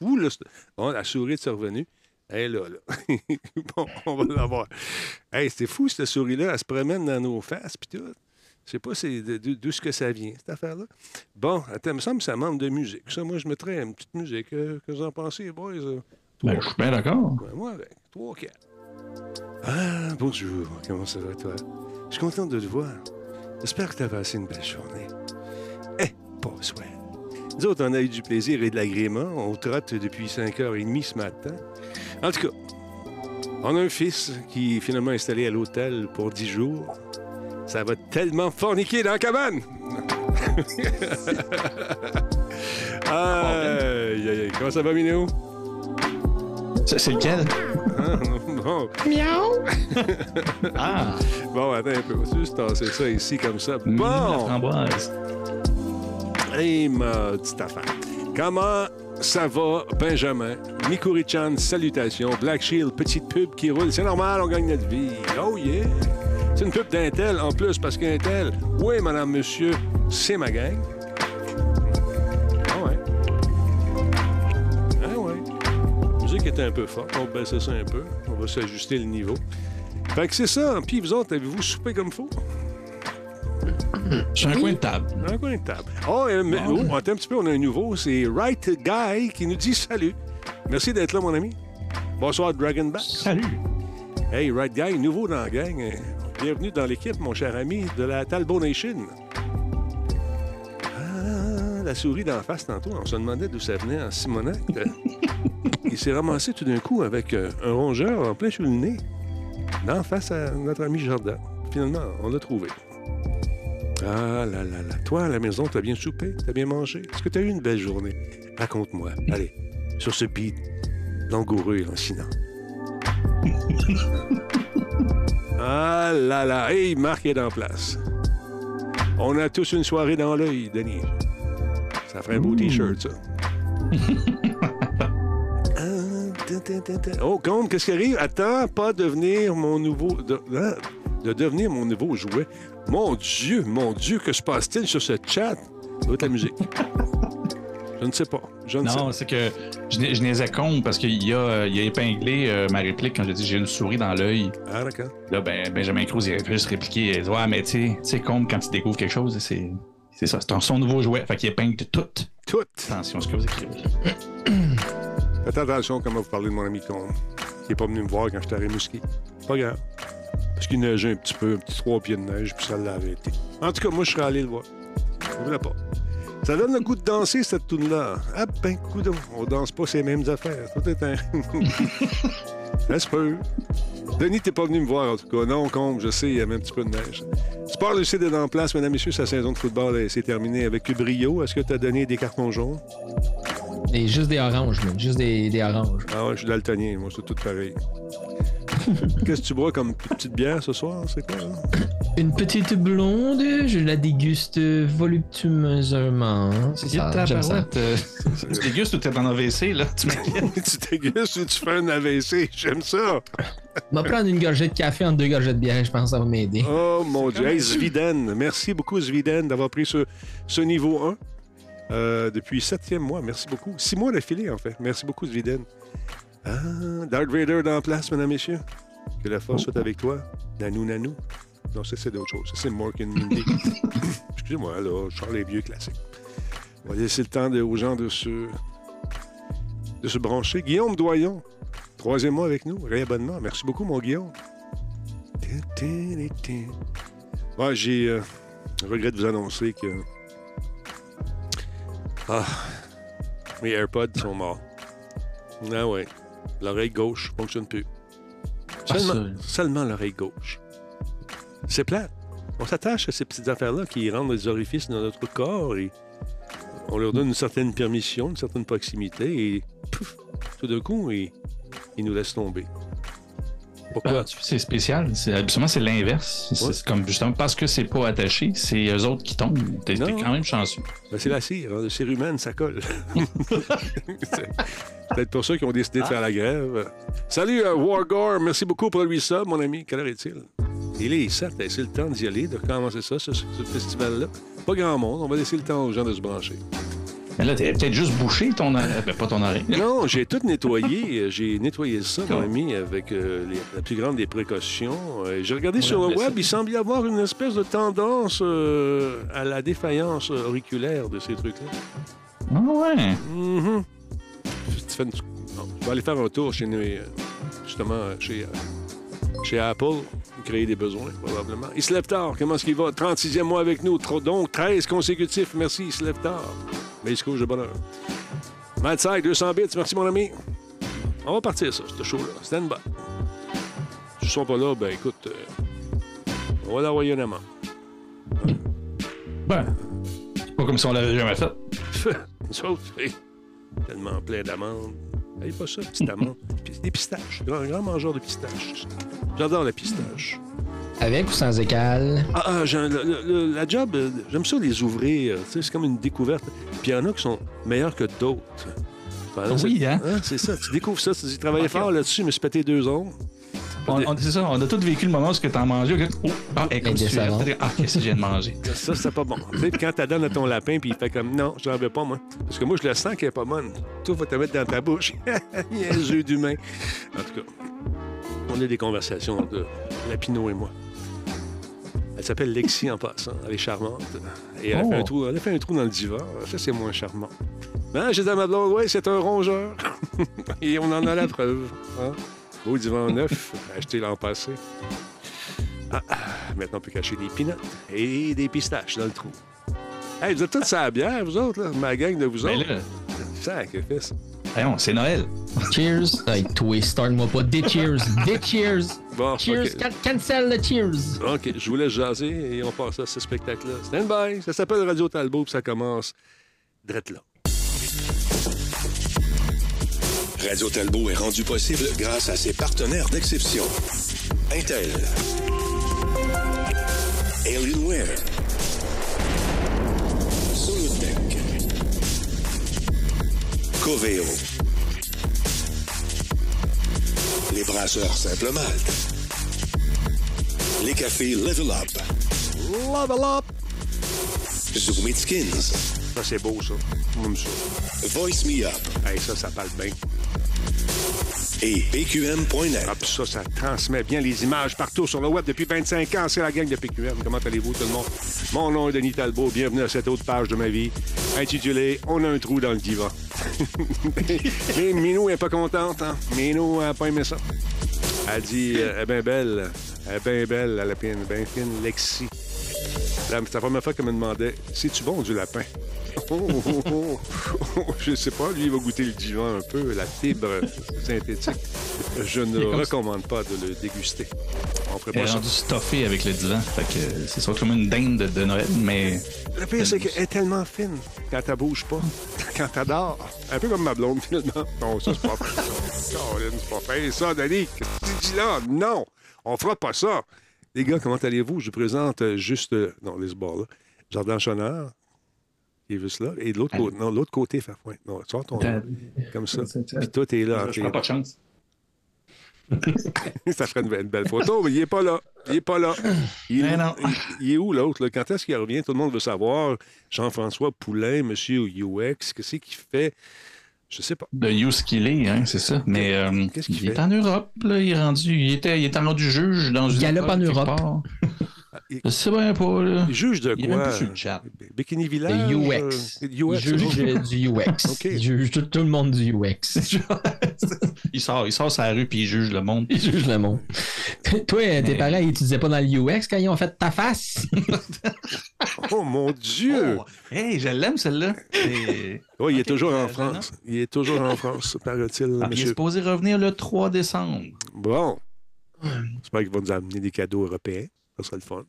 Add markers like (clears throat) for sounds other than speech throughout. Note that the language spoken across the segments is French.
Ouh, là, bon, la souris est revenue. Elle est là, là. (laughs) bon, on va l'avoir. Hey, c'était fou, cette souris-là. Elle se promène dans nos faces, puis tout. Je sais pas d'où ce que ça vient, cette affaire-là. Bon, attends, il me semble que ça manque de musique. Ça, moi, je mettrais une petite musique. Euh, que vous en pensez, boys? euh? Ben, je suis bien d'accord. Ben, moi, avec. Trois, quatre. Ah, bonjour. Comment ça va, toi? Je suis content de te voir. J'espère que tu as passé une belle journée. Eh, bonsoir. Nous autres, on a eu du plaisir et de l'agrément. On trotte depuis 5h30 ce matin. En tout cas, on a un fils qui est finalement installé à l'hôtel pour 10 jours. Ça va tellement forniquer dans la cabane! (laughs) aïe, aïe, aïe. Comment ça va, Minéo? C'est c'est lequel? Hein? Bon. Ah! Bon, attends un peu. On va juste tasser ça ici comme ça. Mine la Bon! framboise. Hey, ma petite affaire. Comment ça va, Benjamin? Mikuri-chan, salutations. Black Shield, petite pub qui roule. C'est normal, on gagne notre vie. Oh yeah! C'est une pub d'Intel en plus, parce qu'Intel, oui, madame, monsieur, c'est ma gang. Ah ouais. Ah ouais. La musique était un peu forte. On va baisser ça un peu. On va s'ajuster le niveau. Fait que c'est ça. Puis vous autres, avez-vous soupé comme faut? Je suis un coin de table. Un coin de table. Oh, euh, mais- oh, attends un petit peu, on a un nouveau. C'est Right Guy qui nous dit salut. Merci d'être là, mon ami. Bonsoir, Dragonback. Salut! Hey, Right Guy, nouveau dans la gang. Bienvenue dans l'équipe, mon cher ami de la Talbot Nation. Ah, la souris d'en face tantôt, on se demandait d'où ça venait en Simonac. (laughs) Il s'est ramassé tout d'un coup avec euh, un rongeur en plein sur le nez, d'en face à notre ami Jordan. Finalement, on l'a trouvé. Ah là là là. Toi, à la maison, t'as bien soupé? T'as bien mangé? Est-ce que t'as eu une belle journée? Raconte-moi. Allez, sur ce beat langoureux et lancinant. (laughs) ah là là. Hey, Marc est en place. On a tous une soirée dans l'œil, Denis. Ça ferait un beau T-shirt, ça. (laughs) Oh, Combe, qu'est-ce qui arrive? Attends, pas devenir mon nouveau... De, hein, de devenir mon nouveau jouet. Mon Dieu, mon Dieu, que se passe-t-il sur ce chat? Ça doit être la musique. Je ne sais pas. Je ne sais Non, c'est que je, n'ai- je compte parce qu'il a, il a épinglé euh, ma réplique quand j'ai dit j'ai une souris dans l'œil. Ah, d'accord. Là, ben, Benjamin Cruz, il a juste répliqué il dit, Ouais, mais tu sais, compte quand tu découvres quelque chose, c'est. C'est ça, c'est un- son nouveau jouet. Fait qu'il épingle tout. Tout. Attention à ce que vous écrivez. Faites attention comment vous parlez de mon ami Combe, qui n'est pas venu me voir quand j'étais à Rimouski. Pas grave. Parce qu'il neigeait un petit peu, un petit trois pieds de neige, puis ça l'a arrêté. En tout cas, moi, je serais allé le voir. Je voulais pas. Ça donne le goût de danser, cette tune-là. Ah ben, coudon, on danse pas ces mêmes affaires. Tout est un... (laughs) ça se peut. Denis, t'es pas venu me voir, en tout cas. Non, Combe, je sais, il y avait un petit peu de neige. Sport Lucide est en place, mesdames et messieurs. Sa saison de football s'est terminée avec brio. Est-ce que tu as donné des cartons jaunes? Et juste des oranges. Juste des, des oranges. Ah ouais, je suis daltonien, moi, c'est tout pareil. (laughs) Qu'est-ce que tu bois comme petite bière ce soir? C'est quoi, là? Une petite blonde, je la déguste voluptueusement. C'est ça, j'aime ça. euh, (laughs) tu dégustes ou t'es dans AVC, là? (laughs) Tu tu dégustes ou tu fais un AVC? J'aime ça! On va prendre une gorgée de café entre deux gorgées de bière, je pense que ça va m'aider. Oh mon Dieu! Hey, Zviden, merci beaucoup, Zviden, d'avoir pris ce, ce niveau 1 euh, depuis septième mois. Merci beaucoup. Six mois d'affilée, en fait. Merci beaucoup, Zviden. Ah, Darth Vader dans la place, mesdames messieurs. Que la force soit avec toi. Nanou, nanou. Non, ça, c'est d'autres choses. Ça, c'est Mork and Mindy. (laughs) Excusez-moi, là, je sors les vieux classiques. On va laisser le temps de- aux gens de se, de se brancher. Guillaume Doyon, troisième mois avec nous. Réabonnement. Merci beaucoup, mon Guillaume. Ouais, j'ai euh, regret de vous annoncer que. Ah, mes AirPods sont morts. Ah ouais. L'oreille gauche fonctionne plus. Ah, Seulement, seulement l'oreille gauche. C'est plate. On s'attache à ces petites affaires-là qui rendent les orifices dans notre corps et on leur donne une certaine permission, une certaine proximité et pouf, tout d'un coup, ils, ils nous laissent tomber. Pourquoi? Ah, tu- c'est spécial. C'est, habituellement, c'est l'inverse. C'est, Ouais. c'est comme justement parce que c'est pas attaché, c'est eux autres qui tombent. T'es, quand même chanceux. Ben, c'est la cire, hein, le cérumen, ça colle. (laughs) c'est peut-être pour ça qu'ils ont décidé de faire la grève. Salut, euh, Wargore, merci beaucoup pour le resub, mon ami. Quelle heure est-il? Il est 7, c'est le temps d'y aller, de commencer ça, ce, ce festival-là. Pas grand monde, on va laisser le temps aux gens de se brancher. Mais là, t'as peut-être juste bouché ton oreille. Ben, pas ton oreille. Non, j'ai tout nettoyé. J'ai nettoyé ça, mon ami, avec euh, les- la plus grande des précautions. Euh, J'ai regardé sur le web, ça- il semble y avoir une espèce de tendance euh, à la défaillance auriculaire de ces trucs-là. Ah ouais. Tu fais une- non, je vais aller faire un tour chez nous, euh, justement chez, euh, chez Apple, créer des besoins, probablement. Il se lève tard. Comment est-ce qu'il va? 36e mois avec nous. Trop- Donc, 13 consécutifs. Merci, il se lève tard. Mais il se couche de bonheur. Mad Side, 200 bits. Merci, mon ami. On va partir, ça, ce show-là. Stand by. Si ils sont pas là, ben écoute, euh, on va l'envoyer un amant. Ben, c'est pas comme si on l'avait jamais fait. (laughs) Hey, tellement plein d'amandes. Hey, pas ça, petite amande. Des pistaches. Grand, grand mangeur de pistaches. J'adore la pistache. Avec ou sans écale? Ah, ah, le- le- la job, euh, j'aime ça les ouvrir. Sais, c'est comme une découverte. Puis il y en a qui sont meilleurs que d'autres. Oui, cette- hein? C'est ça, tu découvres ça. Tu dis, fort là-dessus, mais se péter deux ongles. On, on- c'est ça, on a tous vécu le moment où tu as mangé. que- Oh, ah, elle est comme. Ah, qu'est-ce que je viens de manger? (laughs) Ça, c'est pas bon. Tu sais, quand tu donnes à ton lapin, puis il fait comme non, je n'en veux pas, moi. Parce que moi, je le sens qu'elle est pas bonne. Tout va te mettre dans ta bouche. (laughs) il y a un jeu d'humain. En tout cas, on a des conversations de Lapino et moi. Elle s'appelle Lexi en passant. Elle est charmante. Et elle, a Oh. fait un trou, elle a fait un trou dans le divan. Ça, c'est moins charmant. Ben, j'ai dit à ma blonde, ouais, c'est un rongeur. (laughs) et on en a la preuve. Hein? Beau divan neuf, acheté l'an passé. Ah, ah, maintenant, on peut cacher des pinottes et des pistaches dans le trou. Hey, vous êtes tous à la bière, vous autres, là? Ma gang de vous Ben autres. là, Sacrifice. voyons, c'est Noël. (laughs) Cheers. Hey, toi, start-moi pas. Des cheers. Des cheers. Bon, Cheers. Cancel le cheers. OK, je vous laisse jaser et on passe à ce spectacle-là. Stand by. Ça s'appelle Radio Talbot, puis ça commence drette là. Radio Talbot est rendu possible grâce à ses partenaires d'exception. Intel. Alienware. Solutech. Coveo. Les brasseurs Simple Malte. Les cafés Level Up. Level up! Zoom It Skins. Ça, c'est beau, ça. Voice Me Up. Hey, ça, ça parle bien. Et PQM.net. Ça, ça transmet bien les images partout sur le web depuis 25 ans. C'est la gang de PQM. Comment allez-vous, tout le monde? Mon nom est Denis Talbot. Bienvenue à cette autre page de ma vie, intitulée On a un trou dans le divan. (laughs) Mais Minou est pas contente, hein? Minou a pas aimé ça. Elle dit, euh, elle est bien belle. Elle est bien belle, elle est bien, bien fine, Lexi. C'est la première fois qu'elle me demandait C'est-tu bon du lapin Oh, oh, oh, oh. Je sais pas, lui, il va goûter le divan un peu, la fibre synthétique. Je ne recommande pas de le déguster. On ferait Elle est rendue stuffée avec le divan. Fait que c'est sûr comme une dinde de, de Noël, mais Le pire, c'est qu'elle est tellement fine quand elle bouge pas, (laughs) quand elle dort. Un peu comme ma blonde, finalement. Non, ça, c'est pas (laughs) fait. Caroline, c'est pas fait. Ça, Denis, qu'est-ce que tu dis là? Non, on fera pas ça. Les gars, comment allez-vous? Je vous présente juste... euh, non, les bords là. Jardin Chonard, qui est juste là. Et de l'autre côté... Non, l'autre côté, Fafouin. Non, sors ton comme ça. Puis toi, t'es là. je prends pas de chance. (laughs) ça ferait une belle, une belle photo, mais il est pas là. Il est pas là. Il, Mais non. il- il est où l'autre? là? Quand est-ce qu'il revient? Tout le monde veut savoir. Jean-François Poulain, monsieur UX, qu'est-ce qu'il fait? Je sais pas. De use qu'il est, hein, c'est ça. Mais euh, Qu'est-ce qu'il il est fait? en Europe, là. Il est rendu. Il était, il était rendu juge dans une. Galope en école, quelque Europe. Sais bien pas, là. il juge de Il est même quoi? plus sur le chat. Bikini Village? Le UX. euh, Il juge du UX. (laughs) Il juge tout, tout le monde du UX. (laughs) il sort, il sort la rue puis il juge le monde. Il juge le monde. (laughs) Toi, tes parents, ils utilisaient pas dans le UX quand ils ont fait ta face? Oh mon Dieu! Oh, hey, je l'aime celle-là. Et- Oh, il est toujours en euh, France. Il est toujours en France, paraît-il, Ah, il est monsieur. supposé revenir le 3 décembre. Bon. J'espère qu'il va nous amener des cadeaux européens. Ça serait le fun.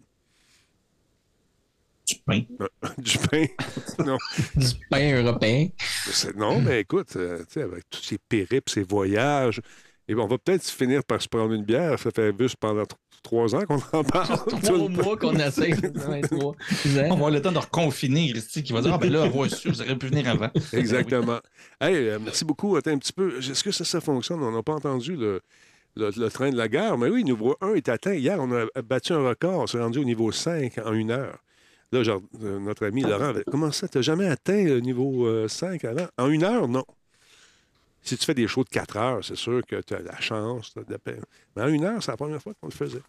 Du pain. (laughs) Du pain? (laughs) non. Du pain européen. Non, mais écoute, euh, tu sais, avec tous ces périples, ces voyages, et on va peut-être finir par se prendre une bière. Ça fait juste pendant tr- trois ans qu'on en parle. (laughs) Trois mois qu'on essaie. Ouais, trois. On va avoir le temps de reconfiner, Christy, qui va dire Ah, ben là, ouais, sûr, vous auriez pu venir avant. Exactement. Hey, euh, merci beaucoup. Attends un petit peu. Est-ce que ça, ça fonctionne? On n'a pas entendu le, le- le train de la gare. Mais oui, niveau 1 est atteint. Hier, on a battu un record. On s'est rendu au niveau 5 en une heure. Là, genre, euh, notre ami Laurent avait comment ça, t'as jamais atteint le niveau euh, 5 avant? En une heure, non. Si tu fais des shows de 4 heures, c'est sûr que tu as la chance. de la. Mais en une heure, c'est la première fois qu'on le faisait.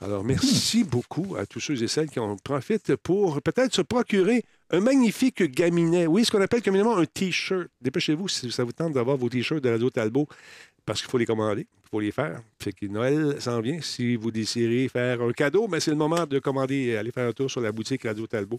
Alors, merci beaucoup à tous ceux et celles qui en profitent pour peut-être se procurer un magnifique gaminet. Oui, ce qu'on appelle communément un T-shirt. Dépêchez-vous si ça vous tente d'avoir vos T-shirts de Radio Talbot parce qu'il faut les commander, faut les faire. Fait que Noël s'en vient. Si vous désirez faire un cadeau, mais c'est le moment de commander. Allez faire un tour sur la boutique Radio Talbot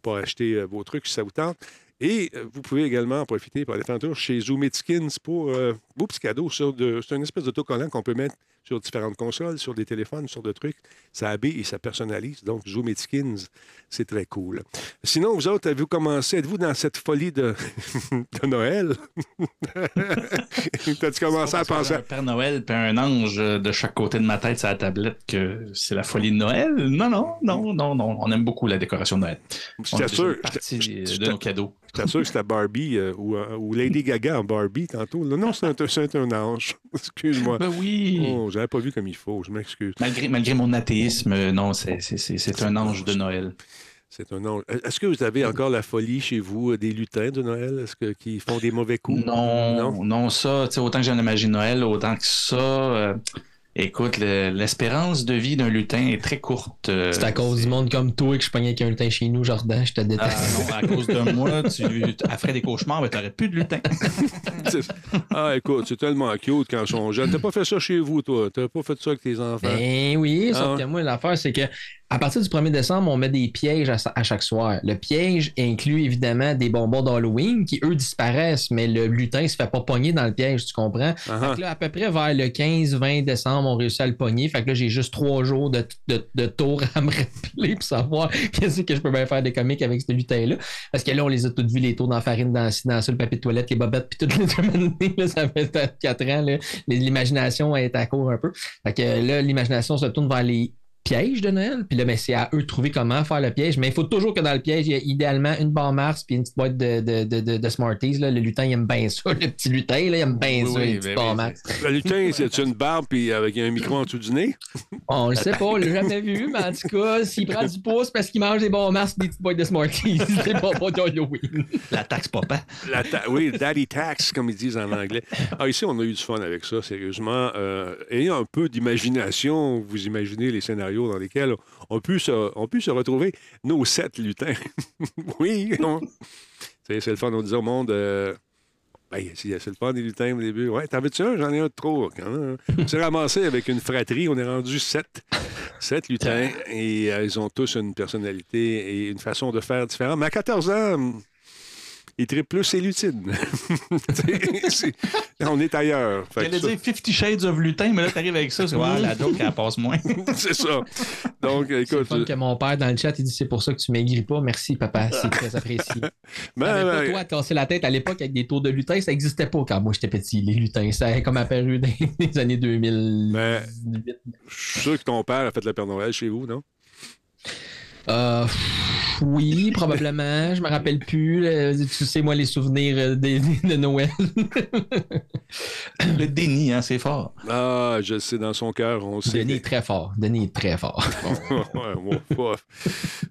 pour acheter euh, vos trucs si ça vous tente. Et euh, vous pouvez également en profiter pour aller faire un tour chez Zoomitskins pour euh, vos petits cadeaux. C'est une espèce d'autocollant qu'on peut mettre sur différentes consoles, sur des téléphones, sur des trucs. Ça habille et ça personnalise. Donc, Zoomitskins, c'est très cool. Sinon, vous autres, avez-vous commencé? Êtes-vous dans cette folie de, (laughs) de Noël? (laughs) T'as-tu commencé à penser. Un Père Noël puis un ange de chaque côté de ma tête sur la tablette que c'est la folie de Noël? Non, non, non, non, non. On aime beaucoup la décoration de Noël. J'étais sûr, une partie de nos cadeaux. J'étais sûr que c'était Barbie euh, ou, euh, ou Lady Gaga en Barbie tantôt. Non, non, c'est un, ange. (laughs) Excuse-moi. Ben oui. Oh, j'avais pas vu comme il faut. Je m'excuse. Malgré, malgré mon athéisme, euh, non, c'est, c'est, c'est, c'est un ange de Noël. C'est un ange. Est-ce que vous avez encore la folie chez vous des lutins de Noël? Est-ce que qui font des mauvais coups? Non, Non? non, ça, autant que magie de Noël, autant que ça. euh, écoute, le- l'espérance de vie d'un lutin est très courte. euh, C'est à cause du monde comme toi que je pognais avec un lutin chez nous, Jordan. Je te Ah déteste. non, à cause de moi, tu ferais des cauchemars, mais t'aurais plus de lutin. (laughs) Ah, écoute, c'est tellement cute quand ils sont jeunes. T'as pas fait ça chez vous, toi? T'as pas fait ça avec tes enfants? Ben oui, sauf Ah que moi, l'affaire, c'est que à partir du 1er décembre, on met des pièges à, à chaque soir. Le piège inclut évidemment des bonbons d'Halloween qui, eux, disparaissent, mais le lutin se fait pas pogner dans le piège, tu comprends? Ah, Fait que là, à peu près vers le 15-20 décembre, on réussit à le pogner. Fait que là, j'ai juste trois jours de, de, de tour à me rappeler pour savoir (laughs) qu'est-ce que je peux bien faire des comiques avec ce lutin-là. Parce que là, on les a toutes vus, les tours dans la farine, dans, dans ça, le papier de toilette, les bobettes, puis toutes les là, ça fait 4 ans. L'imagination est à court un peu. Fait que là, l'imagination se tourne vers les pièges de Noël. Puis là, ben, c'est à eux de trouver comment faire le piège. Mais il faut toujours que dans le piège, il y a idéalement une barre Mars puis une petite boîte de, de, de, de, de Smarties. Là. Le lutin, il aime bien ça. Le petit lutin, là, il aime bien Oui, ça, oui, les ben oui, c'est- Mars. Le lutin, (laughs) c'est une barbe puis avec un micro en dessous du nez? On le sait pas, on l'a jamais vu, mais en tout cas, s'il prend du pouce parce qu'il mange des barres Mars et des petites boîtes de Smarties, des bonbons d'Halloween. La taxe papa. La ta- oui, daddy tax, comme ils disent en anglais. Ah, ici, on a eu du fun avec ça, sérieusement. Euh, ayant un peu d'imagination, vous imaginez les scénarios dans lesquels on peut se, on peut se retrouver nos sept lutins. (laughs) oui, c'est le fun. On disait au monde. euh, ben, c'est c'est le fun des lutins au début. Ouais, t'en veux-tu un? J'en ai un de trop. Quand même. (laughs) On s'est ramassé avec une fratrie. On est rendu sept. Sept lutins. Et euh, ils ont tous une personnalité et une façon de faire différente. Mais à 14 ans, ils trippent plus ses lutines. (laughs) C'est- c'est- on est ailleurs. J'allais dire Fifty Shades of Lutin, mais là, t'arrives avec ça. C'est la joke, elle passe moins. (laughs) c'est ça. Donc, C'est écoute. fun que mon père dans le chat, il dit c'est pour ça que tu maigris pas. Merci, papa. C'est (laughs) très apprécié. ben, T'avais pas, ben, toi, à casser la tête à l'époque avec des tours de lutin, ça n'existait pas quand moi j'étais petit. Les lutins, ça a comme apparu dans les années 2008. ben, je suis sûr que ton père a fait le Père Noël chez vous, non? Euh, pff, oui, probablement. Je me rappelle plus. là. Tu sais, moi, les souvenirs euh, des- de Noël. Le déni, hein, c'est fort. Ah, je le sais, dans son cœur, on sait. Denis est très fort. Denis est très fort. (laughs) ouais, bon, pas-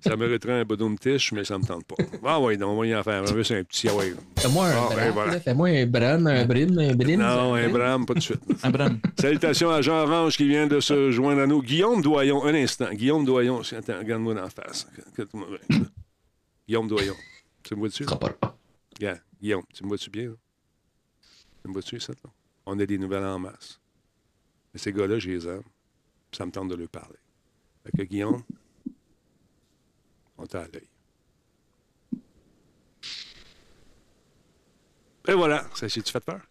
Ça mériterait un bodoum tiche, mais ça me tente pas. Ah oui, donc on va y en faire. un. C'est un petit. Ah ouais. Fais-moi un Ah, ben, bram, voilà. Fais-moi un bram, un brin, un brin. Non, un un brame, pas de suite. (laughs) Abraham. Salutations à Jean Orange qui vient de se joindre à nous. Guillaume Doyon, un instant. Guillaume Doyon, attends, regarde-moi dans la face. (coughs) Guillaume Doyon. Tu me vois-tu? Regarde, Guillaume, tu me vois-tu bien? là? Tu me vois-tu, ça? Là? On a des nouvelles en masse. Mais ces gars-là, je les aime. Ça me tente de leur parler. Fait que Guillaume, on t'a à l'œil. Et voilà, ça s'est-tu fait peur?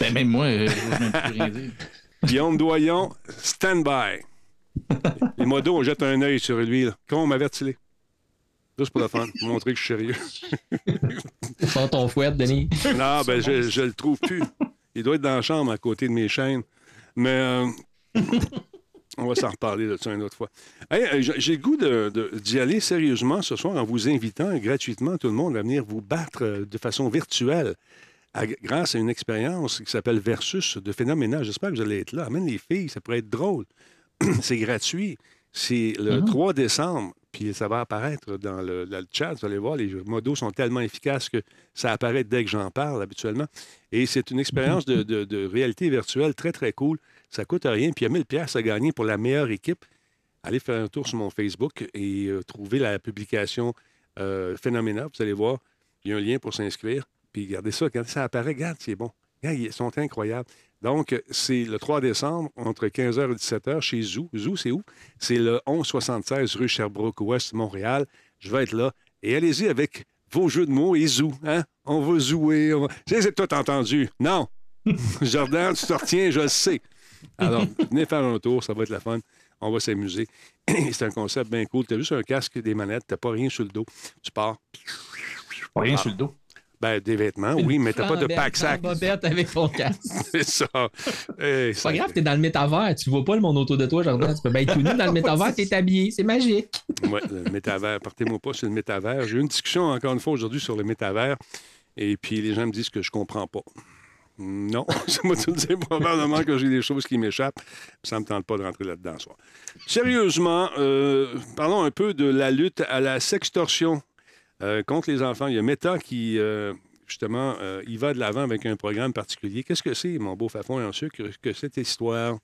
Ben, même moi, euh, je rien dire. (laughs) Guillaume Doyon, stand by. (laughs) Les modos, on jette un œil sur lui. Là. Comment on m'avertit? Juste pour le fun, pour montrer que je suis sérieux. (laughs) Sors ton fouet, Denis. Non, ben, je, je le trouve plus. Il doit être dans la chambre à côté de mes chaînes. Mais euh, on va s'en reparler de ça une autre fois. Hey, euh, j'ai le goût d'y aller sérieusement ce soir en vous invitant gratuitement tout le monde à venir vous battre euh, de façon virtuelle à- grâce à une expérience qui s'appelle Versus de Phénoménal. J'espère que vous allez être là. Amène les filles, ça pourrait être drôle. (clears throat) C'est gratuit. C'est le 3 décembre. puis ça va apparaître dans le, chat. Vous allez voir, les modos sont tellement efficaces que ça apparaît dès que j'en parle habituellement. Et c'est une expérience de, de- de réalité virtuelle très, très cool. Ça coûte rien. Puis il y a 1000 pièces à gagner pour la meilleure équipe. Allez faire un tour sur mon Facebook et euh, trouver la publication euh, phénoménale. Vous allez voir, il y a un lien pour s'inscrire. Puis regardez ça, quand ça apparaît, regarde, c'est bon. Regarde, ils sont incroyables. Donc, c'est le 3 décembre, entre 15h et 17h, chez Zou. Zou, c'est où? C'est le 1176 rue Sherbrooke-Ouest, Montréal. Je vais être là. Et allez-y avec vos jeux de mots et Zou. Hein? On va zouer. On va... C'est c'est tout entendu. Non. (laughs) Jordan, tu te retiens, je le sais. Alors, venez faire un tour, ça va être la fun. On va s'amuser. (clears throat) c'est un concept bien cool. Tu as juste un casque, des manettes, tu pas rien sur le dos. Tu pars. Rien sur le dos. Ben, des vêtements, oui, mais t'as pas de bobette avec ton casque. (laughs) C'est ça. Hey, C'est pas grave, t'es dans le métavers. Tu vois pas le monde autour de toi, Jordan. Tu peux bien être tout nu dans le (laughs) métavers, t'es habillé. C'est magique. Oui, le métavers. Partez-moi pas sur le métavers. J'ai eu une discussion encore une fois aujourd'hui sur le métavers. Et puis les gens me disent que je comprends pas. Non, (laughs) ça m'a tout dit probablement que j'ai des choses qui m'échappent. Ça me tente pas de rentrer là-dedans ce soir. Sérieusement, euh, parlons un peu de la lutte à la sextorsion euh, contre les enfants. Il y a Meta qui, euh, justement, euh, il va de l'avant avec un programme particulier. Qu'est-ce que c'est, mon beau fafon et en sucre, que cette histoire?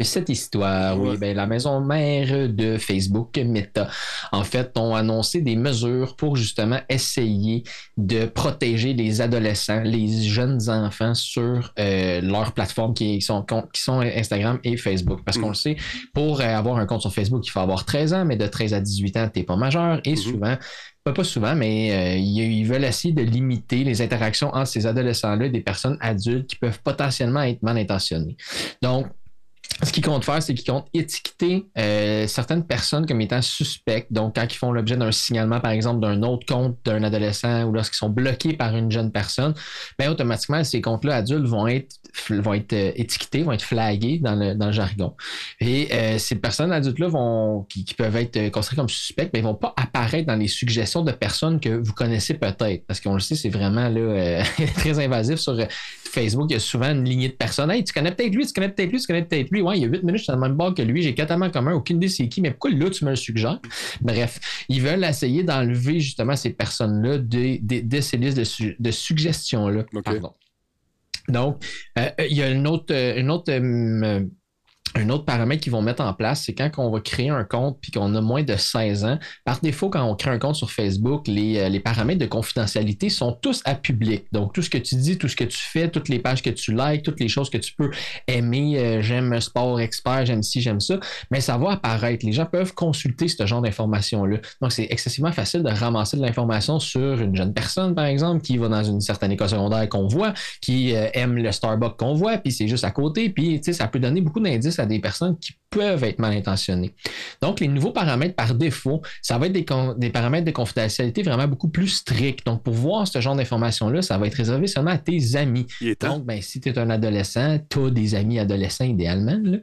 Cette histoire, oui, ben, la maison mère de Facebook, Meta, en fait, ont annoncé des mesures pour justement essayer de protéger les adolescents, les jeunes enfants sur euh, leurs plateformes qui sont, qui sont Instagram et Facebook. Parce qu'on Mm. le sait, pour avoir un compte sur Facebook, il faut avoir 13 ans, mais de 13 à 18 ans, tu n'es pas majeur. Et Mhm. souvent, pas, pas souvent, mais euh, ils, veulent essayer de limiter les interactions entre ces adolescents-là et des personnes adultes qui peuvent potentiellement être mal intentionnées. Donc, ce qu'ils comptent faire, c'est qu'ils comptent étiqueter euh, certaines personnes comme étant suspectes. Donc, quand ils font l'objet d'un signalement, par exemple, d'un autre compte d'un adolescent ou lorsqu'ils sont bloqués par une jeune personne, bien, automatiquement, ces comptes-là adultes vont être, vont être euh, étiquetés, vont être flagués dans le, jargon. Et euh, ces personnes adultes-là qui, peuvent être considérées comme suspectes, mais ils ne vont pas apparaître dans les suggestions de personnes que vous connaissez peut-être. Parce qu'on le sait, c'est vraiment (laughs) très invasif sur Facebook. Il y a souvent une lignée de personnes. Hey, tu connais peut-être lui, tu connais peut-être lui, tu connais peut-être lui. Ouais, il y a 8 minutes, je suis dans le même bord que lui, j'ai totalement commun, aucune idée c'est qui, mais pourquoi là tu me le suggères? Bref, ils veulent essayer d'enlever justement ces personnes-là de, de, de ces listes de, su- de suggestions-là. Donc, euh, il y a une autre, euh, une autre, euh, un autre paramètre qu'ils vont mettre en place, c'est quand on va créer un compte puis qu'on a moins de 16 ans. Par défaut, quand on crée un compte sur Facebook, les, euh, les paramètres de confidentialité sont tous à public. Donc, tout ce que tu dis, tout ce que tu fais, toutes les pages que tu likes, toutes les choses que tu peux aimer, euh, j'aime sport expert, j'aime ci, j'aime ça, mais ça va apparaître. Les gens peuvent consulter ce genre d'informations-là. Donc, c'est excessivement facile de ramasser de l'information sur une jeune personne, par exemple, qui va dans une certaine école secondaire qu'on voit, qui euh, aime le Starbucks qu'on voit, puis c'est juste à côté. Puis, ça peut donner beaucoup d'indices à des personnes qui peuvent être mal intentionnées. Donc, les nouveaux paramètres par défaut, ça va être des, paramètres de confidentialité vraiment beaucoup plus stricts. Donc, pour voir ce genre d'informations-là, ça va être réservé seulement à tes amis. Donc, ben, si tu es un adolescent, tu as des amis adolescents idéalement. là.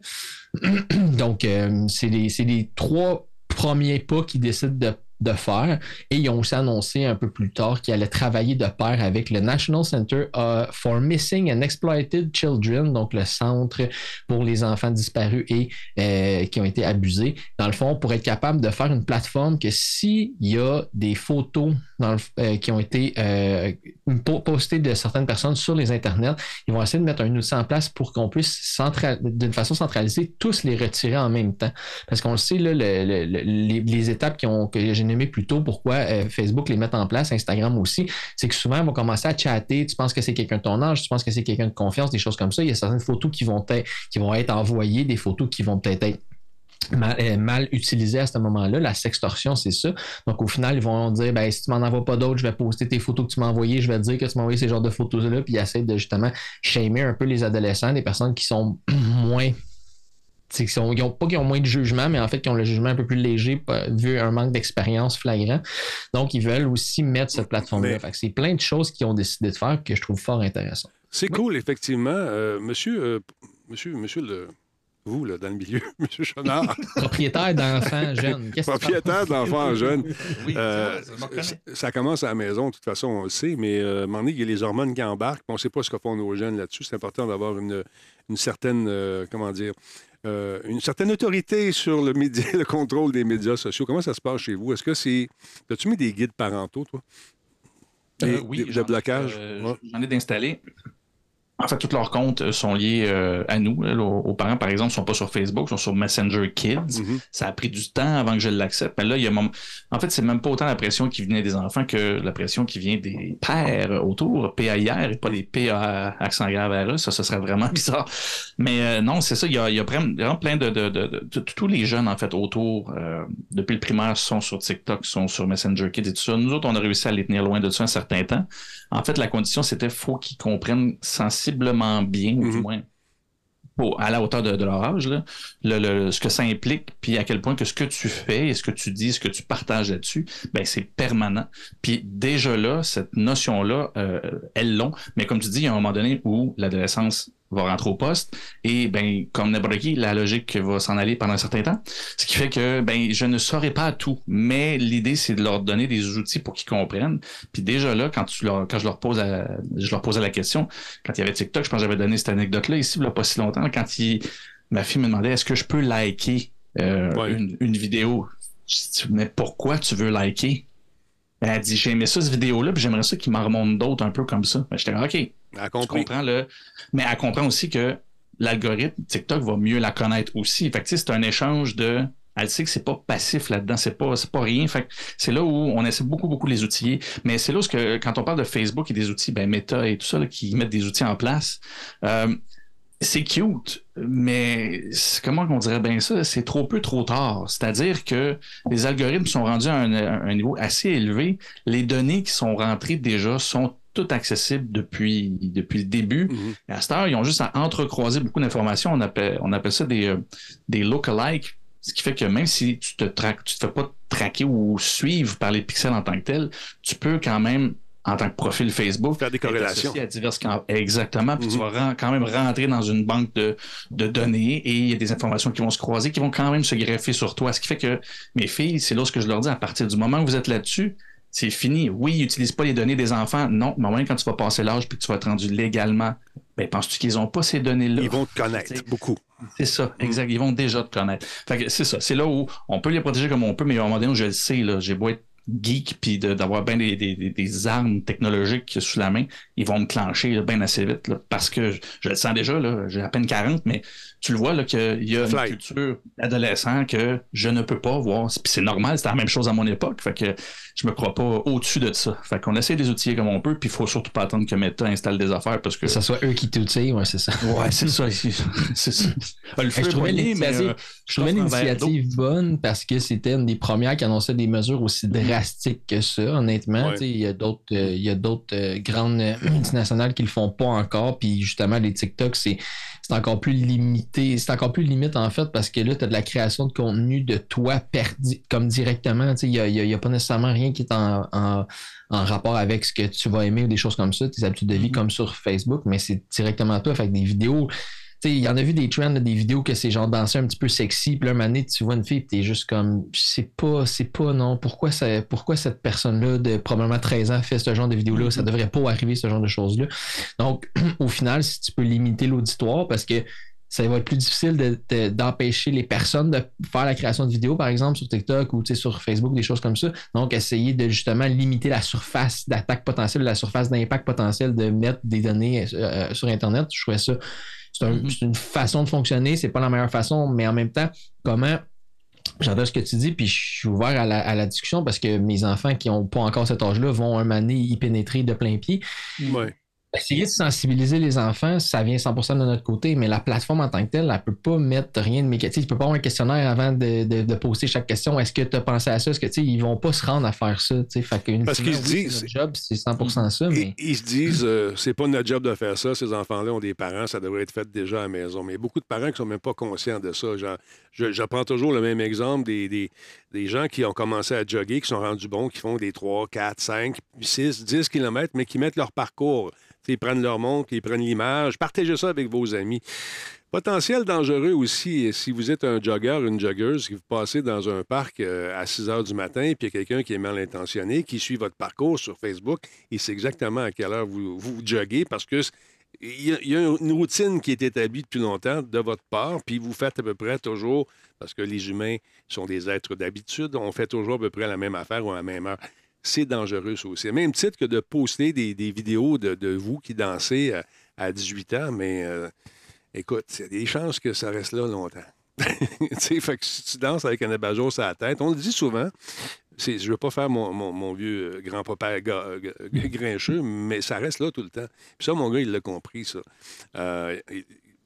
(clears throat) Donc, euh, c'est les, c'est les trois premiers pas qu'ils décident de, de faire. Et ils ont aussi annoncé un peu plus tard qu'ils allaient travailler de pair avec le National Center uh, for Missing and Exploited Children, donc le centre pour les enfants disparus et euh, qui ont été abusés. Dans le fond, pour être capable de faire une plateforme que s'il y a des photos euh, qui ont été euh, po- postées de certaines personnes sur les internets, ils vont essayer de mettre un outil en place pour qu'on puisse d'une façon centralisée tous les retirer en même temps. Parce qu'on le sait, là, le- le- le- les, les étapes qui ont, que j'ai nommées plus tôt, pourquoi euh, Facebook les met en place, Instagram aussi, c'est que souvent, ils vont commencer à chatter. Tu penses que c'est quelqu'un de ton âge, tu penses que c'est quelqu'un de confiance, des choses comme ça. Il y a certaines photos qui vont être, qui vont être envoyées, des photos qui vont peut-être être mal, euh, mal utilisées à ce moment-là. La sextorsion, c'est ça. Donc, au final, ils vont dire ben, si tu m'en envoies pas d'autres, je vais poster tes photos que tu m'as envoyées, je vais te dire que tu m'as envoyé ces genres de photos-là, puis ils essaient de justement shamer un peu les adolescents, des personnes qui sont (clears throat) moins qu'ils ils ont pas qu'ils ont moins de jugement, mais en fait, qui ont le jugement un peu plus léger, vu un manque d'expérience flagrant. Donc, ils veulent aussi mettre cette plateforme-là. Mais- C'est plein de choses qu'ils ont décidé de faire que je trouve fort intéressant. C'est cool, effectivement. Euh, monsieur, euh, monsieur, monsieur, le, vous, là, dans le milieu, (laughs) monsieur Chenard, (laughs) Propriétaire d'enfants (laughs) jeunes. Qu'est-ce que tu propriétaire d'enfants jeunes, Oui, euh, ça, ça commence à la maison, de toute façon, on le sait, mais euh, à un moment donné, il y a les hormones qui embarquent, puis on ne sait pas ce que font nos jeunes là-dessus. C'est important d'avoir une, une certaine, euh, comment dire, euh, une certaine autorité sur le, média, (laughs) le contrôle des médias sociaux. Comment ça se passe chez vous? Est-ce que c'est. As-tu mis des guides parentaux, toi? Euh, Des- oui, des- de blocage? euh, Ouais. J'en ai d'installés. En fait, tous leurs comptes euh, sont liés euh, à nous. là, aux, aux parents, par exemple, ne sont pas sur Facebook, ils sont sur Messenger Kids. Mhm. Ça a pris du temps avant que je l'accepte. Mais là, il y a mon- En fait, c'est même pas autant la pression qui venait des enfants que la pression qui vient des pères autour, PAIR, et pas des PA accent grave RE. Ça, ce serait vraiment (laughs) bizarre. Mais euh, non, c'est ça. Il y a, il y a vraiment plein de, de, de- de- de- Tous les jeunes, en fait, autour, euh, depuis le primaire, sont sur TikTok, sont sur Messenger Kids et tout ça. Nous autres, on a réussi à les tenir loin de ça un certain temps. En fait, la condition, c'était faut qu'ils comprennent sensiblement bien, ou du Mhm. moins à la hauteur de, de leur âge, là, le, le- ce que ça implique, puis à quel point que ce que tu fais et ce que tu dis, ce que tu partages là-dessus, ben c'est permanent. Puis déjà là, cette notion-là, euh, elles l'ont, mais comme tu dis, il y a un moment donné où l'adolescence va rentrer au poste et ben comme n'importe qui, la logique va s'en aller pendant un certain temps. Ce qui fait que ben je ne saurais pas tout, mais l'idée c'est de leur donner des outils pour qu'ils comprennent. Puis déjà là, quand tu leur, quand je leur pose à- je leur posais la question, quand il y avait TikTok, je pense que j'avais donné cette anecdote-là ici, il y a pas si longtemps, quand il, ma fille me demandait est-ce que je peux liker euh, Ouais. une, une vidéo? Je dis, mais pourquoi tu veux liker? Ben, Elle dit j'ai aimé ça, cette vidéo-là, puis j'aimerais ça qu'il m'en remonte d'autres un peu comme ça. Ben, J'étais OK, Elle comprends le. Mais elle comprend aussi que l'algorithme TikTok va mieux la connaître aussi. Fait que tu c'est un échange de. Elle sait que c'est pas passif là-dedans, c'est pas, c'est pas rien. Fait c'est là où on essaie beaucoup, beaucoup de les outiller. Mais c'est là où, que, quand on parle de Facebook et des outils, ben Meta et tout ça, là, qui mettent des outils en place, euh, c'est cute, mais comment on dirait bien ça? C'est trop peu, trop tard. C'est-à-dire que les algorithmes sont rendus à un, à un niveau assez élevé. Les données qui sont rentrées déjà sont toutes accessibles depuis, depuis le début. Mhm. À cette heure, ils ont juste à entrecroiser beaucoup d'informations. On appelle, on appelle ça des, euh, des lookalikes. Ce qui fait que même si tu te traques, tu te fais pas traquer ou suivre par les pixels en tant que tel, tu peux quand même, en tant que profil Facebook, Faire des corrélations. à diverses Exactement. Puis tu Mhm. vas quand même rentrer dans une banque de, de données et il y a des informations qui vont se croiser, qui vont quand même se greffer sur toi. Ce qui fait que mes filles, c'est là ce que je leur dis, à partir du moment où vous êtes là-dessus, c'est fini. Oui, ils n'utilisent pas les données des enfants. Non, mais au moins quand tu vas passer l'âge puis que tu vas être rendu légalement, ben penses-tu qu'ils n'ont pas ces données-là? Ils vont te connaître beaucoup. C'est ça, exact. Ils vont déjà te connaître. Fait que c'est ça. C'est là où on peut les protéger comme on peut, mais à un moment donné où je le sais, là, j'ai beau être geek puis de- d'avoir bien des, des- armes technologiques sous la main, ils vont me clencher bien assez vite là, parce que je, je le sens déjà, là, j'ai à peine 40, mais tu le vois là, qu'il y a Fly. une culture adolescent que je ne peux pas voir. Puis c'est normal, c'était la même chose à mon époque. Fait que je me crois pas au-dessus de ça. Fait qu'on essaie de les outiller comme on peut, puis il faut surtout pas attendre que Meta installe des affaires parce que. Que ce soit eux qui t'outillent, ouais, c'est ça. Ouais, c'est ça. (laughs) C'est ça. Le feu je trouvais l'initiative- euh, Je trouvais l'initiative bonne parce que c'était une des premières qui annonçait des mesures aussi drastiques que ça, honnêtement. Ouais. Tu sais, Il y a d'autres euh, il y a d'autres euh, grandes euh, (clears throat) multinationales qui le font pas encore. Puis justement, les TikTok, c'est c'est encore plus limité. C'est encore plus limite en fait parce que là, tu as de la création de contenu de toi perdi comme directement. Il n'y a, y a- y a pas nécessairement rien qui est en, en- en rapport avec ce que tu vas aimer ou des choses comme ça, tes habitudes de vie Mhm. comme sur Facebook, mais c'est directement toi. Fait que des vidéos il y en a vu des trends, des vidéos que c'est genre danser un petit peu sexy, puis là, un moment donné, tu vois une fille, puis t'es juste comme, c'est pas, c'est pas, non, pourquoi, ça, pourquoi cette personne-là de probablement 13 ans fait ce genre de vidéo-là? Ça devrait pas arriver, ce genre de choses-là. Donc, (clears throat) au final, si tu peux limiter l'auditoire, parce que ça va être plus difficile de- de- d'empêcher les personnes de faire la création de vidéos, par exemple, sur TikTok ou tu sur Facebook, des choses comme ça. Donc, essayer de justement limiter la surface d'attaque potentielle, la surface d'impact potentiel de mettre des données euh, sur Internet. Je trouvais ça c'est un- Mhm. c'est une façon de fonctionner, c'est pas la meilleure façon, mais en même temps, comment. J'adore ce que tu dis, puis je suis ouvert à la, à la discussion parce que mes enfants qui n'ont pas encore cet âge-là vont un moment donné y pénétrer de plein pied. Ouais. Essayer de sensibiliser les enfants, ça vient 100% de notre côté, mais la plateforme en tant que telle, elle ne peut pas mettre rien de mécanique. Tu peux pas avoir un questionnaire avant de, de- de poster chaque question. Est-ce que tu as pensé à ça? Est-ce que tu ils vont pas se rendre à faire ça? tu sais? Fait que, Parce qu'ils se disent- job, c'est 100% ça, mais. Ils, ils se disent, euh, c'est pas notre job de faire ça. Ces enfants-là ont des parents, ça devrait être fait déjà à la maison. Mais il y a beaucoup de parents qui sont même pas conscients de ça. Genre, je, je prends toujours le même exemple des, des, des gens qui ont commencé à jogger, qui sont rendus bons, qui font des 3, 4, 5, 6, 10 kilomètres, mais qui mettent leur parcours. Ils prennent leur montre, ils prennent l'image. Partagez ça avec vos amis. Potentiel dangereux aussi, si vous êtes un jogger, une joggeuse, que vous passez dans un parc euh, à 6 heures du matin, puis il y a quelqu'un qui est mal intentionné, qui suit votre parcours sur Facebook, il sait exactement à quelle heure vous, vous joguez parce que il y, y a une routine qui est établie depuis longtemps de votre part, puis vous faites à peu près toujours, parce que les humains sont des êtres d'habitude, on fait toujours à peu près la même affaire ou à la même heure. C'est dangereux, ça aussi. Même titre que de poster des, des vidéos de, de vous qui dansez à, à 18 ans, mais euh, écoute, il y a des chances que ça reste là longtemps. (laughs) tu sais, fait que si tu danses avec un abat-jour sur la tête, on le dit souvent, je ne veux pas faire mon, mon- mon vieux euh, grand-papa (laughs) grincheux, mais ça reste là tout le temps. Puis ça, mon gars, il l'a compris, ça. Euh,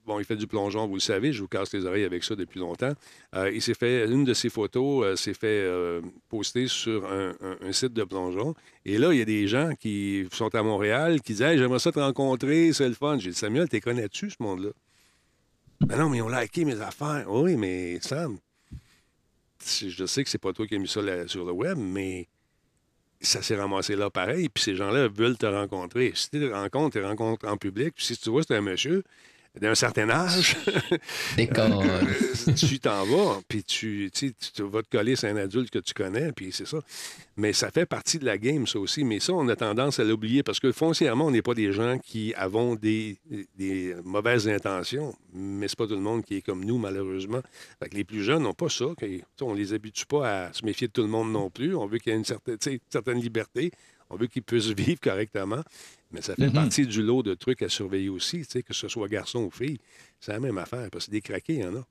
bon, il fait du plongeon, vous le savez, je vous casse les oreilles avec ça depuis longtemps. Euh, il s'est fait, une de ses photos euh, s'est fait euh, poster sur un, site de plongeon. Et là, il y a des gens qui sont à Montréal qui disent j'aimerais ça te rencontrer, c'est le fun. J'ai dit Samuel, t'es connais-tu, ce monde-là? Ben non, mais ils ont liké mes affaires. Oui, mais Sam, je sais que c'est pas toi qui as mis ça sur le web, mais ça s'est ramassé là pareil. Puis ces gens-là veulent te rencontrer. Si tu te rencontres, tu rencontres en public. Puis si tu vois, c'est un monsieur d'un certain âge, (laughs) tu t'en vas, puis tu, tu, tu vas te coller sur un adulte que tu connais, puis c'est ça. Mais ça fait partie de la game, ça aussi. Mais ça, on a tendance à l'oublier parce que foncièrement, on n'est pas des gens qui avons des, des mauvaises intentions, mais c'est pas tout le monde qui est comme nous, malheureusement. Fait que les plus jeunes n'ont pas ça. on les habitue pas à se méfier de tout le monde non plus. On veut qu'il y ait une certaine, sais, certaine liberté. On veut qu'ils puissent (laughs) vivre correctement. Mais ça fait Mhm. partie du lot de trucs à surveiller aussi, tu sais, que ce soit garçon ou fille. C'est la même affaire, parce que des craqués, il y en a.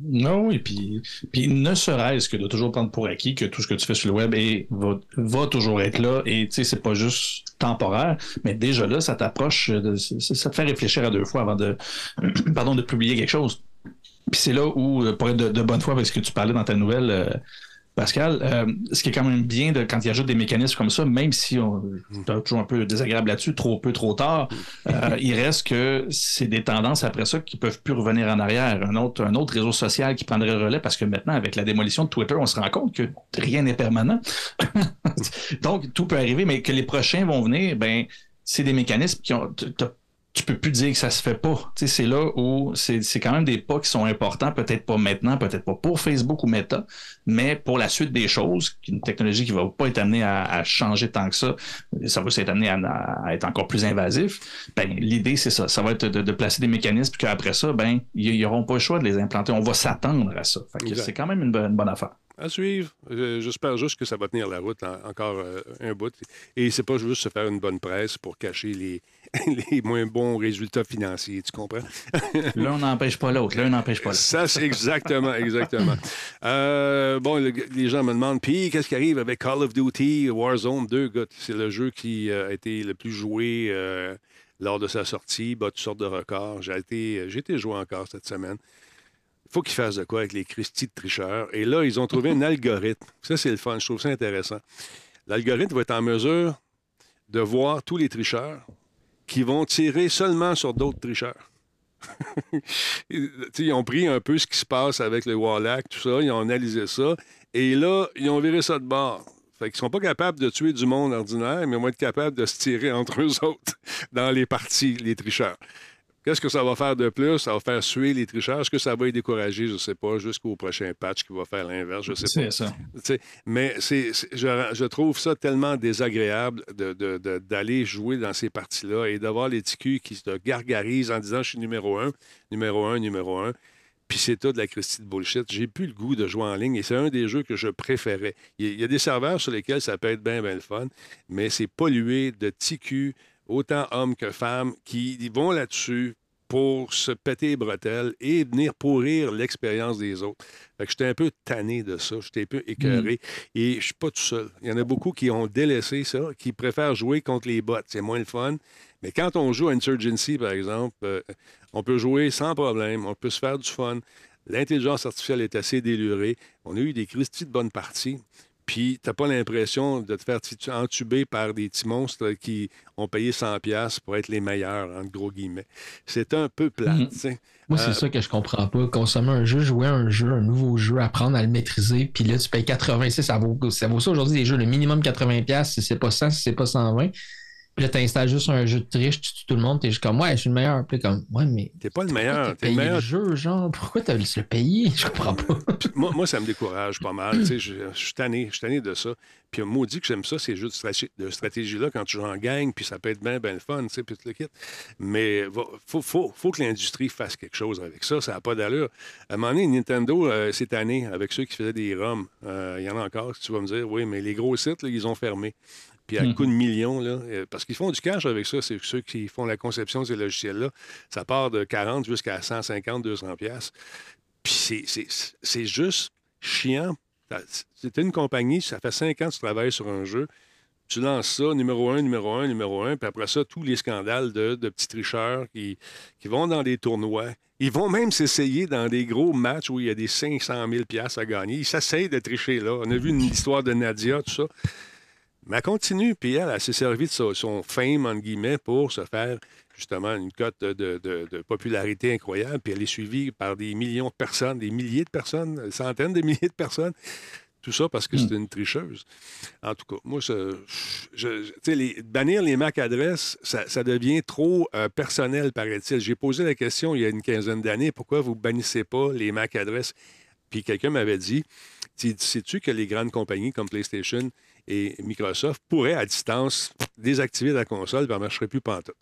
Non, et puis, puis ne serait-ce que de toujours prendre pour acquis que tout ce que tu fais sur le web est, va, va toujours être là et tu sais, c'est pas juste temporaire, mais déjà là, ça t'approche, de- ça te fait réfléchir à deux fois avant de, (clears throat) pardon, de publier quelque chose. Puis c'est là où, euh, pour être de, de bonne foi avec ce que tu parlais dans ta nouvelle, euh, Pascal, euh, ce qui est quand même bien de, quand il ajoute des mécanismes comme ça, même si on est toujours un peu désagréable là-dessus, trop peu, trop tard, euh, (laughs) il reste que c'est des tendances après ça qui peuvent plus revenir en arrière. Un autre, un autre réseau social qui prendrait le relais parce que maintenant, avec la démolition de Twitter, on se rend compte que rien n'est permanent. (laughs) Donc, tout peut arriver, mais que les prochains vont venir, ben, c'est des mécanismes qui ont. Tu peux plus dire que ça se fait pas. Tu sais, c'est là où c'est c'est quand même des pas qui sont importants, peut-être pas maintenant, peut-être pas pour Facebook ou Meta, mais pour la suite des choses, une technologie qui va pas être amenée à, à changer tant que ça, ça va être amené à, à être encore plus invasif. Ben, l'idée, c'est ça. Ça va être de, de placer des mécanismes, puis qu'après ça, ben, ils n'auront pas le choix de les implanter. On va s'attendre à ça. Fait que Exact. c'est quand même une bonne, une bonne affaire. À suivre. Euh, J'espère juste que ça va tenir la route en- encore euh, un bout. Et c'est pas juste se faire une bonne presse pour cacher les, (laughs) les moins bons résultats financiers, tu comprends? (laughs) L'un n'empêche pas l'autre. L'un n'empêche pas l'autre. Ça, c'est exactement, exactement. Euh, bon, le- les gens me demandent, puis qu'est-ce qui arrive avec Call of Duty Warzone 2? Gars, C'est le jeu qui euh, a été le plus joué euh, lors de sa sortie, bat toutes sortes de records. J'ai été, j'ai été joué encore cette semaine. Il faut qu'ils fassent de quoi avec les Christie de tricheurs. Et là, ils ont trouvé un (laughs) algorithme. Ça, c'est le fun. Je trouve ça intéressant. L'algorithme va être en mesure de voir tous les tricheurs qui vont tirer seulement sur d'autres tricheurs. (laughs) Ils ont pris un peu ce qui se passe avec le Wallach, tout ça, ils ont analysé ça, et là, ils ont viré ça de bord. Fait qu'ils sont pas capables de tuer du monde ordinaire, mais ils vont être capables de se tirer entre eux autres (laughs) dans les parties, les tricheurs. Qu'est-ce que ça va faire de plus? Ça va faire suer les tricheurs? Est-ce que ça va les décourager? Je ne sais pas, jusqu'au prochain patch qui va faire l'inverse, je ne sais pas. C'est ça. Mais c'est, je, je trouve ça tellement désagréable de- de- de- d'aller jouer dans ces parties-là et d'avoir les TQ qui se gargarisent en disant je suis numéro un, numéro un, numéro un. Puis c'est tout de la Christie de bullshit. J'ai plus le goût de jouer en ligne et c'est un des jeux que je préférais. Il y a- il y a des serveurs sur lesquels ça peut être bien, bien le fun, mais c'est pollué de TQ, autant hommes que femmes, qui vont là-dessus pour se péter les bretelles et venir pourrir l'expérience des autres. Fait que j'étais un peu tanné de ça, j'étais un peu écœuré. Et je suis pas tout seul. Il y en a beaucoup qui ont délaissé ça, qui préfèrent jouer contre les bots. C'est moins le fun. Mais quand on joue à Insurgency, par exemple, euh, on peut jouer sans problème, on peut se faire du fun. L'intelligence artificielle est assez délurée. On a eu des Christie de bonnes parties. Puis, t'as pas l'impression de te faire entuber par des petits monstres qui ont payé 100$ piastres pour être les meilleurs, entre gros guillemets. C'est un peu plat, tu sais. Moi, c'est Euh, ça que je comprends pas. Consommer un jeu, jouer à un jeu, un nouveau jeu, apprendre à le maîtriser, puis là, tu payes 86, ça vaut ça, vaut ça aujourd'hui, des jeux, le minimum 80$, si c'est pas 100, si c'est pas 120. Puis là, t'installes juste un jeu de triche, tu tues tout le monde, t'es juste comme, ouais, je suis le meilleur. Puis comme, ouais, mais. T'es pas le meilleur. T'es le meilleur. le jeu, genre? Pourquoi t'as le payer? Je comprends pas. moi, moi, ça me décourage pas mal. Tu sais, je, je suis tanné, je suis tanné de ça. Puis maudit que j'aime ça, ces jeux de, stratégie- de stratégie-là, quand tu joues en gang, puis ça peut être bien, bien le fun, tu sais, puis tout le kit. Mais il faut, faut, faut que l'industrie fasse quelque chose avec ça. Ça n'a pas d'allure. À un moment donné, Nintendo, euh, cette année, avec ceux qui faisaient des ROM, euh, il y en a encore, tu vas me dire, oui, mais les gros sites, là, ils ont fermé. Puis à Mhm. coup de millions, là, euh, parce qu'ils font du cash avec ça, c'est ceux qui font la conception de ces logiciels-là. Ça part de 40 jusqu'à 150, 200 pièces. Puis c'est- juste chiant. C'était une compagnie, ça fait cinq ans que tu travailles sur un jeu. Tu lances ça, numéro un, numéro un, numéro un, puis après ça, tous les scandales de, de petits tricheurs qui, qui vont dans des tournois. Ils vont même s'essayer dans des gros matchs où il y a des 500 000 piastres à gagner. Ils s'essayent de tricher là. On a vu une histoire de Nadia, tout ça. Mais elle continue, puis elle, elle s'est servie de son fame, entre guillemets, pour se faire justement une cote de, de- de popularité incroyable, puis elle est suivie par des millions de personnes, des milliers de personnes, des centaines de (laughs) milliers de personnes. Tout ça parce que c'est une tricheuse. En tout cas, moi, je, je- je- tu sais, les- bannir les MAC adresses, ça, ça devient trop euh, personnel, paraît-il. J'ai posé la question il y a une quinzaine d'années, pourquoi vous bannissez pas les MAC adresses? Puis quelqu'un m'avait dit, Tu- sais-tu que les grandes compagnies comme PlayStation et Microsoft pourraient à distance désactiver la console et elle ne marcherait plus pantoute.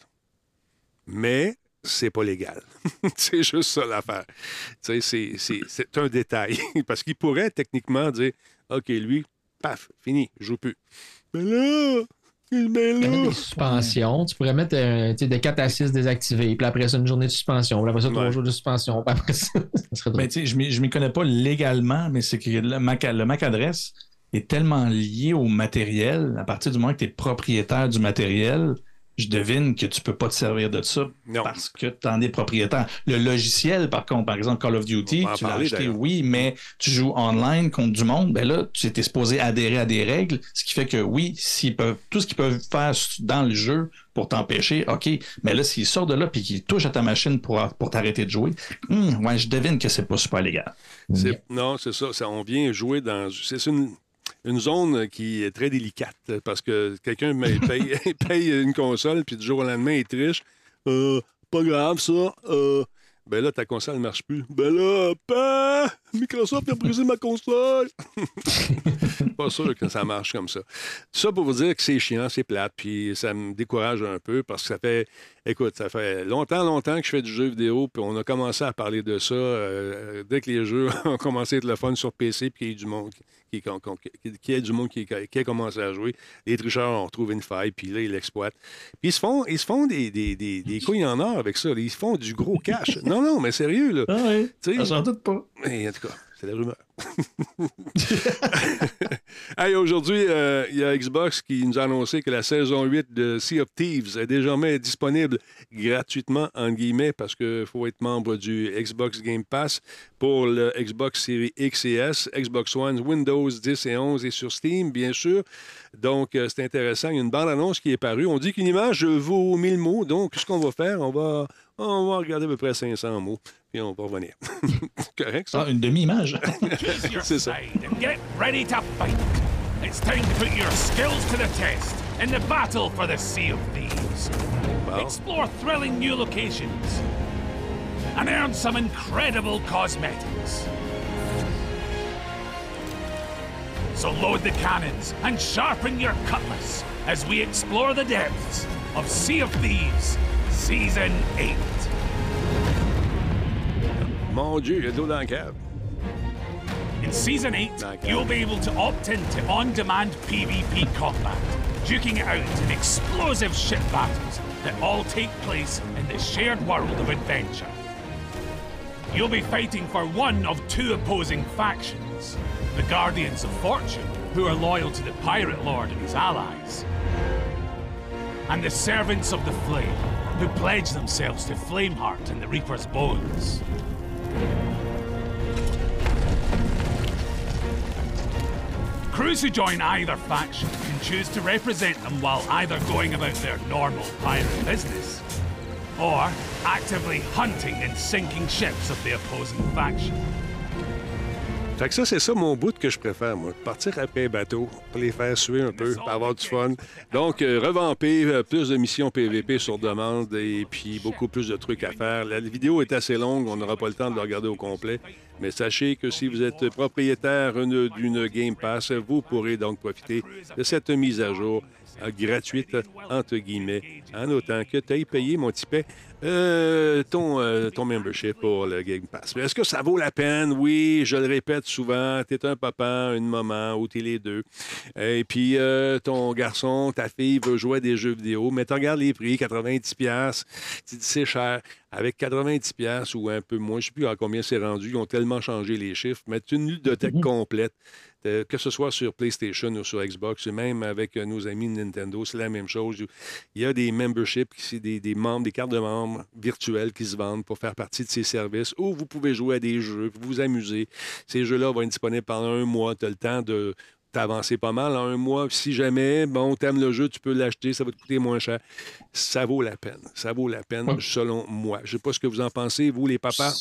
Mais c'est pas légal. (laughs) c'est juste ça l'affaire. C'est- un détail. (laughs) Parce qu'il pourrait techniquement dire OK, lui, paf, fini, je joue plus. Mais là, mais Tu pourrais mettre là. des suspensions. Tu pourrais mettre euh, de 4 à 6 désactivés. Puis après ça, une journée de suspension. Puis après ça, 3 Ouais. jours de suspension. (laughs) Puis après ça, ça serait drôle. Ben, tu sais, je ne m'y connais pas légalement, mais c'est que le MAC, le MAC adresse est tellement lié au matériel, à partir du moment que tu es propriétaire du matériel, je devine que tu peux pas te servir de ça Non. parce que tu en es propriétaire. Le logiciel, par contre, par exemple, Call of Duty, tu l'as acheté, oui, mais tu joues online contre du monde, ben là, tu étais supposé adhérer à des règles, ce qui fait que oui, s'ils peuvent, tout ce qu'ils peuvent faire dans le jeu pour t'empêcher, OK, mais là, s'ils sortent de là puis qu'ils touchent à ta machine pour, pour t'arrêter de jouer, hum, ouais, je devine que c'est pas super légal. C'est- Non, c'est ça, ça. On vient jouer dans. C'est une, une zone qui est très délicate parce que quelqu'un (laughs) paye, (laughs) paye une console, puis du jour au lendemain, il triche. Euh, pas grave, ça. Euh, ben là, ta console ne marche plus. Ben là, pas! Microsoft a brisé ma console! (laughs) pas sûr que ça marche comme ça. Tout ça pour vous dire que c'est chiant, c'est plate, puis ça me décourage un peu parce que ça fait, écoute, ça fait longtemps, longtemps que je fais du jeu vidéo, puis on a commencé à parler de ça euh, dès que les jeux (laughs) ont commencé à être le fun sur PC, puis qu'il y ait du monde qui, qui, du monde qui, qui a commencé à jouer. Les tricheurs ont retrouvé une faille, puis là, ils l'exploitent. Puis ils se font, ils se font des, des, des, des couilles en or avec ça. Ils se font du gros cash. Non, non, mais sérieux, là. Ah oui, Tu sais, j'en doute pas. mais en tout cas, c'est la rumeur. (laughs) hey, aujourd'hui, euh, il y a Xbox qui nous a annoncé que la saison 8 de Sea of Thieves est désormais disponible gratuitement, en guillemets, parce qu'il faut être membre du Xbox Game Pass pour le Xbox Series X et S, Xbox One, Windows 10 et 11 et sur Steam, bien sûr. Donc, euh, c'est intéressant. Il y a une bande-annonce qui est parue. On dit qu'une image vaut 1000 mots. Donc, ce qu'on va faire, on va, on va regarder à peu près 500 mots, puis on va revenir. (laughs) Correct, ça? Ah, une demi-image. (laughs) Choose your C'est ça. get ready to fight. It's time to put your skills to the test in the battle for the Sea of Thieves. Wow. Explore thrilling new locations and earn some incredible cosmetics. So load the cannons and sharpen your cutlass as we explore the depths of Sea of Thieves Season 8. Mon Dieu, il y a de l'eau dans la cave. In Season 8, Okay. you'll be able to opt into on demand PvP combat, duking it out in explosive ship battles that all take place in the shared world of adventure. You'll be fighting for one of two opposing factions the Guardians of Fortune, who are loyal to the Pirate Lord and his allies, and the Servants of the Flame, who pledge themselves to Flameheart and the Reaper's Bones. Crews who join either faction can choose to represent them while either going about their normal pirate business or actively hunting and sinking ships of the opposing faction. Fait que ça, c'est ça mon bout que je préfère, moi. Partir après bateau pour les faire suer un peu, pour avoir du fun. Donc, euh, revamper, euh, plus de missions PVP sur demande et puis beaucoup plus de trucs à faire. La vidéo est assez longue, on n'aura pas le temps de la regarder au complet. Mais sachez que si vous êtes propriétaire une- d'une Game Pass, vous pourrez donc profiter de cette mise à jour gratuite, entre guillemets, en autant que tu aies payé, mon petit paix, euh, ton, euh, ton membership pour le Game Pass. Mais Est-ce que ça vaut la peine? Oui, je le répète souvent, tu es un papa, une maman, ou tu es les deux. Et puis, euh, ton garçon, ta fille veut jouer à des jeux vidéo, mais tu regardes les prix, 90$, piastres, tu dis c'est cher. Avec 90$ piastres ou un peu moins, je ne sais plus à combien c'est rendu, ils ont tellement changé les chiffres, mais tu une ludothèque complète. Euh, que ce soit sur PlayStation ou sur Xbox, et même avec euh, nos amis de Nintendo, c'est la même chose. Il y a des memberships, c'est des, des membres, des cartes de membres virtuelles qui se vendent pour faire partie de ces services où vous pouvez jouer à des jeux, vous amuser. Ces jeux-là vont être disponibles pendant un mois. Tu as le temps de t'avancer pas mal en un mois. Si jamais, bon, t'aimes le jeu, tu peux l'acheter, ça va te coûter moins cher. Ça vaut la peine. Ça vaut la peine, Ouais. selon moi. Je sais pas ce que vous en pensez, vous, les papas.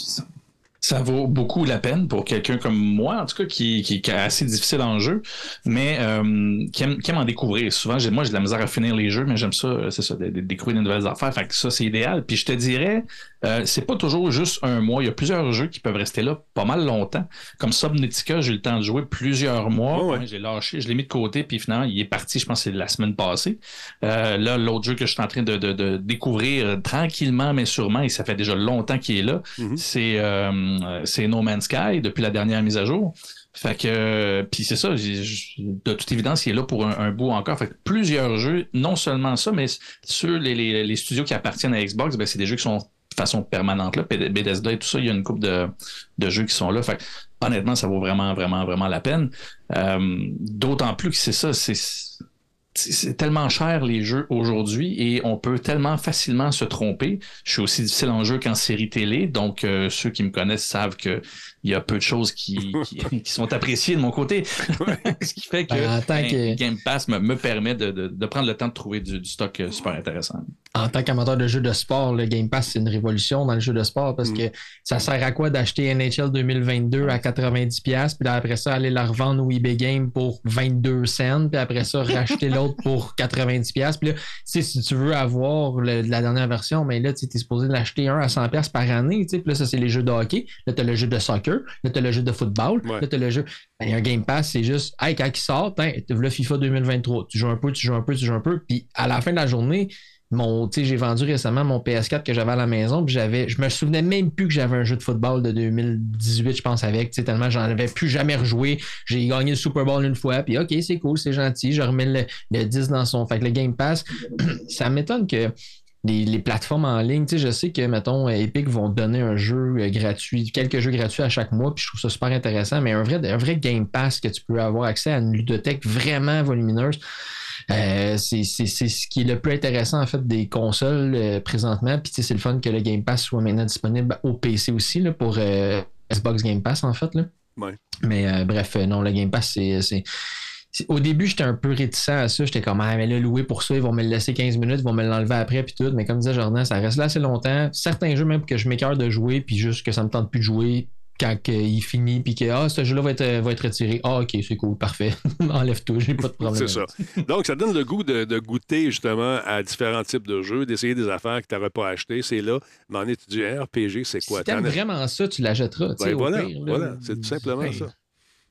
Ça vaut beaucoup la peine pour quelqu'un comme moi, en tout cas, qui, qui, qui est assez difficile en jeu, mais euh, qui, aime, qui aime en découvrir. Souvent, moi, j'ai de la misère à finir les jeux, mais j'aime ça, euh, c'est ça, de, de découvrir de nouvelles affaires. Fait que ça, c'est idéal. Puis je te dirais, euh, c'est pas toujours juste un mois. Il y a plusieurs jeux qui peuvent rester là pas mal longtemps. Comme Subnautica, j'ai eu le temps de jouer plusieurs mois. Ouais. J'ai lâché, je l'ai mis de côté, puis finalement, il est parti, je pense c'est la semaine passée. Euh, là, l'autre jeu que je suis en train de, de- de découvrir tranquillement, mais sûrement, et ça fait déjà longtemps qu'il est là, Mhm. c'est euh, c'est No Man's Sky depuis la dernière mise à jour. Fait que, euh, puis c'est ça, de toute évidence, il est là pour un, un bout encore. Fait que plusieurs jeux, non seulement ça, mais sur les, les- les studios qui appartiennent à Xbox, ben, c'est des jeux qui sont façon permanente là. Beth- Bethesda et tout ça, il y a une couple de, de jeux qui sont là. Fait honnêtement, ça vaut vraiment, vraiment, vraiment la peine. Euh, D'autant plus que c'est ça, c'est tellement cher les jeux aujourd'hui et on peut tellement facilement se tromper. Je suis aussi difficile en jeu qu'en série télé, donc euh, ceux qui me connaissent savent que il y a peu de choses qui, qui, (laughs) qui sont appréciées de mon côté. (laughs) Ce qui fait que, Ben, en tant ben, que- Game Pass me, me permet de, de- de prendre le temps de trouver du, du stock euh, super intéressant. En tant qu'amateur de jeux de sport, le Game Pass, c'est une révolution dans le jeu de sport parce Mm. que ça sert à quoi d'acheter NHL 2022 à 90$, puis après ça, aller la revendre au eBay Game pour 22 cents, puis après ça, racheter (laughs) l'autre pour 90$. Puis là, tu sais, si tu veux avoir le- la dernière version, mais là, tu es supposé l'acheter un à 100$ par année. tu sais. Puis là, ça, c'est les jeux de hockey. Là, tu as le jeu de soccer. Là, tu as le jeu de football. Ouais. Là, tu as le jeu. Ben, un Game Pass, c'est juste, hey, quand il sort, hein, le FIFA 2023, tu joues un peu, tu joues un peu, tu joues un peu. Puis à la fin de la journée, mon, tu j'ai vendu récemment mon PS4 que j'avais à la maison, puis j'avais, je me souvenais même plus que j'avais un jeu de football de 2018, je pense, avec, tu sais, tellement j'en avais plus jamais rejoué. J'ai gagné le Super Bowl une fois, puis OK, c'est cool, c'est gentil, je remets le, le 10 dans son. Fait que le Game Pass, (clears throat) ça m'étonne que les, les plateformes en ligne, tu sais, je sais que, mettons, Epic vont donner un jeu euh, gratuit, quelques jeux gratuits à chaque mois, puis je trouve ça super intéressant, mais un vrai, un vrai Game Pass que tu peux avoir accès à une ludothèque vraiment volumineuse, euh, c'est ce qui est le plus intéressant en fait des consoles euh, présentement. Puis c'est le fun que le Game Pass soit maintenant disponible au PC aussi là, pour euh, Xbox Game Pass en fait. Là. Ouais. Mais bref, non, le Game Pass, c'est. Au début, j'étais un peu réticent à ça. J'étais comme, ah, mais là, louer pour ça, ils vont me le laisser 15 minutes, ils vont me l'enlever après, puis tout. Mais comme disait Jordan, ça reste là assez longtemps. Certains jeux, même que je m'écœure de jouer, puis juste que ça me tente plus de jouer quand il finit, puis que, ah, ce jeu-là va être, va être retiré. Ah, ok, c'est cool, parfait. (laughs) Enlève tout, j'ai pas de problème. C'est ça. Donc, ça donne le goût de, de goûter justement à différents types de jeux, d'essayer des affaires que tu n'aurais pas achetées. C'est là. Mais en étudiant RPG, c'est quoi? Si t'aimes vraiment ça, tu l'achèteras. Ben voilà, pire, là. voilà. C'est tout simplement ça.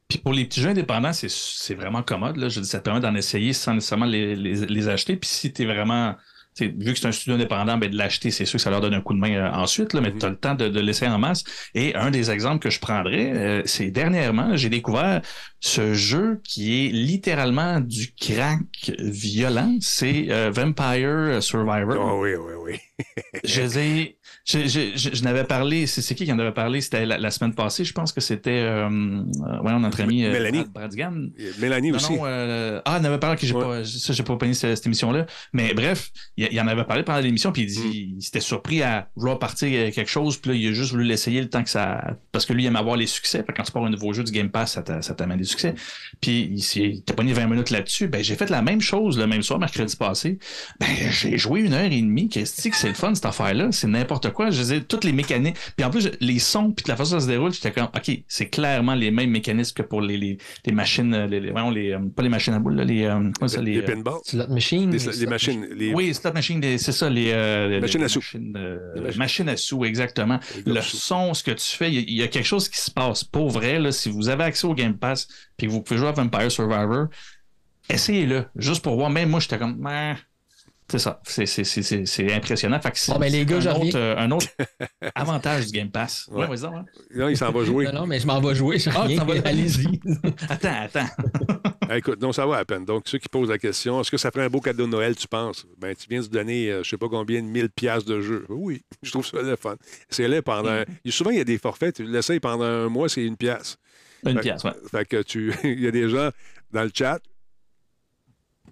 Puis pour les petits jeux indépendants, c'est, c'est vraiment commode. Là. Je dis, ça te permet d'en essayer sans nécessairement les, les, les acheter. Puis si tu es vraiment. Vu que c'est un studio indépendant, ben de l'acheter, c'est sûr que ça leur donne un coup de main euh, ensuite, là, mais Mhm. tu as le temps de, de l'essayer en masse. Et un des exemples que je prendrais, euh, c'est dernièrement, j'ai découvert ce jeu qui est littéralement du crack violent. C'est euh, Vampire Survivor. Oh oui, oui, oui. (laughs) Je dis, je, je, je, je n'avais parlé, c'est, qui qui en avait parlé? C'était la, la semaine passée, je pense que c'était, euh, euh, ouais, notre ami euh, Mélanie. Brad Bradigan. Mélanie Non, aussi. non, euh, ah, il en avait parlé, que j'ai Ouais. pas, ça, j'ai pas pogné cette, cette émission-là. Mais bref, il, il en avait parlé pendant l'émission, puis il dit, Mm. il s'était surpris à vouloir partir euh, quelque chose, puis là, il a juste voulu l'essayer le temps que ça, parce que lui, il aime avoir les succès. Fait que quand tu pars un nouveau jeu du Game Pass, ça, t'a- ça t'amène des succès. Puis il s'est il t'a pogné 20 minutes là-dessus. Ben, j'ai fait la même chose le même soir, mercredi passé. Ben, j'ai joué une heure et demie. Qu'est-ce que c'est le fun, cette affaire-là? C'est n'importe quoi. Je disais, toutes les mécaniques. Puis en plus, les sons, puis la façon dont ça se déroule, j'étais comme, OK, c'est clairement les mêmes mécanismes que pour les, les, les machines, les, les, voyons, les, euh, pas les machines à boules, là, les, euh, comment ça, Les, les, euh, pinballs. Slot machine. Les, les les slot machines. Les... oui, slot machine, les- c'est ça, les, euh, les- Machines à sous. Machines, euh, Les machines. machines à sous, exactement. Le sous. son, ce que tu fais, il y, a- il y a quelque chose qui se passe. Pour vrai, là, si vous avez accès au Game Pass puis que vous pouvez jouer à Vampire Survivor, essayez-le. Juste pour voir. Même moi, j'étais comme. C'est ça. C'est- impressionnant. Fait que c'est Bon, ben, les gars, un, autre, euh, un autre (laughs) avantage du Game Pass. Ouais. Ouais. Là, il s'en va jouer. Non, non, mais je m'en vais jouer. Ah, Allez-y. (laughs) Attends, attends. (laughs) Ah, écoute, donc ça va à peine. Donc, ceux qui posent la question, est-ce que ça ferait un beau cadeau de Noël, tu penses? Ben, tu viens de donner, euh, je sais pas combien de 1000 piastres de jeu. Oui, je trouve ça le fun. C'est là pendant. Mm. un- Souvent, il y a des forfaits, tu l'essayes pendant un mois, c'est une pièce. Une Fait- pièce, ouais. Fait que tu. Il y a des gens dans le chat.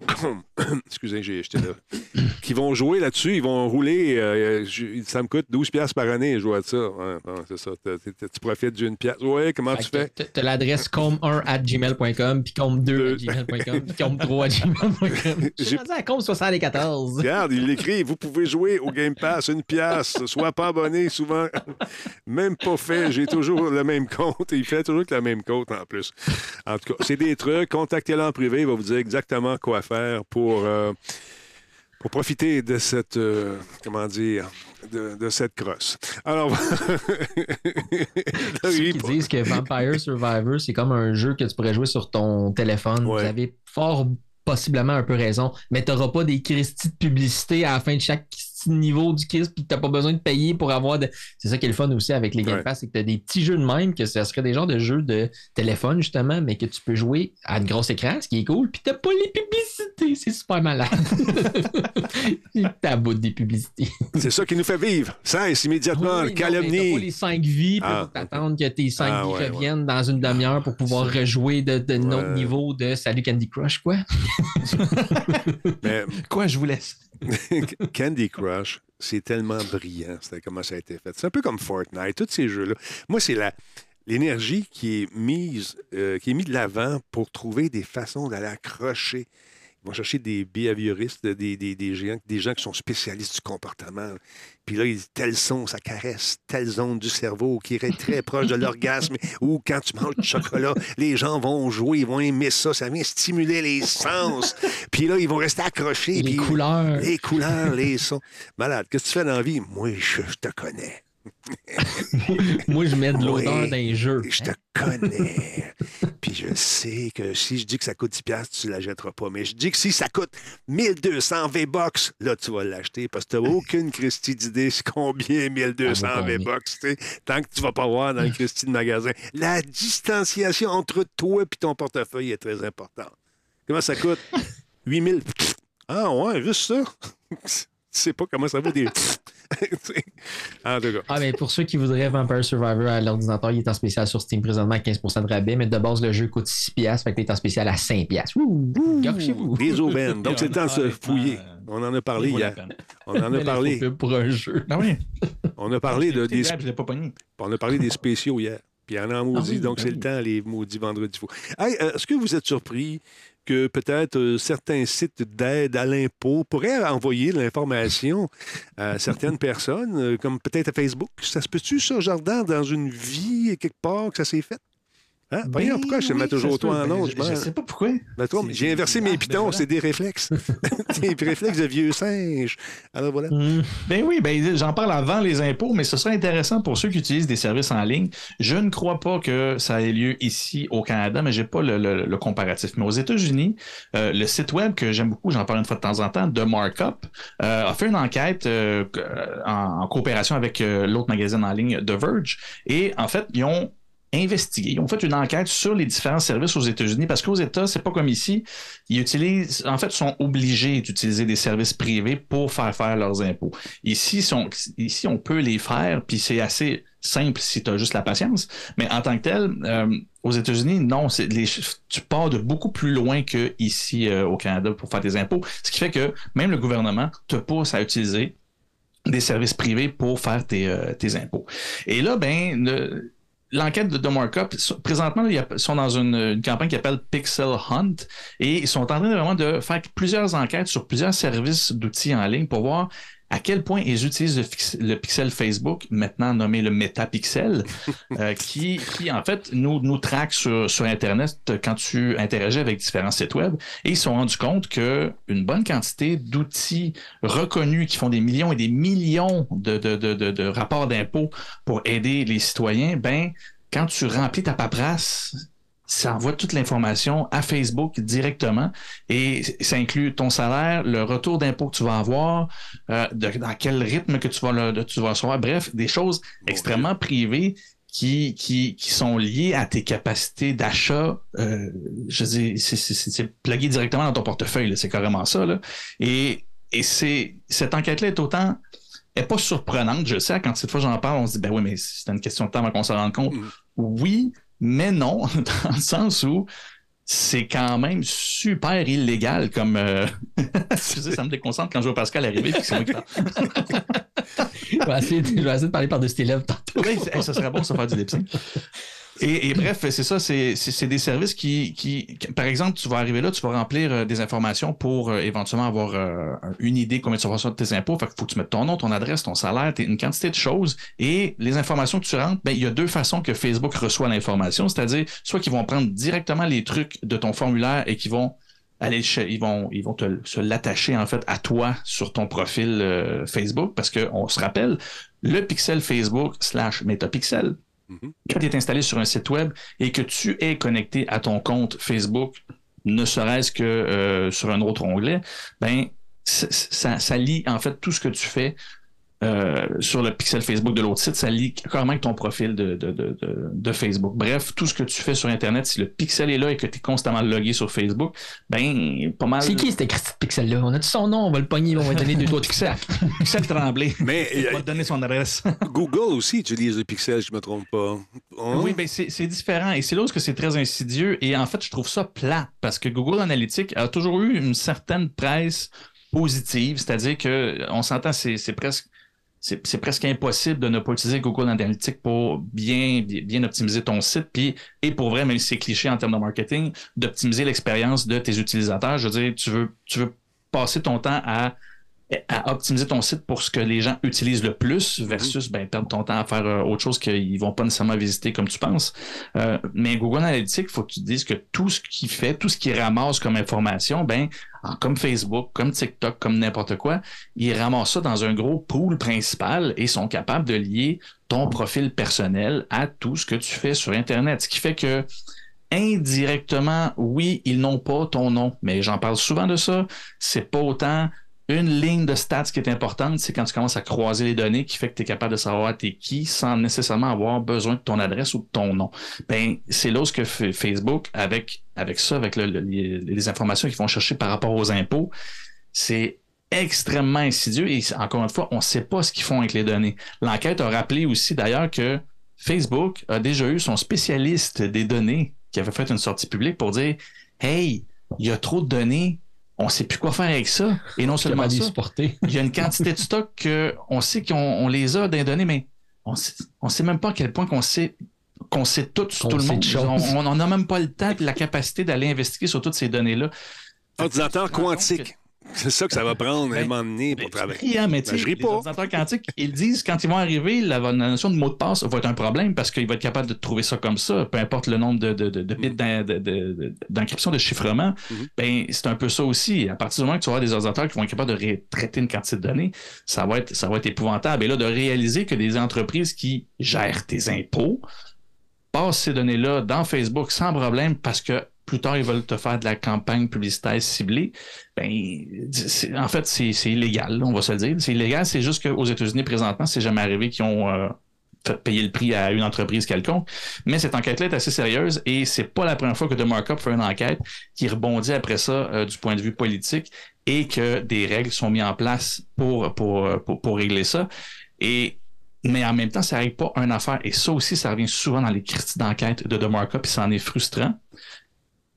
(clears throat) (coughs) Excusez, j'ai j'étais là. (coughs) qui vont jouer là-dessus, ils vont rouler. euh, je- ça me coûte 12 piastres par année, vois de ça. Ouais, c'est ça. Tu profites d'une pièce. Ouais, comment tu fais? Tu as l'adresse com1 at gmail.com, puis com2 at gmail.com, puis (laughs) com3 at gmail.com. Je suis J'ai- rendu à com74. Regarde, il l'écrit, vous pouvez jouer au Game Pass une pièce, soit pas abonné, souvent même pas fait. J'ai toujours le même compte. Il fait toujours que le même compte en plus. En tout cas, c'est des trucs. Contactez-le en privé, il va vous dire exactement quoi faire pour, euh, pour profiter de cette, euh, comment dire, de, de cette crosse. Alors, (laughs) Ceux qui disent que Vampire Survivor, c'est comme un jeu que tu pourrais jouer sur ton téléphone. Ouais. Vous avez fort possiblement un peu raison, mais tu n'auras pas des Christie de publicité à la fin de chaque petit niveau du Kiss, puis tu n'as pas besoin de payer pour avoir de. C'est ça qui est le fun aussi avec les Game. Pass, c'est que tu as des petits jeux de même, que ce serait des genres de jeux de téléphone, justement, mais que tu peux jouer à un gros écran, ce qui est cool, puis tu pas les publicités. C'est super malade. (laughs) T'as bout des publicités. c'est ça qui nous fait vivre. Cesse immédiatement, Oui, mais T'as pas calomnie. les 5 vies, puis Ah, t'attendre que tes 5 Ah, vies ouais, reviennent dans une demi-heure pour pouvoir rejouer de, de notre niveau de Salut Candy Crush, quoi. (laughs) Mais Quoi, je vous laisse? Candy Crush, c'est tellement brillant, c'est comment ça a été fait. C'est un peu comme Fortnite, tous ces jeux-là. Moi, c'est la l'énergie qui est mise, euh, qui est mise de l'avant pour trouver des façons d'aller accrocher. Vont chercher des behavioristes, des, des, des, gens, des gens qui sont spécialistes du comportement. Puis là, ils disent tel son, ça caresse telle zone du cerveau qui est très proche de l'orgasme. (laughs) Ou quand tu manges du chocolat, les gens vont jouer, ils vont aimer ça, ça vient stimuler les sens. Puis là, ils vont rester accrochés. les puis- couleurs. les couleurs, les sons. Malade, qu'est-ce que tu fais dans la vie? Moi, je, je te connais. (laughs) Moi, je mets de l'odeur Oui, dans les jeux. Je te connais. Sais que si je dis que ça coûte 10$, piastres, tu ne la jetteras pas. Mais je dis que si ça coûte 1200 V-Bucks, là, tu vas l'acheter parce que tu n'as aucune Christie d'idée c'est combien 1200 Ah, V-Bucks. Tant que tu vas pas voir dans le Christie de magasin. La distanciation entre toi et ton portefeuille est très importante. Comment ça coûte? (laughs) 8000. Ah ouais, juste ça? (laughs) tu sais pas comment ça vaut des... (laughs) (laughs) Tu sais, en tout cas. Ah, mais pour ceux qui voudraient Vampire Survivor à l'ordinateur, il est en spécial sur Steam présentement à 15% de rabais, mais de base, le jeu coûte 6$, piastres, fait qu'il est en spécial à 5$. piastres. Ouh, Gâchez-vous. Des aubaines. Donc, c'est le temps de se fouiller. On en a parlé hier. On en a parlé. pour un jeu. Ah oui. On a parlé de, des, on a parlé des spéciaux hier. Puis il y en a en maudit, oui, donc ben c'est le temps, les maudits vendredis fous. Hey, euh, Est-ce que vous êtes surpris que peut-être euh, certains sites d'aide à l'impôt pourraient envoyer l'information à certaines personnes, euh, comme peut-être à Facebook? Ça se peut-tu, ça, Jardin, dans une vie, quelque part, que ça s'est fait? Hein? Voyons, pourquoi je te mets toujours toi en autre? autre? Je, je sais pas pourquoi. Ben, j'ai inversé Ah, mes ben pitons, voilà. c'est des réflexes. (laughs) des réflexes de vieux singe. Alors voilà. Hum. Ben oui, ben j'en parle avant les impôts, mais ce serait intéressant pour ceux qui utilisent des services en ligne. Je ne crois pas que ça ait lieu ici au Canada, mais j'ai pas le, le- le comparatif. Mais aux États-Unis, euh, le site web que j'aime beaucoup, j'en parle une fois de temps en temps, de Markup, euh, a fait une enquête euh, en, en coopération avec l'autre magazine en ligne, The Verge, et en fait, ils ont investigué. Ils ont fait une enquête sur les différents services aux États-Unis parce qu'aux États, c'est pas comme ici. Ils utilisent, en fait, sont obligés d'utiliser des services privés pour faire faire leurs impôts. Ici, ici on peut les faire, puis c'est assez simple si tu as juste la patience. Mais en tant que tel, euh, aux États-Unis, non, tu pars de beaucoup plus loin que ici euh, au Canada pour faire tes impôts. Ce qui fait que même le gouvernement te pousse à utiliser des services privés pour faire tes, euh, tes impôts. Et là, ben, le- L'enquête de, de Markup, présentement, ils sont dans une, campagne qui s'appelle Pixel Hunt et ils sont en train vraiment de faire plusieurs enquêtes sur plusieurs services d'outils en ligne pour voir à quel point ils utilisent le, pixel Facebook, maintenant nommé le Metapixel, (laughs) euh, qui, qui en fait nous, nous traque sur, sur Internet quand tu interagis avec différents sites web. Et ils se sont rendus compte que une bonne quantité d'outils reconnus qui font des millions et des millions de, de, de, de, de rapports d'impôts pour aider les citoyens, ben, quand tu remplis ta paperasse, ça envoie toute l'information à Facebook directement et ça inclut ton salaire, le retour d'impôt que tu vas avoir, euh, de- dans quel rythme que tu vas, le, de- tu vas recevoir, bref, des choses extrêmement privées qui, qui, qui sont liées à tes capacités d'achat. Euh, je dis, c'est- plugué directement dans ton portefeuille, c'est carrément ça. Là. Et, et c'est cette enquête-là est autant est pas surprenante, je sais, quand cette fois j'en parle, on se dit ben oui, mais c'est une question de temps avant qu'on s'en rende compte. Mm. Oui, mais non, (laughs) dans le sens où c'est quand même super illégal comme. Euh... (laughs) Ça me déconcentre quand je vois Pascal arriver puis que c'est moi qui parle. (laughs) Je vais essayer, de- je vais essayer de parler par-dessus tes lèvres tantôt. Oui, ça serait bon de se faire du lip. Et, et bref, c'est ça, c'est des services qui, qui, par exemple, tu vas arriver là, tu vas remplir euh, des informations pour euh, éventuellement avoir euh, une idée combien tu vas recevoir de tes impôts. Fait qu'il faut que tu mettes ton nom, ton adresse, ton salaire, une quantité de choses. Et les informations que tu rentres, ben, il y a deux façons que Facebook reçoit l'information, c'est-à-dire soit qu'ils vont prendre directement les trucs de ton formulaire et qu'ils vont aller ils vont ils vont te se l'attacher en fait à toi sur ton profil Facebook parce que on se rappelle le pixel Facebook slash Metapixel Quand tu es installé sur un site web et que tu es connecté à ton compte Facebook, ne serait-ce que euh, sur un autre onglet, ben ça, ça lie en fait tout ce que tu fais euh, sur le pixel Facebook de l'autre site, ça lie carrément avec ton profil de, de, de, de, de Facebook. Bref, tout ce que tu fais sur Internet, si le pixel est là et que tu es constamment logué sur Facebook, ben pas mal. C'est qui cet pixel-là? On a-tu son nom? On va le pogner, on va lui donner deux, trois (laughs) Pixel, Pixel Tremblay. (laughs) Mais On va euh, te donner son adresse. (laughs) Google aussi utilise le pixel, je ne me trompe pas. Hein? Oui, ben c'est différent. Et c'est là où que c'est très insidieux. Et en fait, je trouve ça plat parce que Google Analytics a toujours eu une certaine presse positive, c'est-à-dire que on s'entend, c'est presque. C'est presque impossible de ne pas utiliser Google Analytics pour bien, bien, bien optimiser ton site. Puis, et pour vrai, même si c'est cliché en termes de marketing, d'optimiser l'expérience de tes utilisateurs. Je veux dire, tu veux, tu veux passer ton temps à à optimiser ton site pour ce que les gens utilisent le plus versus ben, perdre ton temps à faire euh, autre chose qu'ils vont pas nécessairement visiter comme tu penses. Euh, mais Google Analytics, il faut que tu te dises que tout ce qu'il fait, tout ce qu'il ramasse comme information, ben, en- comme Facebook, comme TikTok, comme n'importe quoi, ils ramassent ça dans un gros pool principal et sont capables de lier ton profil personnel à tout ce que tu fais sur Internet. Ce qui fait que indirectement, oui, ils n'ont pas ton nom, mais j'en parle souvent de ça. C'est pas autant une ligne de stats qui est importante, c'est quand tu commences à croiser les données qui fait que tu es capable de savoir t'es qui sans nécessairement avoir besoin de ton adresse ou de ton nom. Ben, c'est là ce que Facebook, avec, avec ça, avec le- le- les, informations qu'ils vont chercher par rapport aux impôts, c'est extrêmement insidieux et encore une fois, on ne sait pas ce qu'ils font avec les données. L'enquête a rappelé aussi d'ailleurs que Facebook a déjà eu son spécialiste des données qui avait fait une sortie publique pour dire Hey, il y a trop de données, on ne sait plus quoi faire avec ça. Et non seulement ça, supporter? il y a une quantité de stock qu'on sait qu'on on les a dans les données, mais on sait, on sait même pas à quel point qu'on sait qu'on sait tout sur Qu'on tout le monde. On n'en a même pas le temps et la capacité d'aller investiguer sur toutes ces données-là. Ordinateur quantique. C'est ça que ça va prendre un Ben, moment donné pour travailler. mais Ben, je ris les ordinateurs quantiques, ils disent quand ils vont arriver, la, la notion de mot de passe va être un problème parce qu'il va être capable de trouver ça comme ça, peu importe le nombre de, de, de, de bits d'en- de- de- de- d'encryption, de chiffrement. Mhm. Ben, c'est un peu ça aussi. À partir du moment que tu vas avoir des ordinateurs qui vont être capables de traiter une quantité de données, ça va être, ça va être épouvantable. Et là, de réaliser que des entreprises qui gèrent tes impôts passent ces données-là dans Facebook sans problème parce que plus tard, ils veulent te faire de la campagne publicitaire ciblée. Ben, en fait, c'est illégal, on va se le dire. C'est illégal, c'est juste qu'aux États-Unis, présentement, c'est jamais arrivé qu'ils ont euh, payer le prix à une entreprise quelconque. Mais cette enquête-là est assez sérieuse et c'est pas la première fois que The Markup fait une enquête qui rebondit après ça euh, du point de vue politique et que des règles sont mises en place pour, pour, pour régler ça. Et mais en même temps, ça n'arrive pas une affaire. Et ça aussi, ça revient souvent dans les critiques d'enquête de The Markup, et ça en est frustrant.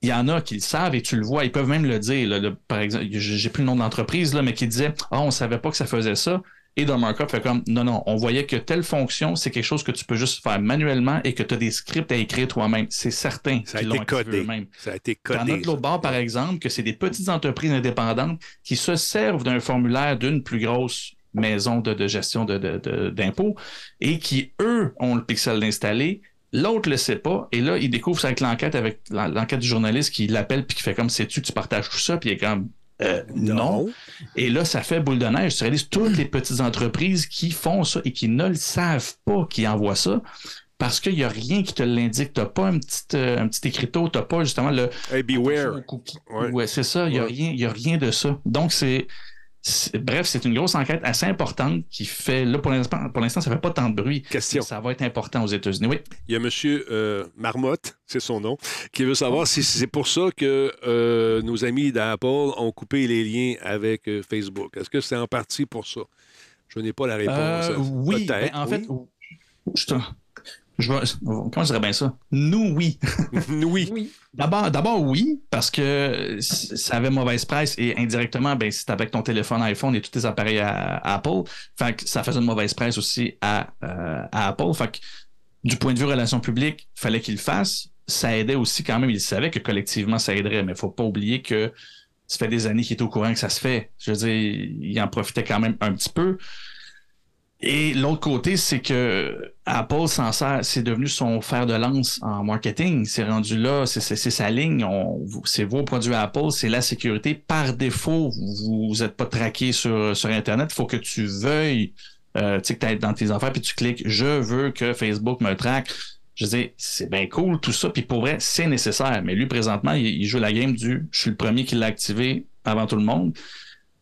Il y en a qui le savent et tu le vois, ils peuvent même le dire. là, par exemple, j'ai plus le nom de l'entreprise, là, mais qui disait Ah, on savait pas que ça faisait ça. Et The Markup fait comme Non, non, on voyait que telle fonction, c'est quelque chose que tu peux juste faire manuellement et que tu as des scripts à écrire toi-même. C'est certain. Ça a qu'ils été codé. eux-mêmes. Ça a été codé. de l'autre bord, par exemple, que c'est des petites entreprises indépendantes qui se servent d'un formulaire d'une plus grosse maisons de, de gestion de- de- de- d'impôts et qui, eux, ont le pixel installé. L'autre le sait pas. Et là, il découvre ça avec l'enquête, avec l'en- l'enquête du journaliste qui l'appelle puis qui fait comme sais-tu, tu partages tout ça, puis il est comme euh, non. Et là, ça fait boule de neige. Tu réalises toutes les petites entreprises qui font ça et qui ne le savent pas, qui envoient ça. Parce qu'il n'y a rien qui te l'indique. Tu n'as pas un petit, euh, un petit écriteau, tu n'as pas justement le. Hey, beware. Ouais. Ouais, c'est ça. Il n'y a, Ouais. rien- il y a rien de ça. Donc, c'est. Bref, c'est une grosse enquête assez importante qui fait. Là, pour l'instant, pour l'instant ça ne fait pas tant de bruit. Question. Ça va être important aux États-Unis. Oui. Il y a M. Marmotte, c'est son nom, qui veut savoir si c'est pour ça que euh, nos amis d'Apple ont coupé les liens avec euh, Facebook. Est-ce que c'est en partie pour ça? Je n'ai pas la réponse. Euh, oui. Ben, en fait, je je vais- comment je dirais bien ça? Nous, oui. (laughs) oui. Oui. D'abord, d'abord, oui, parce que ça avait mauvaise presse et indirectement, ben, c'est avec ton téléphone iPhone et tous tes appareils à, à Apple. Fait que ça faisait une mauvaise presse aussi à, euh, à Apple. Fait que du point de vue relations publiques, il fallait qu'il le fasse. Ça aidait aussi quand même. Il savait que collectivement, ça aiderait, mais il faut pas oublier que ça fait des années qu'il est au courant que ça se fait. Je veux dire, il en profitait quand même un petit peu. Et l'autre côté, c'est que Apple s'en sert, c'est devenu son fer de lance en marketing. C'est rendu là, c'est sa ligne. C'est vos produits Apple, c'est la sécurité. Par défaut, vous n'êtes pas traqué sur, sur Internet. Il faut que tu veuilles, euh, tu sais, que tu dans tes affaires, puis tu cliques Je veux que Facebook me traque. Je dire, c'est bien cool tout ça. Puis pour vrai, c'est nécessaire. Mais lui, présentement, il joue la game du Je suis le premier qui l'a activé avant tout le monde.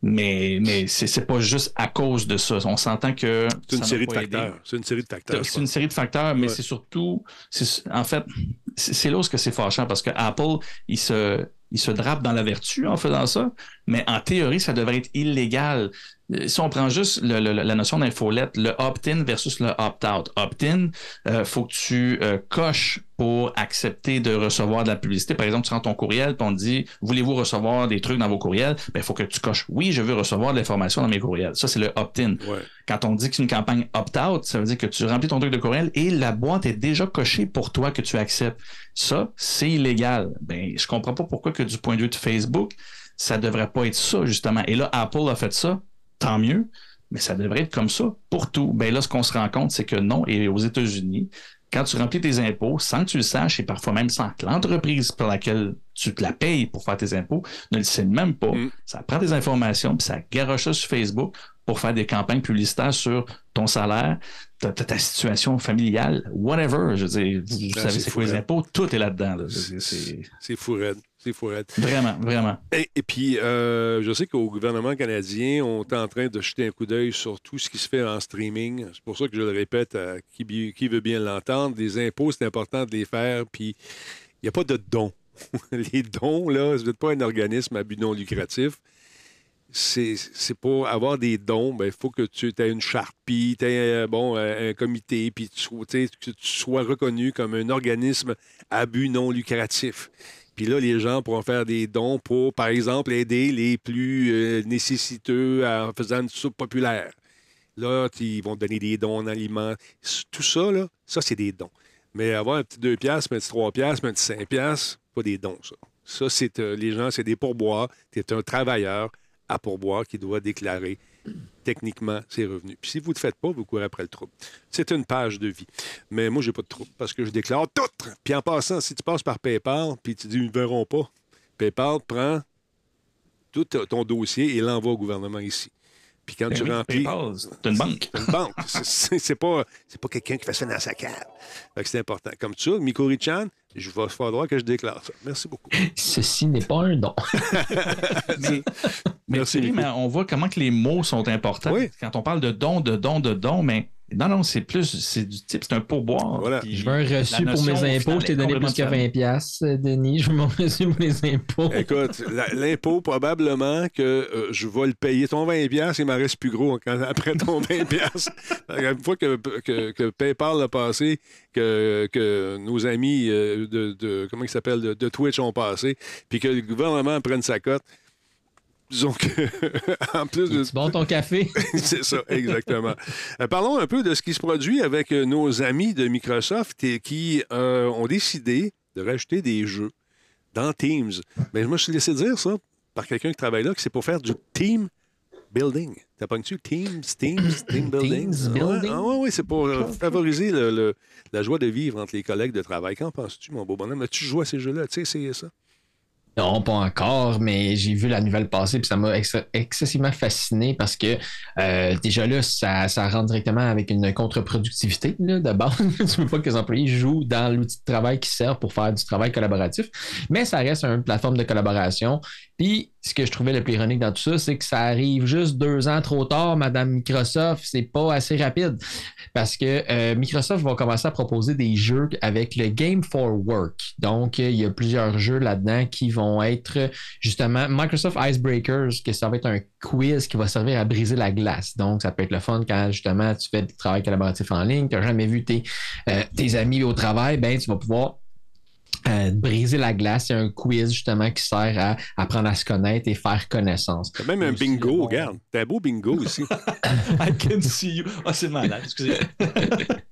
Mais, mais c'est pas juste à cause de ça. On s'entend que. C'est une série de facteurs. C'est une série de facteurs. C'est une série de facteurs, mais Ouais. c'est surtout, en fait, c'est là où c'est fâchant parce que Apple, il se, il se drape dans la vertu en faisant ça, mais en théorie, ça devrait être illégal. Euh, Si on prend juste le- le- la notion d'infolette, le opt-in versus le opt-out. Opt-in, euh, faut que tu euh, coches pour accepter de recevoir de la publicité. Par exemple, tu rends ton courriel, puis on te dit, voulez-vous recevoir des trucs dans vos courriels? Ben, il faut que tu coches, oui, je veux recevoir de l'information dans mes courriels. Ça, c'est le opt-in. Ouais. Quand on dit que c'est une campagne opt-out, ça veut dire que tu remplis ton truc de courriel et la boîte est déjà cochée pour toi que tu acceptes. Ça, c'est illégal. Ben, je comprends pas pourquoi que du point de vue de Facebook, ça devrait pas être ça, justement. Et là, Apple a fait ça, tant mieux, mais ça devrait être comme ça pour tout. Ben là, ce qu'on se rend compte, c'est que non. Et aux États-Unis, quand tu remplis tes impôts, sans que tu le saches, et parfois même sans que l'entreprise pour laquelle tu te la payes pour faire tes impôts ne le sait même pas, Mm. ça prend des informations, puis ça garoche ça sur Facebook pour faire des campagnes publicitaires sur ton salaire, ta, situation familiale, whatever. Je veux dire, vous, vous Ah, savez c'est fou, les hein. impôts, tout est là-dedans. là. C'est fou raide. C'est fou raide. vraiment, vraiment. Et, et puis, euh, je sais qu'au gouvernement canadien, on est en train de jeter un coup d'œil sur tout ce qui se fait en streaming. C'est pour ça que je le répète à qui, veut bien l'entendre. Les impôts, c'est important de les faire. Puis, il n'y a pas de dons. (laughs) les dons, là, vous n'êtes pas un organisme à but non lucratif. C'est pour avoir des dons, ben, il faut que tu aies une charte, puis tu aies bon, euh, un comité, puis tu que tu sois reconnu comme un organisme à but non lucratif. Puis là, les gens pourront faire des dons pour, par exemple, aider les plus euh, nécessiteux en faisant une soupe populaire. Là, ils vont donner des dons en aliments. Tout ça, là, ça, c'est des dons. Mais avoir un petit 2 piastres, un petit 3 piastres, un petit 5 piastres, pas des dons, ça. Ça, c'est euh, les gens, c'est des pourboires. Tu es un travailleur à pourboire qui doit déclarer techniquement ses revenus. Puis si vous ne le faites pas, vous courez après le trouble. C'est une page de vie. Mais moi, j'ai pas de trouble parce que je déclare tout. Puis en passant, si tu passes par PayPal, puis tu dis ils ne verront pas, PayPal prend tout ton dossier et l'envoie au gouvernement ici. Puis quand Ben tu oui, remplis. C'est une banque. C'est une banque. (laughs) C'est- pas, c'est pas quelqu'un qui fait ça dans sa cave. C'est important. Comme ça, Mikori-chan, je vais falloir que je déclare ça. Merci beaucoup. (laughs) Ceci n'est pas un don. Mais, (laughs) mais Merci, Thierry, mais on voit comment que les mots sont importants. Oui. Quand on parle de don, de don, de don, mais non, non, c'est plus, c'est du type, c'est un pourboire. Voilà. Puis Je veux un reçu pour mes impôts. Je t'ai donné plus que 20 pièces, Denis. Je veux mon reçu pour les impôts. Écoute, l'impôt, probablement que euh, je vais le payer. Ton 20$, piastres, il m'en reste plus gros quand- après ton 20$. piastres. (laughs) Une fois que, que, que PayPal a passé, que, que nos amis euh, de, de- comment il s'appelle, de, de Twitch ont passé, puis que le gouvernement prenne sa cote, disons que, (laughs) en plus de... Bon ton café? (laughs) C'est ça, exactement. Euh, parlons un peu de ce qui se produit avec euh, nos amis de Microsoft et qui euh, ont décidé de rajouter des jeux dans Teams. Mais je me suis laissé dire ça par quelqu'un qui travaille là, que c'est pour faire du team building. T'as pas tu Teams, Teams, (clears throat) Team building? Teams Ouais, building? Ah oui, c'est pour euh, favoriser le- le- la joie de vivre entre les collègues de travail. Qu'en penses-tu, mon beau bonhomme? As-tu joué à ces jeux-là? Tu sais, c'est ça? Non, pas encore, mais j'ai vu la nouvelle passer puis ça m'a ex- excessivement fasciné parce que euh, déjà là, ça, ça rentre directement avec une contre-productivité de base. (laughs) tu veux pas que les employés jouent dans l'outil de travail qui sert pour faire du travail collaboratif, mais ça reste une plateforme de collaboration. Puis ce que je trouvais le plus ironique dans tout ça, c'est que ça arrive juste deux ans trop tard, Madame Microsoft. C'est pas assez rapide parce que euh, Microsoft va commencer à proposer des jeux avec le Game for Work. Donc, il y a plusieurs jeux là-dedans qui vont être euh, justement Microsoft Icebreakers, que ça va être un quiz qui va servir à briser la glace. Donc, ça peut être le fun quand justement tu fais du travail collaboratif en ligne, tu n'as jamais vu tes, euh, tes amis au travail, ben tu vas pouvoir euh, briser la glace. C'est un quiz justement qui sert à apprendre à se connaître et faire connaissance. T'as même un Aussi, bingo, bon. regarde. T'as un beau bingo ici. I can see you. Ah, c'est malade, excusez. (laughs)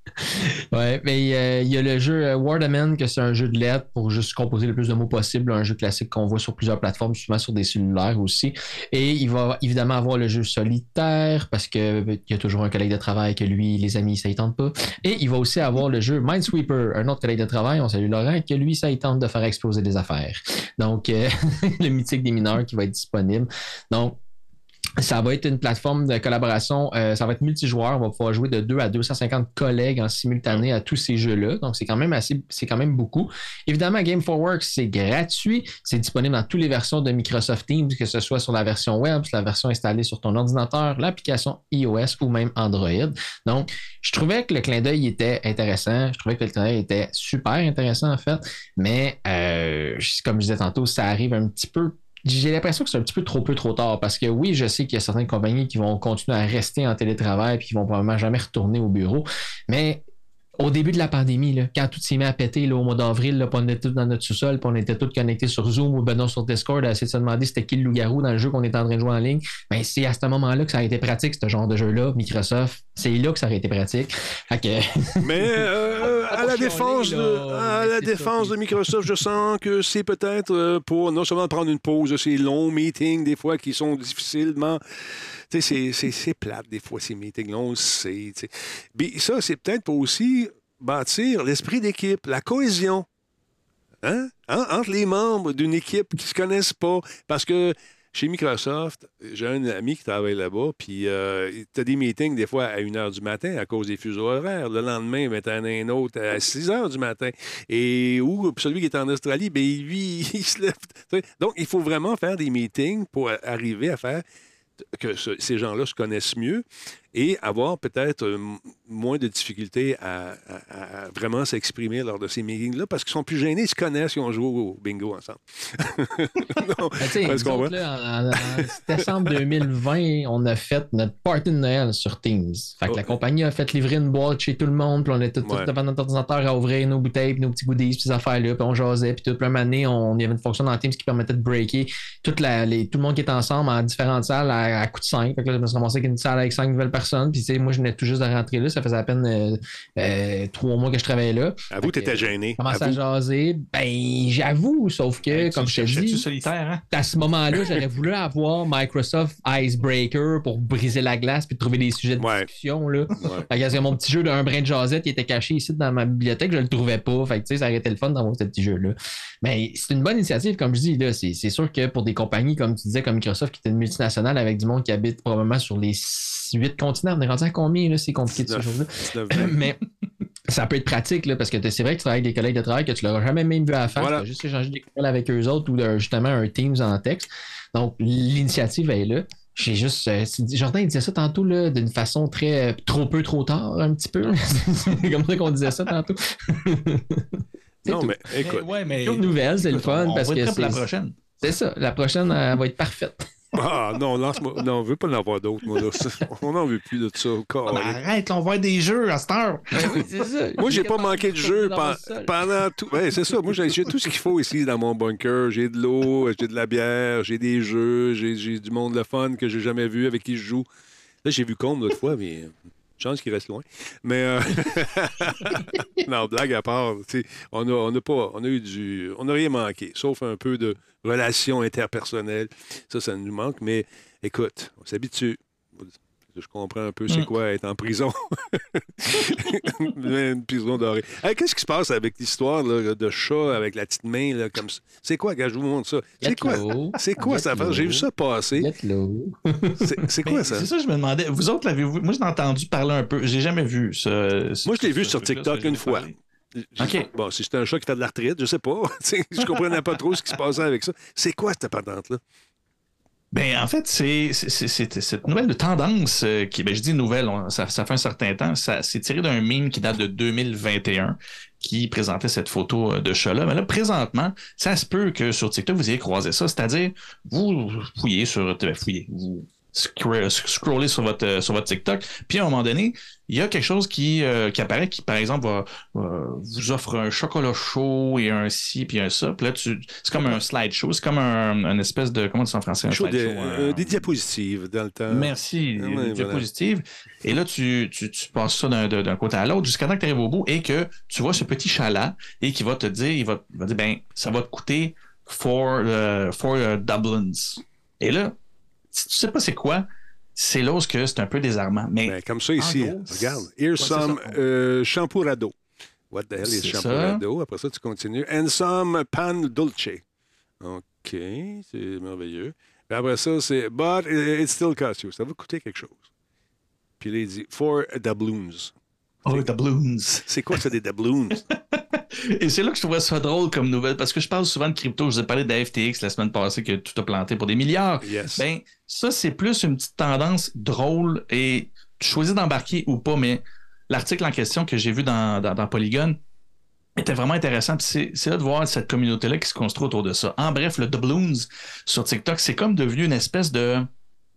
Ouais, mais euh, il y a le jeu euh, Wardaman, que c'est un jeu de lettres pour juste composer le plus de mots possible, un jeu classique qu'on voit sur plusieurs plateformes, souvent sur des cellulaires aussi. Et il va évidemment avoir le jeu solitaire, parce que ben, il y a toujours un collègue de travail que lui, les amis, ça ne tente pas. Et il va aussi avoir le jeu Minesweeper, un autre collègue de travail, on salue Laurent, que lui, il tente de faire exploser des affaires. Donc, euh, (laughs) le mythique des mineurs qui va être disponible. Donc, ça va être une plateforme de collaboration, euh, ça va être multijoueur, on va pouvoir jouer de 2 à 250 collègues en simultané à tous ces jeux-là. Donc c'est quand même assez c'est quand même beaucoup. Évidemment Game for Work, c'est gratuit, c'est disponible dans toutes les versions de Microsoft Teams que ce soit sur la version web, sur la version installée sur ton ordinateur, l'application iOS ou même Android. Donc je trouvais que le clin d'œil était intéressant, je trouvais que le clin d'œil était super intéressant en fait, mais euh, comme je disais tantôt, ça arrive un petit peu j'ai l'impression que c'est un petit peu trop peu trop tard parce que oui, je sais qu'il y a certaines compagnies qui vont continuer à rester en télétravail et qui vont probablement jamais retourner au bureau. Mais au début de la pandémie, là, quand tout s'est mis à péter là, au mois d'avril, là, on était tous dans notre sous-sol, puis on était tous connectés sur Zoom ou ben non, sur Discord à essayer de se demander c'était qui le loup-garou dans le jeu qu'on était en train de jouer en ligne, ben, c'est à ce moment-là que ça a été pratique, ce genre de jeu-là, Microsoft. C'est là que ça aurait été pratique. (laughs) Mais euh, à la défense, de, à la défense Microsoft, je sens que c'est peut-être euh, pour non seulement prendre une pause de ces longs meetings, des fois qui sont difficilement. Tu c'est- plate, des fois, ces meetings-là, on le sait. tu ça, c'est peut-être pour aussi bâtir l'esprit d'équipe, la cohésion. Hein? En- Entre les membres d'une équipe qui ne se connaissent pas. Parce que chez Microsoft, j'ai un ami qui travaille là-bas, puis tu as des meetings des fois à 1 h du matin à cause des fuseaux horaires. Le lendemain, t'en as un autre à 6 h du matin. Et ou celui qui est en Australie, ben, lui, (laughs) il se lève. tu. Donc, il faut vraiment faire des meetings pour arriver à faire que ce- ces gens-là se connaissent mieux et avoir peut-être euh, moins de difficultés à, à- à vraiment s'exprimer lors de ces meetings-là parce qu'ils sont plus gênés, ils se connaissent, ils ont joué au bingo ensemble. (laughs) Non, Ben, qu'on là, en, en décembre 2020, on a fait notre party de Noël sur Teams. Fait que Oh. la compagnie a fait livrer une boîte chez tout le monde, puis on était tous Ouais. devant notre ordinateur à ouvrir nos bouteilles, puis nos petits goodies, puis ces affaires-là, puis on jasait, puis toute la année, on, il y avait une fonction dans Teams qui permettait de breaker toute la, les- tout le monde qui est ensemble en différentes salles à, à coup de 5. Fait que là, je me suis avec une salle avec 5 nouvelles personnes, puis tu sais, moi, je venais tout juste de rentrer là, ça faisait à peine euh, euh, trois mois que je travaillais là. Avoue, tu étais gêné. Commence à Avoue. jaser, ben j'avoue, sauf que, comme je te dis, tu solitaire, hein? à ce moment-là, j'aurais voulu avoir Microsoft Icebreaker pour briser la glace puis trouver des sujets de Ouais. discussion. Là. Ouais. Fait que c'est mon petit jeu d'un brin de jasette qui était caché ici dans ma bibliothèque, je le trouvais pas. Fait que, tu sais, ça aurait été le fun d'avoir ce petit jeu-là. Mais c'est une bonne initiative, comme je dis. là. C'est c'est sûr que pour des compagnies, comme tu disais, comme Microsoft, qui est une multinationale avec du monde qui habite probablement sur les huit continents, on est rendu à combien? là? C'est compliqué de ce 19. jour-là? 19. (clears throat) Mais ça peut être pratique là, parce que c'est vrai que tu travailles avec des collègues de travail que tu l'auras jamais même vu à la face. Voilà. Tu as juste échangé des courriels avec eux autres ou euh, justement un Teams en texte. Donc, l'initiative est là. J'ai juste. euh, Jordan il disait ça tantôt là, d'une façon très euh, trop peu, trop tard, un petit peu. c'est (laughs) comme ça qu'on disait ça tantôt. (laughs) Non, tout. mais écoute. ouais, mais. Une nouvelle, c'est le fun on parce va que être la c'est prochaine. c'est ça. La prochaine, elle va être parfaite. Ah non, lance-moi. Non, on veut pas en avoir d'autres, moi. Là. On n'en veut plus de ça. encore. Ah, ben, arrête, on va avoir des jeux à cette heure. (laughs) c'est ça. Moi, j'ai pas manqué de jeu dans pen- le sol. pendant tout. Ouais, c'est ça. Moi, j'ai tout ce qu'il faut ici dans mon bunker. J'ai de l'eau, j'ai de la bière, j'ai des jeux, j'ai du monde le fun que j'ai jamais vu avec qui je joue. Là, j'ai vu Combe l'autre fois, mais Chance qu'il reste loin. Mais euh, (laughs) non, blague à part, tu sais, on a, on a pas, on a eu du, on n'a rien manqué, sauf un peu de relations interpersonnelles. Ça, ça nous manque. Mais écoute, on s'habitue. Je comprends un peu c'est Mm. quoi être en prison. (laughs) Une prison dorée. Hey, Qu'est-ce qui se passe avec l'histoire de chat avec la petite main là, comme ça? C'est quoi, gars, je vous montre ça? C'est quoi? C'est quoi ça? J'ai vu ça passer. (laughs) C'est quoi ça? C'est ça, je me demandais. Vous autres l'avez-vous? Moi, j'en ai entendu parler un peu. J'ai jamais vu ça. Moi, je l'ai vu sur TikTok une fois. Parler. OK. Bon, si c'était un chat qui fait de l'arthrite, je sais pas. (laughs) Je comprenais pas trop ce qui se passait avec ça. C'est quoi cette patente-là? Ben, en fait, c'est cette nouvelle de tendance euh, qui, ben, je dis nouvelle, on- ça, ça fait un certain temps, ça c'est tiré d'un meme qui date de 2021 qui présentait cette photo euh, de chat-là. Mais là, présentement, ça se peut que sur TikTok, vous ayez croisé ça. C'est-à-dire, vous fouillez sur, ben, fouillez, vous scro- scrollez sur votre, euh, sur votre TikTok, puis à un moment donné, il y a quelque chose qui, euh, qui apparaît qui, par exemple, va, vous offre un chocolat chaud et un ci, puis un ça. Puis là, tu, c'est comme un slideshow, c'est comme un, espèce de, comment tu dis en français, un des, slideshow? euh, des diapositives dans le temps. Merci, Ah des diapositives. Et là, tu, tu, tu passes ça d'un, d'un côté à l'autre jusqu'à temps que tu arrives au bout et que tu vois ce petit chat-là et qui va te dire, il va, il va dire, ben, ça va te coûter four, four euh, Dublins. Et là, si tu sais pas c'est quoi, c'est là où c'est un peu désarmant. Mais Ben, comme ça ici. gros, Regarde. Here's some ça. euh. What the hell is C'est shampoo-rado? Après ça, tu continues. And some pan dulce. OK, c'est merveilleux. Puis après ça, c'est But it still costs you. Ça va coûter quelque chose. Puis là, il dit For doubloons. Oh, doubloons. C'est quoi ça, des doubloons? (laughs) Et c'est là que je trouvais ça drôle comme nouvelle parce que je parle souvent de crypto. Je vous ai parlé de la FTX la semaine passée que tout a planté pour des milliards. Yes. Ben, ça, c'est plus une petite tendance drôle et tu choisis d'embarquer ou pas, mais l'article en question que j'ai vu dans, dans, dans Polygon était vraiment intéressant. C'est là de voir cette communauté-là qui se construit autour de ça. En bref, le Doubloons sur TikTok, c'est comme devenu une espèce de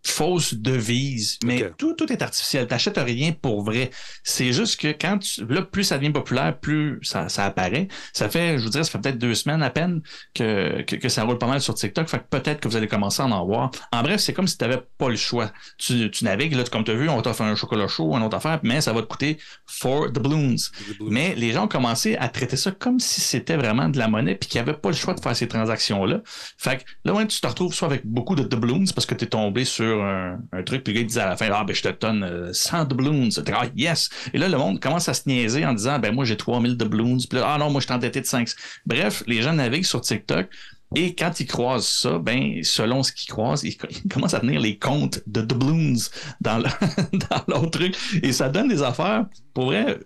fausse devise, mais tout, tout est artificiel. T'achètes rien pour vrai. C'est juste que quand tu, là, plus ça devient populaire, plus ça, ça apparaît. Ça fait, je vous dirais, ça fait peut-être deux semaines à peine que, que, que ça roule pas mal sur TikTok. Fait que peut-être que vous allez commencer à en voir. En bref, c'est comme si tu n'avais pas le choix. Tu, tu navigues, là, comme tu as vu, on t'offre un chocolat chaud, une autre affaire, mais ça va te coûter for the balloons. Mais les gens ont commencé à traiter ça comme si c'était vraiment de la monnaie puis qu'ils n'avaient pas le choix de faire ces transactions-là. Fait que là, ouais, tu te retrouves soit avec beaucoup de doubloons parce que tu es tombé sur un, un truc, puis le gars il disait à la fin, ah ben je te donne euh, 100 doubloons. Ah yes! Et là, le monde commence à se niaiser en disant, ben moi j'ai 3000 doubloons, puis là, ah non, moi je suis endetté de 5. Bref, les gens naviguent sur TikTok. Et quand ils croisent ça, ben, selon ce qu'ils croisent, ils, ils commencent à tenir les comptes de doubloons dans, le- (laughs) dans leur truc. Et ça donne des affaires, pour vrai,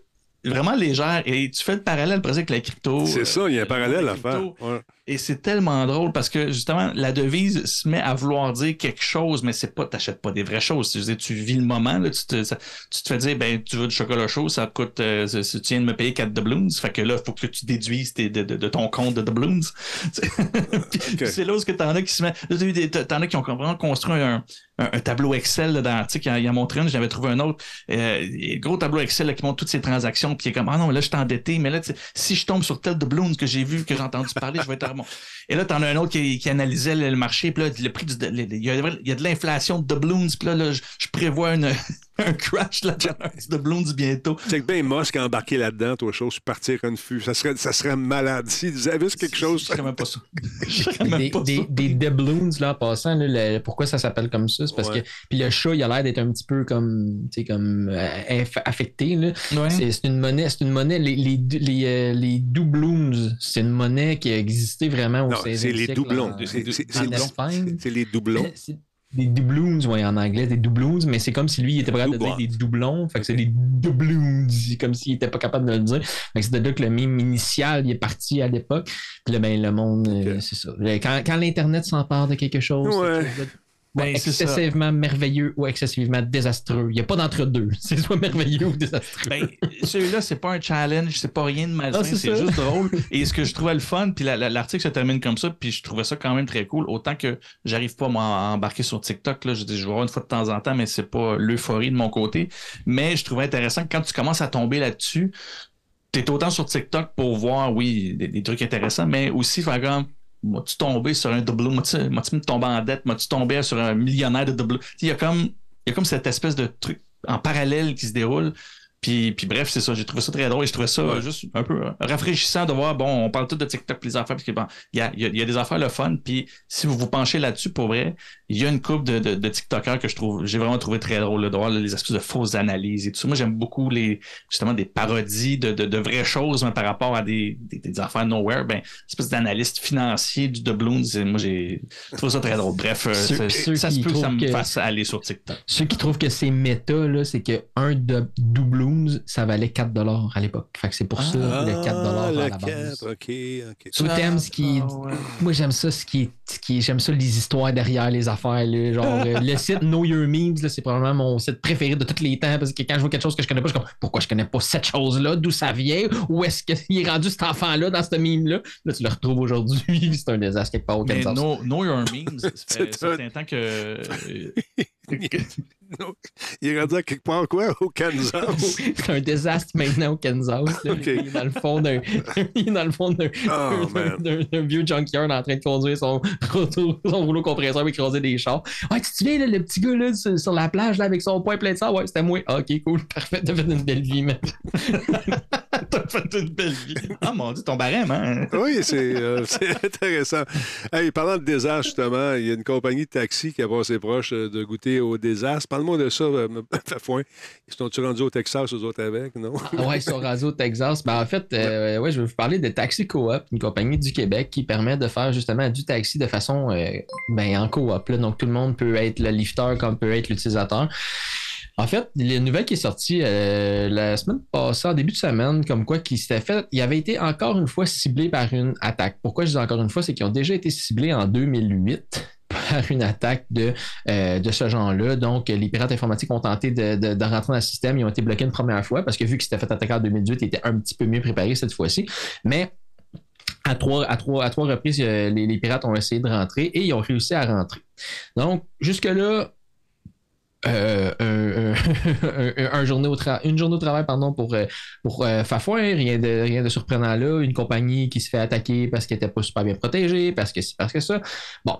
vraiment légères. Et tu fais le parallèle presque avec la crypto. C'est euh, ça, il y a un le parallèle à faire. Ouais. Et c'est tellement drôle parce que justement, la devise se met à vouloir dire quelque chose, mais c'est pas, t'achètes pas des vraies choses. Tu, veux dire, tu vis le moment, là, tu, te, ça- tu te fais dire, ben, tu veux du chocolat chaud, ça te coûte, euh, tu viens de me payer 4 doubloons, fait que là, il faut que tu déduises tes- de, de- de ton compte de doubloons. (laughs) C'est là où ce que t'en as qui se met, t'en as qui ont vraiment construit un, un, un tableau Excel là, dans, sais, qu'il a, il a montré une, j'avais trouvé un autre, euh, gros tableau Excel là, qui montre toutes ces transactions, puis qui est comme, ah non, là, je suis endetté, mais là, si je tombe sur tel doubloon que j'ai vu, que j'ai entendu parler, je vais être et là, t'en as un autre qui, analysait le, marché, puis là, le prix du. il, y a, de l'inflation de doubloons, puis là, là, je prévois une, (laughs) un crash là, de doubloons bientôt. C'est que ben Musk a embarqué là-dedans, toi, chose, partir une fût. Ça serait, ça serait malade. S'ils avaient vu quelque chose. Je même pas ça. (laughs) Des, pas des, ça. des doubloons, là, en passant, là, le- pourquoi ça s'appelle comme ça? C'est parce Ouais. que. Puis le chat, il a l'air d'être un petit peu comme. Tu sais, comme. euh, affecté, là. Ouais. C'est c'est une monnaie, c'est une monnaie, les, les, les, euh, les doubloons, c'est une monnaie qui a existé vraiment au Non, 16e c'est les siècle, doublons. C'est- c'est- Espagne. C'est les doublons. Des doubloons, oui, en anglais, des doubloons, mais c'est comme si lui, il était pas capable de dire des doublons. Fait que c'est des doubloons, comme s'il était pas capable de le dire. Fait que c'est de là que le mime initial, il est parti à l'époque. Puis là, ben, le monde, euh, c'est ça. Quand, quand l'Internet s'empare de quelque chose, Ouais. quelque chose Ben, excessivement merveilleux ou excessivement désastreux. Il n'y a pas d'entre-deux. (laughs) C'est soit merveilleux ou désastreux. Ben, celui-là, c'est pas un challenge, c'est pas rien de malsain, Ah, c'est juste drôle. (laughs) Et ce que je trouvais le fun, puis la- la- l'article se termine comme ça, puis je trouvais ça quand même très cool. Autant que j'arrive pas moi, à embarquer sur TikTok, là, je dis, je vais voir une fois de temps en temps, mais c'est pas l'euphorie de mon côté. Mais je trouvais intéressant que quand tu commences à tomber là-dessus, t'es autant sur TikTok pour voir, oui, des, des trucs intéressants, mais aussi faire comme. M'as-tu tombé sur un doublon? M'as-tu m'as-tu tombé en dette? M'as-tu tombé sur un millionnaire de doublon? Il y a comme, il y a comme cette espèce de truc en parallèle qui se déroulent. Puis, puis bref, c'est ça, j'ai trouvé ça très drôle et je trouvais ça juste un peu euh, rafraîchissant de voir, bon, on parle tout de TikTok puis les affaires, bon, il y a, y a- il y a des affaires le fun, puis si vous vous penchez là-dessus, pour vrai, il y a une couple de, de, de TikTokers que je trouve, j'ai vraiment trouvé très drôle, là, de voir là, les espèces de fausses analyses et tout ça. Moi, j'aime beaucoup les, justement, des parodies de, de, de vraies choses, mais par rapport à des, des, des affaires nowhere, ben, espèce d'analyste financier du doubloons, et moi, j'ai trouvé ça très drôle. Bref, euh, Ceux- ça, ceux ça se peut que ça me que- fasse aller sur TikTok. Ceux qui trouvent que c'est méta, là, c'est que un de doubloons, ça valait 4 à l'époque. Fait que c'est pour ça le 4 à Ah, le la 4, base. OK, OK. T'aimes ce qui. Ah, ouais. Moi, j'aime ça, ce qui est, ce qui est- J'aime ça, les histoires derrière les affaires. Là. Genre, euh, le site Know Your Memes, là, c'est probablement mon site préféré de tous les temps. Parce que quand je vois quelque chose que je connais pas, je suis comme, pourquoi je connais pas cette chose-là? D'où ça vient? Où est-ce qu'il est rendu cet enfant-là dans ce meme-là? Là, tu le retrouves aujourd'hui. (laughs) c'est un désastre quelque part au Mais Kansas. know, know Your Memes, ça (laughs) fait certain temps que. (laughs) Il est rendu à quelque part, quoi, au Kansas? C'est un désastre maintenant au Kansas. là. Il est dans le fond d'un, il est dans le fond d'un, Oh, man. d'un- d'un vieux junkyard en train de conduire son, rouleau- son rouleau compresseur et écraser des chars. Ouais, tu te souviens, là, le petit gars là, sur, sur la plage là, avec son poing plein de sang? Ouais, c'était moi. Ah, ok, cool, (laughs) parfait. T'as fait une belle vie, man. (laughs) T'as fait une belle vie. Ah mon dieu, ton barème, hein? Oui, c'est euh, (laughs) c'est intéressant. Hey, parlant de désastre, justement, il y a une compagnie de taxi qui a passé proche euh, de goûter au désastre. Parle-moi de ça, euh, Fafouin. Ils sont-tu rendus au Texas, eux autres, avec, non? Ah ouais, sur Radio Texas. Ben, en fait, euh, ouais, je vais vous parler de Taxi Coop, une compagnie du Québec qui permet de faire justement du taxi de façon euh, ben, en coop. là. Donc, tout le monde peut être le lifter comme peut être l'utilisateur. En fait, la nouvelle qui est sortie euh, la semaine passée, en début de semaine, comme quoi qui s'était fait, il avait été encore une fois ciblé par une attaque. Pourquoi je dis encore une fois, c'est qu'ils ont déjà été ciblés en 2008 par une attaque de, euh, de ce genre-là. Donc, les pirates informatiques ont tenté de, de- de rentrer dans le système. Ils ont été bloqués une première fois parce que vu qu'ils s'étaient fait attaquer en 2018, ils étaient un petit peu mieux préparés cette fois-ci. Mais à trois, à trois, à trois reprises, euh, les, les pirates ont essayé de rentrer et ils ont réussi à rentrer. Donc, jusque-là, euh, (laughs) un, un- journée au une journée au travail pardon, pour, euh, pour euh, Fafouin, rien de, rien de surprenant là. Une compagnie qui se fait attaquer parce qu'elle n'était pas super bien protégée, parce que c'est parce que ça. Bon.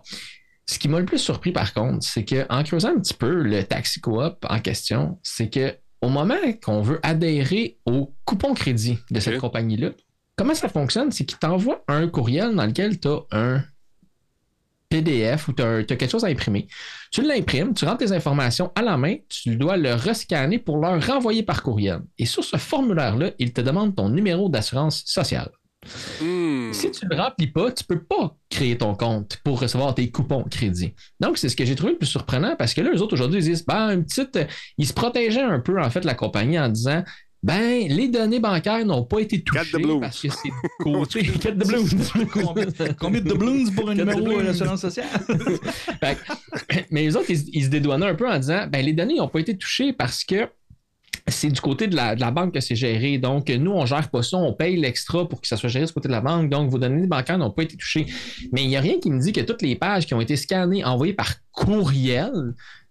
Ce qui m'a le plus surpris par contre, c'est qu'en creusant un petit peu le taxi coop en question, c'est que au moment qu'on veut adhérer au coupon crédit de cette compagnie-là, comment ça fonctionne? C'est qu'il t'envoie un courriel dans lequel tu as un PDF ou tu as, quelque chose à imprimer. Tu l'imprimes, tu rentres tes informations à la main, tu dois le rescanner pour leur renvoyer par courriel. Et sur ce formulaire-là, il te demande ton numéro d'assurance sociale. Hmm. Si tu ne le remplis pas, tu ne peux pas créer ton compte pour recevoir tes coupons crédit. Donc, c'est ce que j'ai trouvé le plus surprenant parce que là, eux autres aujourd'hui, ils disent, ben, une petite. Ils se protégeaient un peu, en fait, la compagnie en disant, ben, les données bancaires n'ont pas été touchées de blues. parce que c'est (laughs) côté. Cat (laughs) de blues. Combien, de doubloons pour un Quatre numéro d'assurance sociale? (laughs) Fait que- mais les autres, ils, ils se dédouanaient un peu en disant ben, les données n'ont pas été touchées parce que c'est du côté de la, de la banque que c'est géré. Donc, nous, on ne gère pas ça, on paye l'extra pour que ça soit géré du côté de la banque. Donc, vos données bancaires n'ont pas été touchées. Mais il n'y a rien qui me dit que toutes les pages qui ont été scannées, envoyées par courriel,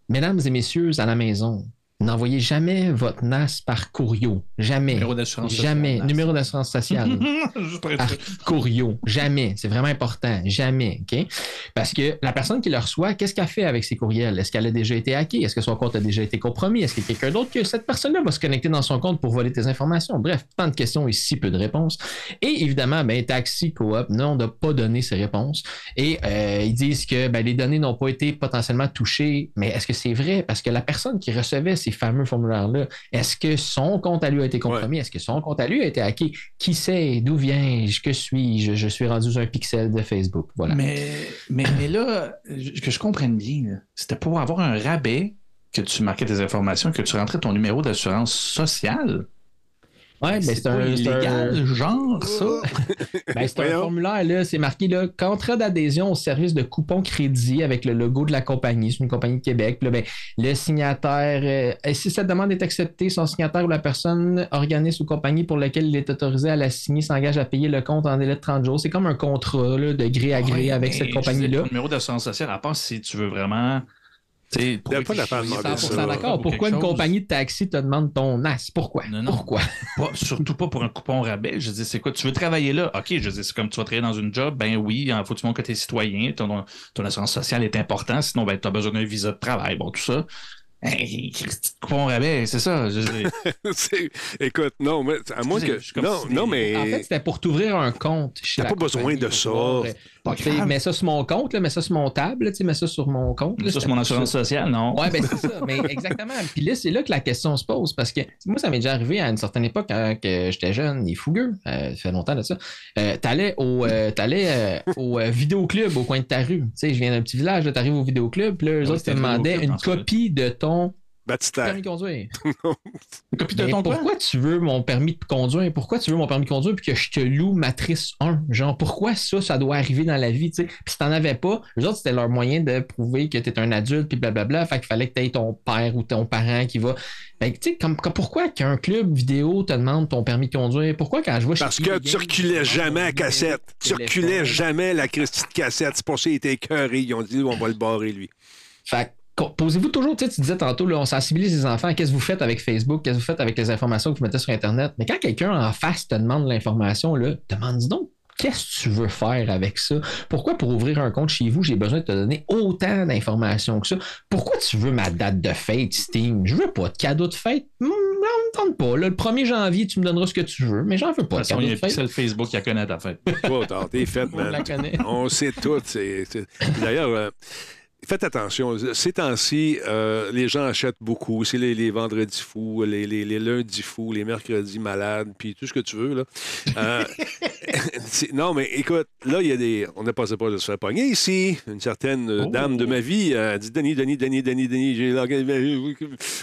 mesdames et messieurs à la maison, n'envoyez jamais votre NAS par courriel. Jamais. Numéro d'assurance sociale. Jamais. Numéro d'assurance sociale (laughs) par. Jamais. C'est vraiment important. Jamais. OK? Parce que la personne qui le reçoit, qu'est-ce qu'elle fait avec ses courriels? Est-ce qu'elle a déjà été hackée? Est-ce que son compte a déjà été compromis? Est-ce qu'il y a quelqu'un d'autre que cette personne-là va se connecter dans son compte pour voler tes informations? Bref, tant de questions et si peu de réponses. Et évidemment, ben, Taxi Coop, non, n'a pas donné ces réponses. Et euh, ils disent que ben, les données n'ont pas été potentiellement touchées. Mais est-ce que c'est vrai? Parce que la personne qui recevait ces fameux formulaires-là, est-ce que son compte à lui a été compromis? Est-ce que son compte à lui a été hacké? Qui sait? D'où viens-je? Que suis-je? Je suis rendu un pixel de Facebook. Voilà. Mais, mais, mais là, je- que je comprenne bien, c'était pour avoir un rabais que tu marquais tes informations, que tu rentrais ton numéro d'assurance sociale. Ouais, ben, c'est c'est un, illégal, genre ça. (laughs) Ben, c'est un formulaire, là, c'est marqué là, contrat d'adhésion au service de coupon crédit avec le logo de la compagnie. C'est une compagnie de Québec. Puis là, ben, le signataire, euh, si cette demande est acceptée, son signataire ou la personne, organisme ou compagnie pour laquelle il est autorisé à la signer s'engage à payer le compte en délai de 30 jours. C'est comme un contrat là, de gré à gré Ouais, avec mais cette compagnie-là. Ton numéro d'assurance sociale, à part si tu veux vraiment. Il y a pas d'affaire à prouver que demander tu es 100% ça. d'accord. ou Pourquoi une chose. compagnie de taxi te demande ton NAS? Pourquoi? Non, non. Pourquoi? Pas- surtout pas pour un coupon rabais. Je dis, c'est quoi? Tu veux travailler là? OK, je dis, c'est comme tu vas travailler dans une job. Ben oui, il faut que tu montres que tu es citoyen. Ton, ton assurance sociale est important. Sinon, ben, tu as besoin d'un visa de travail. Bon, tout ça. Hey, Christy, coupon rabais, c'est ça. je- (laughs) Écoute, non, mais à moins que. je suis comme Non, non, mais. En fait, c'était pour t'ouvrir un compte. T'as pas besoin de ça. pouvoir, euh, Pas grave. Mets ça sur mon compte, là, mets ça sur mon table, là, tu sais, mets ça sur mon compte. là, Ça, c'est mon assurance ça. sociale, non? Ouais, ben c'est ça. (laughs) Mais exactement. Puis là, c'est là que la question se pose. Parce que moi, ça m'est déjà arrivé à une certaine époque quand que j'étais jeune et fougueux. euh, ça fait longtemps de ça. Euh, t'allais au, euh, t'allais, euh, au euh, vidéoclub au coin de ta rue. Tu sais, je viens d'un petit village, là, t'arrives au vidéoclub, puis là, eux oui, autres te demandaient une copie de ton Permis de conduire. Une copie de Mais ton quoi? pourquoi tu veux mon permis de conduire? Pourquoi tu veux mon permis de conduire puis que je te loue matrice 1? Genre, pourquoi ça, ça doit arriver dans la vie, tu sais? Puis si t'en avais pas, eux autres, c'était leur moyen de prouver que t'es un adulte puis blablabla. Fait qu'il fallait que t'aies ton père ou ton parent qui va. Fait que, tu sais, comme, comme- pourquoi qu'un club vidéo te demande ton permis de conduire? Pourquoi quand je vois chez Parce que tu reculais jamais à cassette. Tu reculais jamais la Christie de cassette. C'est pour ça qu'il était écœuré. Ils ont dit, on va le barrer, lui. Fait posez-vous toujours, tu sais, tu disais tantôt, là, on sensibilise les enfants. Qu'est-ce que vous faites avec Facebook? Qu'est-ce que vous faites avec les informations que vous mettez sur Internet? Mais quand quelqu'un en face te demande l'information, demande donc. Qu'est-ce que tu veux faire avec ça? Pourquoi pour ouvrir un compte chez vous, j'ai besoin de te donner autant d'informations que ça? Pourquoi tu veux ma date de fête, Steam? Je veux pas de cadeau de fête. Hmm, non, me tente pas. Là, le 1er janvier, tu me donneras ce que tu veux, mais j'en veux De pas toute de façon, cadeau il y a un Facebook qui a connaît ta fête. (laughs) Toi, t'as- t'es fait, (laughs) On la man. connaît. On sait tout. D'ailleurs, euh, faites attention. Ces temps-ci, euh, les gens achètent beaucoup. C'est les, les vendredis fous, les, les- les lundis fous, les mercredis malades, puis tout ce que tu veux. Là. Euh, (laughs) non, mais écoute, là, il y a des. On n'a pas pas de se faire pogner ici. Une certaine euh, Oh. dame de ma vie euh, dit Denis, Denis, Denis, Denis, Denis, j'ai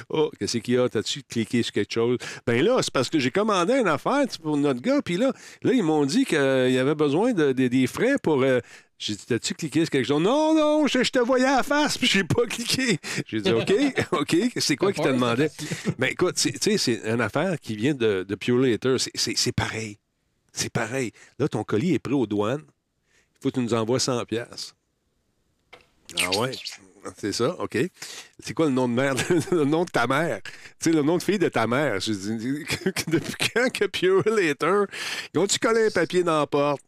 Oh, qu'est-ce qu'il y a? T'as-tu cliqué sur quelque chose? Ben là, c'est parce que j'ai commandé une affaire pour notre gars, puis là, là, ils m'ont dit qu'il y avait besoin de, de- des frais pour. J'ai dit, t'as-tu cliqué? Sur quelque chose? Non, non, je, je te voyais à la face, puis j'ai pas (laughs) cliqué. J'ai dit, OK, (laughs) OK, c'est quoi qui te demandait? (laughs) Ben écoute, tu sais, c'est une affaire qui vient de, de Pure Later. C'est pareil. C'est pareil. Là, ton colis est pris aux douanes. Il faut que tu nous envoies 100 pièces. Ah ouais, c'est ça, OK. C'est quoi le nom de mère, le nom de ta mère? Tu sais, le nom de fille de ta mère. Je dis, depuis quand que Pure Later, ils ont-tu collé un papier dans la porte?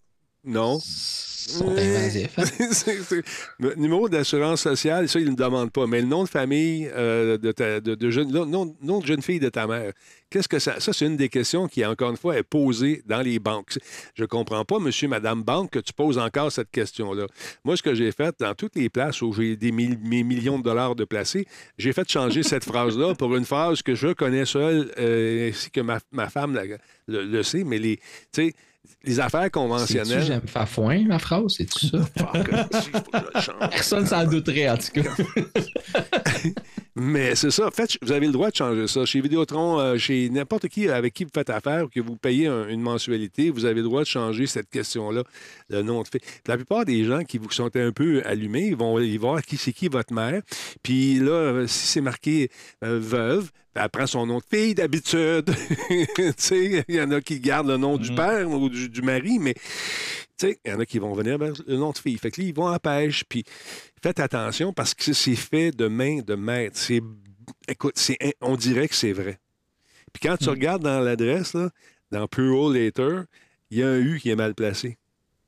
Non. Sont invasifs. hein? (laughs) C'est- c'est- Le numéro d'assurance sociale, ça, ils ne le demandent pas. Mais le nom de famille euh, de, ta, de, de jeune, le nom, nom de jeune fille de ta mère, qu'est-ce que ça. Ça, c'est une des questions qui, encore une fois, est posée dans les banques. Je ne comprends pas, monsieur, madame banque, que tu poses encore cette question-là. Moi, ce que j'ai fait, dans toutes les places où j'ai des mille- mes millions de dollars de placés, j'ai fait changer cette (laughs) phrase-là pour une phrase que je connais seule, euh, ainsi que ma, ma femme la- le, le sait, mais les, tu sais, (laughs) les affaires conventionnelles. j'aime Fafouin, ma phrase? Ça? (laughs) Je le change. Personne s'en douterait, en tout cas. (laughs) Mais c'est ça. Faites, vous avez le droit de changer ça. Chez Vidéotron, euh, chez n'importe qui avec qui vous faites affaire ou que vous payez un- une mensualité, vous avez le droit de changer cette question-là, le nom de fait. La plupart des gens qui vous sont un peu allumés, ils vont vont voir qui c'est qui votre mère. Puis là, si c'est marqué euh, veuve, elle prend son nom de fille d'habitude. (laughs) Il y en a qui gardent le nom du Mhm. père ou du, du mari, mais il y en a qui vont venir vers le nom de fille. Fait que là, ils vont à la pêche, puis faites attention parce que c'est fait de main de maître. C'est, écoute, c'est, on dirait que c'est vrai. Puis quand tu regardes dans l'adresse, là, dans Pure Later, il y a un U qui est mal placé.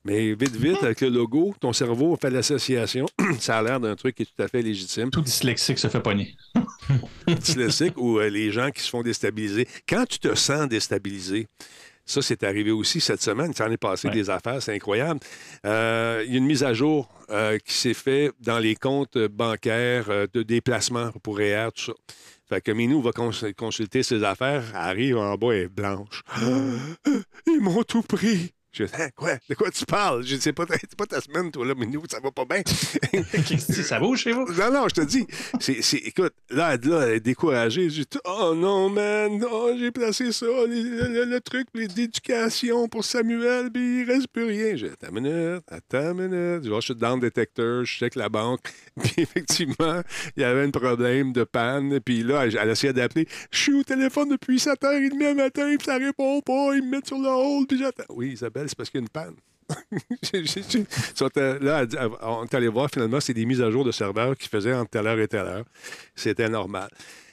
Mais vite, vite, avec le logo, ton cerveau fait l'association. (clears throat) Ça a l'air d'un truc qui est tout à fait légitime. Tout dyslexique se fait pogner. (laughs) (laughs) ou euh, les gens qui se font déstabiliser. Quand tu te sens déstabilisé, ça, c'est arrivé aussi cette semaine. Ça en est passé Ouais. des affaires, c'est incroyable. Euh, Il y a une mise à jour euh, qui s'est faite dans les comptes bancaires de déplacement pour REER, tout ça. Fait que Minou va cons- consulter ses affaires, arrive en bas, est blanche. (gasps) Ils m'ont tout pris. Je dis, Hein, quoi? De quoi tu parles? Je dis, c'est pas, ta- pas ta semaine, toi, là, Minou, ça va pas bien. (laughs) Christy, ça bouge chez vous? Non, non, je te dis. C'est, c'est- écoute, là, là, elle est découragée. J'ai dit, oh non, man, oh, j'ai placé ça, les- le, le- truc les- d'éducation pour Samuel, puis il reste plus rien. J'ai dit, attends une minute, attends une minute. Je vais acheter dans le détecteur, je check la banque. (laughs) Puis effectivement, il y avait un problème de panne. Puis là, elle, elle essayait d'appeler. Je suis au téléphone depuis 7h30 le matin, puis ça répond pas. Ils me mettent sur le hold, puis j'attends. Oui, Isabelle, c'est parce qu'il y a une panne. (laughs) Là, on est allé voir, finalement, c'est des mises à jour de serveurs qui faisaient entre telle heure et telle heure. C'était normal.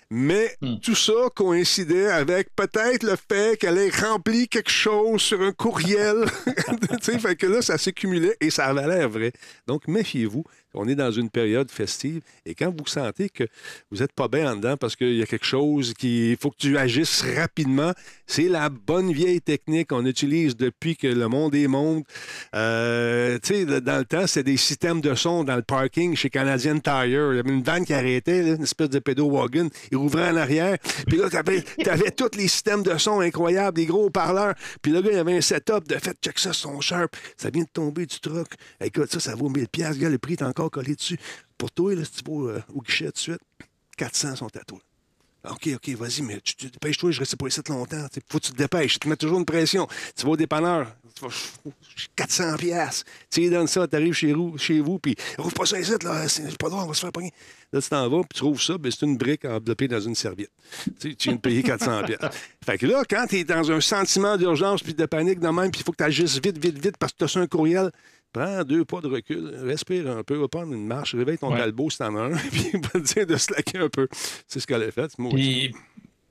Mais Hmm. tout ça coïncidait avec peut-être le fait qu'elle ait rempli quelque chose sur un courriel. (laughs) Tu sais, fait que là, ça s'accumulait et ça avait l'air vrai. Donc, méfiez-vous. On est dans une période festive. Et quand vous sentez que vous n'êtes pas bien en dedans parce qu'il y a quelque chose qui. Il faut que tu agisses rapidement, c'est la bonne vieille technique qu'on utilise depuis que le monde est monde. Euh, tu sais, dans le temps, c'était des systèmes de son dans le parking chez Canadian Tire. Il y avait une vanne qui arrêtait, une espèce de pédo-wagon. Il ouvrait en arrière. Puis là, tu avais, tous les systèmes de son incroyables, des gros parleurs. Puis là, il y avait un setup de fait, check ça, son sharp. Ça vient de tomber du truck. Écoute, ça, ça vaut 1000 pièces. Gars, le prix est encore collé dessus. Pour toi, là, si tu vas euh, au guichet tout de suite, 400 sont à toi. OK, OK, vas-y, mais tu te dépêches-toi, je reste pas ici longtemps. Il faut que tu te dépêches. Tu te mets toujours une pression. Tu vas au dépanneur, tu vas 400 pièces. Tu lui donnes ça, tu arrives chez vous, chez vous puis rouvre pas ça ici, là, c'est pas droit, on va se faire pogner. Là, tu t'en vas, puis tu trouves ça, ben, c'est une brique enveloppée dans une serviette. tu viens de payer 400 (laughs) pièces. Fait que là, quand tu es dans un sentiment d'urgence puis de panique de même, puis il faut que tu agisses vite, vite, vite parce que tu as ça un courriel, Prends deux pas de recul, respire un peu, va prendre une marche, réveille ton ouais. si t'en as un, (laughs) puis va te dire de slacker un peu. C'est ce qu'elle a fait. Puis,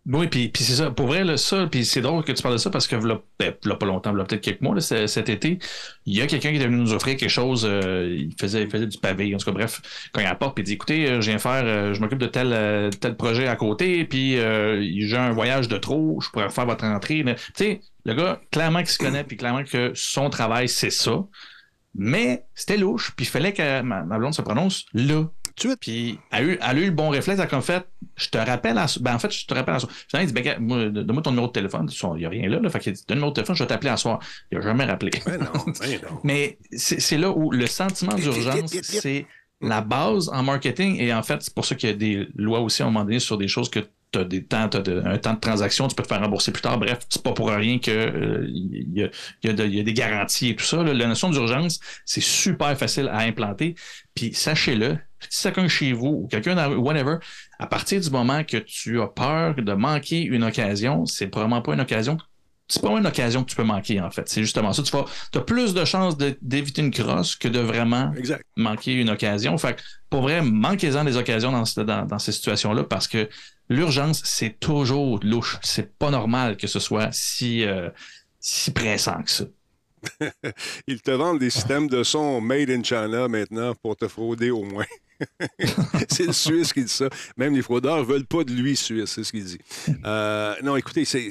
oui, puis, puis c'est ça. Pour vrai, ça, puis c'est drôle que tu parles de ça parce que là, ben, pas longtemps, là, peut-être quelques mois, là, cet été, il y a quelqu'un qui est venu nous offrir quelque chose. Euh, il, faisait, il faisait du pavé. En tout cas, bref, quand il apporte, puis il dit écoutez, euh, je viens faire, euh, je m'occupe de tel, tel projet à côté, puis j'ai un voyage de trop, je pourrais faire votre entrée. Tu sais, le gars, clairement qu'il se connaît, puis clairement que son travail, c'est ça. Mais c'était louche, puis il fallait que ma, blonde se prononce là. Puis elle a, eu, elle a eu le bon réflexe, elle a comme fait, je te rappelle à Ben en fait, je te rappelle à soir. il dit, ben, donne-moi ton numéro de téléphone. Il n'y a rien là, là. Fait qu'il dit, donne numéro de téléphone, je vais t'appeler à soir. Il n'a jamais rappelé. (laughs) Mais non, mais non. mais c'est là où le sentiment d'urgence, c'est la base en marketing. Et en fait, c'est pour ça qu'il y a des lois aussi à un moment donné sur des choses que tu as des temps, as un temps de transaction, tu peux te faire rembourser plus tard. Bref, c'est pas pour rien qu'il euh, y, a, y, a des garanties et tout ça. La notion d'urgence, c'est super facile à implanter. Puis sachez-le, si quelqu'un chez vous ou quelqu'un whatever, à partir du moment que tu as peur de manquer une occasion, c'est probablement pas une occasion c'est pas une occasion que tu peux manquer, en fait. C'est justement ça. Tu as plus de chances d'éviter une crosse que de vraiment manquer une occasion. Fait que, pour vrai, manquez-en des occasions dans, dans ces situations-là parce que l'urgence, c'est toujours louche. C'est pas normal que ce soit si, euh, si pressant que ça. (laughs) Ils te vendent des systèmes de son made in China maintenant pour te frauder au moins. (laughs) c'est le Suisse qui dit ça. Même les fraudeurs ne veulent pas de lui suisse, c'est ce qu'il dit. Euh, non, écoutez, c'est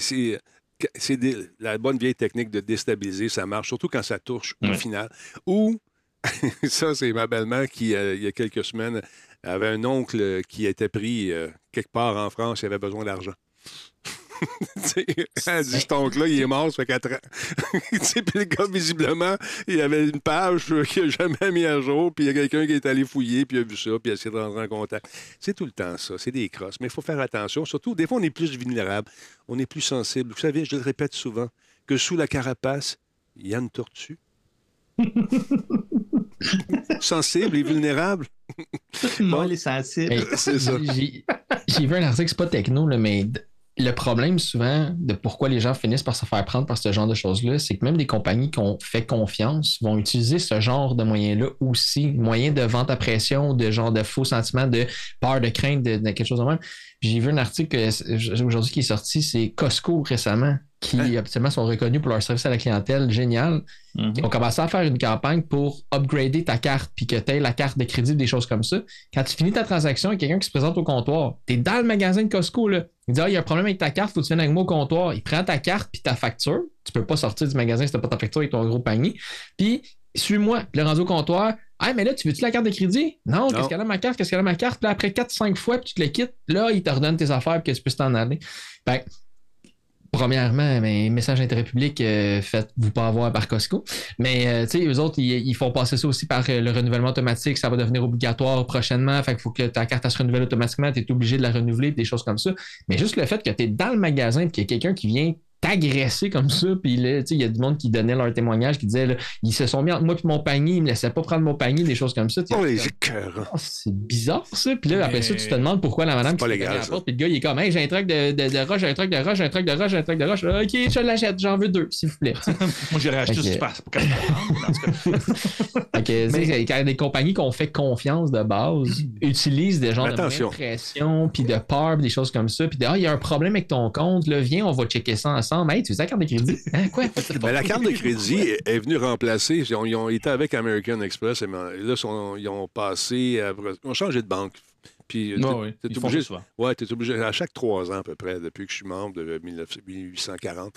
c'est la bonne vieille technique de déstabiliser, ça marche, surtout quand ça touche au final. Ou, (laughs) ça, c'est ma belle-mère qui, euh, il y a quelques semaines, avait un oncle qui était pris euh, quelque part en France, il avait besoin d'argent. (laughs) elle dit cet oncle-là, il est mort, ça fait 4 ans. (laughs) puis le gars, visiblement, il avait une page qu'il n'a jamais mis à jour, puis il y a quelqu'un qui est allé fouiller, puis il a vu ça, puis il a essayé de rentrer en contact. C'est tout le temps ça, c'est des crosses. Mais il faut faire attention. Surtout, des fois, on est plus vulnérable, on est plus sensible. Vous savez, je le répète souvent, que sous la carapace, il y a une tortue. (laughs) (laughs) sensible et vulnérable. Moi, les sensibles. C'est ça. J'ai vu un article, c'est pas techno, mais le problème souvent de pourquoi les gens finissent par se faire prendre par ce genre de choses-là, c'est que même des compagnies qui ont fait confiance vont utiliser ce genre de moyens-là aussi, moyens de vente à pression, de genre de faux sentiments, de peur, de crainte, de, quelque chose de même. J'ai vu un article aujourd'hui qui est sorti, c'est Costco récemment, qui hein? absolument sont reconnus pour leur service à la clientèle génial. Mhm. Ils ont commencé à faire une campagne pour upgrader ta carte, puis que tu aies la carte de crédit, des choses comme ça. Quand tu finis ta transaction, il y a quelqu'un qui se présente au comptoir. Tu es dans le magasin de Costco, là. Il dit Ah, il y a un problème avec ta carte, faut que tu viennes avec moi au comptoir. Il prend ta carte puis ta facture. Tu peux pas sortir du magasin si tu pas ta facture avec ton gros panier. Puis, suis-moi. Puis, le rendu au comptoir. Ah, mais là, tu veux-tu la carte de crédit? Non, qu'est-ce qu'elle a ma carte? Qu'est-ce qu'elle a ma carte? Puis après 4-5 fois, puis tu te les quittes, là, il te redonne tes affaires puis que tu puisses t'en aller. Fait premièrement, mais message d'intérêt public, euh, faites-vous pas avoir par Costco. Mais euh, tu sais, eux autres, ils, font passer ça aussi par euh, le renouvellement automatique. Ça va devenir obligatoire prochainement. Fait qu'il faut que ta carte se renouvelle automatiquement. Tu es obligé de la renouveler, des choses comme ça. Mais juste le fait que tu es dans le magasin et qu'il y a quelqu'un qui vient agressé comme ça. Puis là, il y a du monde qui donnait leur témoignage, qui disait, ils se sont mis entre moi et mon panier, ils me laissaient pas prendre mon panier, des choses comme ça. Oh, les oh, c'est bizarre, ça. Puis là, après ça, tu te demandes pourquoi la madame qui légal, la porte, puis le gars, il est comme, hey, j'ai un truc de, de, de roche, j'ai un truc de roche, j'ai un truc de roche, j'ai un truc de roche. Ok, je l'achète, j'en veux deux, s'il vous plaît. (laughs) moi, j'irais acheter okay. ce pour okay, Mais... (laughs) Quand des compagnies qu'on fait confiance de base (clears throat) utilisent des genres de pression, puis de peur, des choses comme ça, puis ah, il y a un problème avec ton compte, là, viens, on va checker ça ensemble décembre. Hey, tu veux la carte de crédit? Hein, quoi? Ben, la carte de crédit est- venue remplacer. Ils ont, ils ont été avec American Express et là, ils sont- ils ont passé. à- ils ont changé de banque. Puis, ouais, t'es ils font obligé, ça ouais, t'es obligé, à chaque trois ans à peu près, depuis que je suis membre de 19 1840,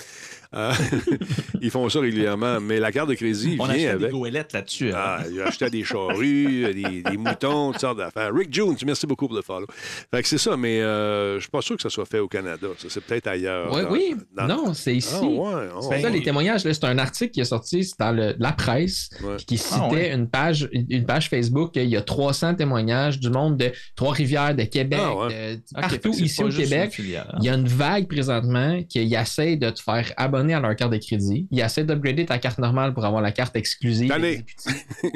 euh, (laughs) ils font ça régulièrement. Mais la carte de crédit On vient achète avec. des goélettes là-dessus. hein. Ah, il achetait des charrues, (laughs) des, des moutons, toutes sortes d'affaires. Rick Jones, merci beaucoup pour le follow. Fait que c'est ça, mais euh, je suis pas sûr que ça soit fait au Canada. Ça, c'est peut-être ailleurs. Ouais, dans- oui, dans- non, c'est ici. Ah, ouais, ah, Ça, ouais. les témoignages, là, c'est un article qui est sorti c'est dans le- la presse qui citait Ah, ouais. une, page, une une page Facebook. Il y a 300 témoignages du monde de Trois-Rivières, de Québec, Ah, ouais. de- partout ici au Québec. une hein. Il y a une vague présentement qui essaie de te faire abonner à leur carte de crédit. Ils essaient d'upgrader ta carte normale pour avoir la carte exclusive.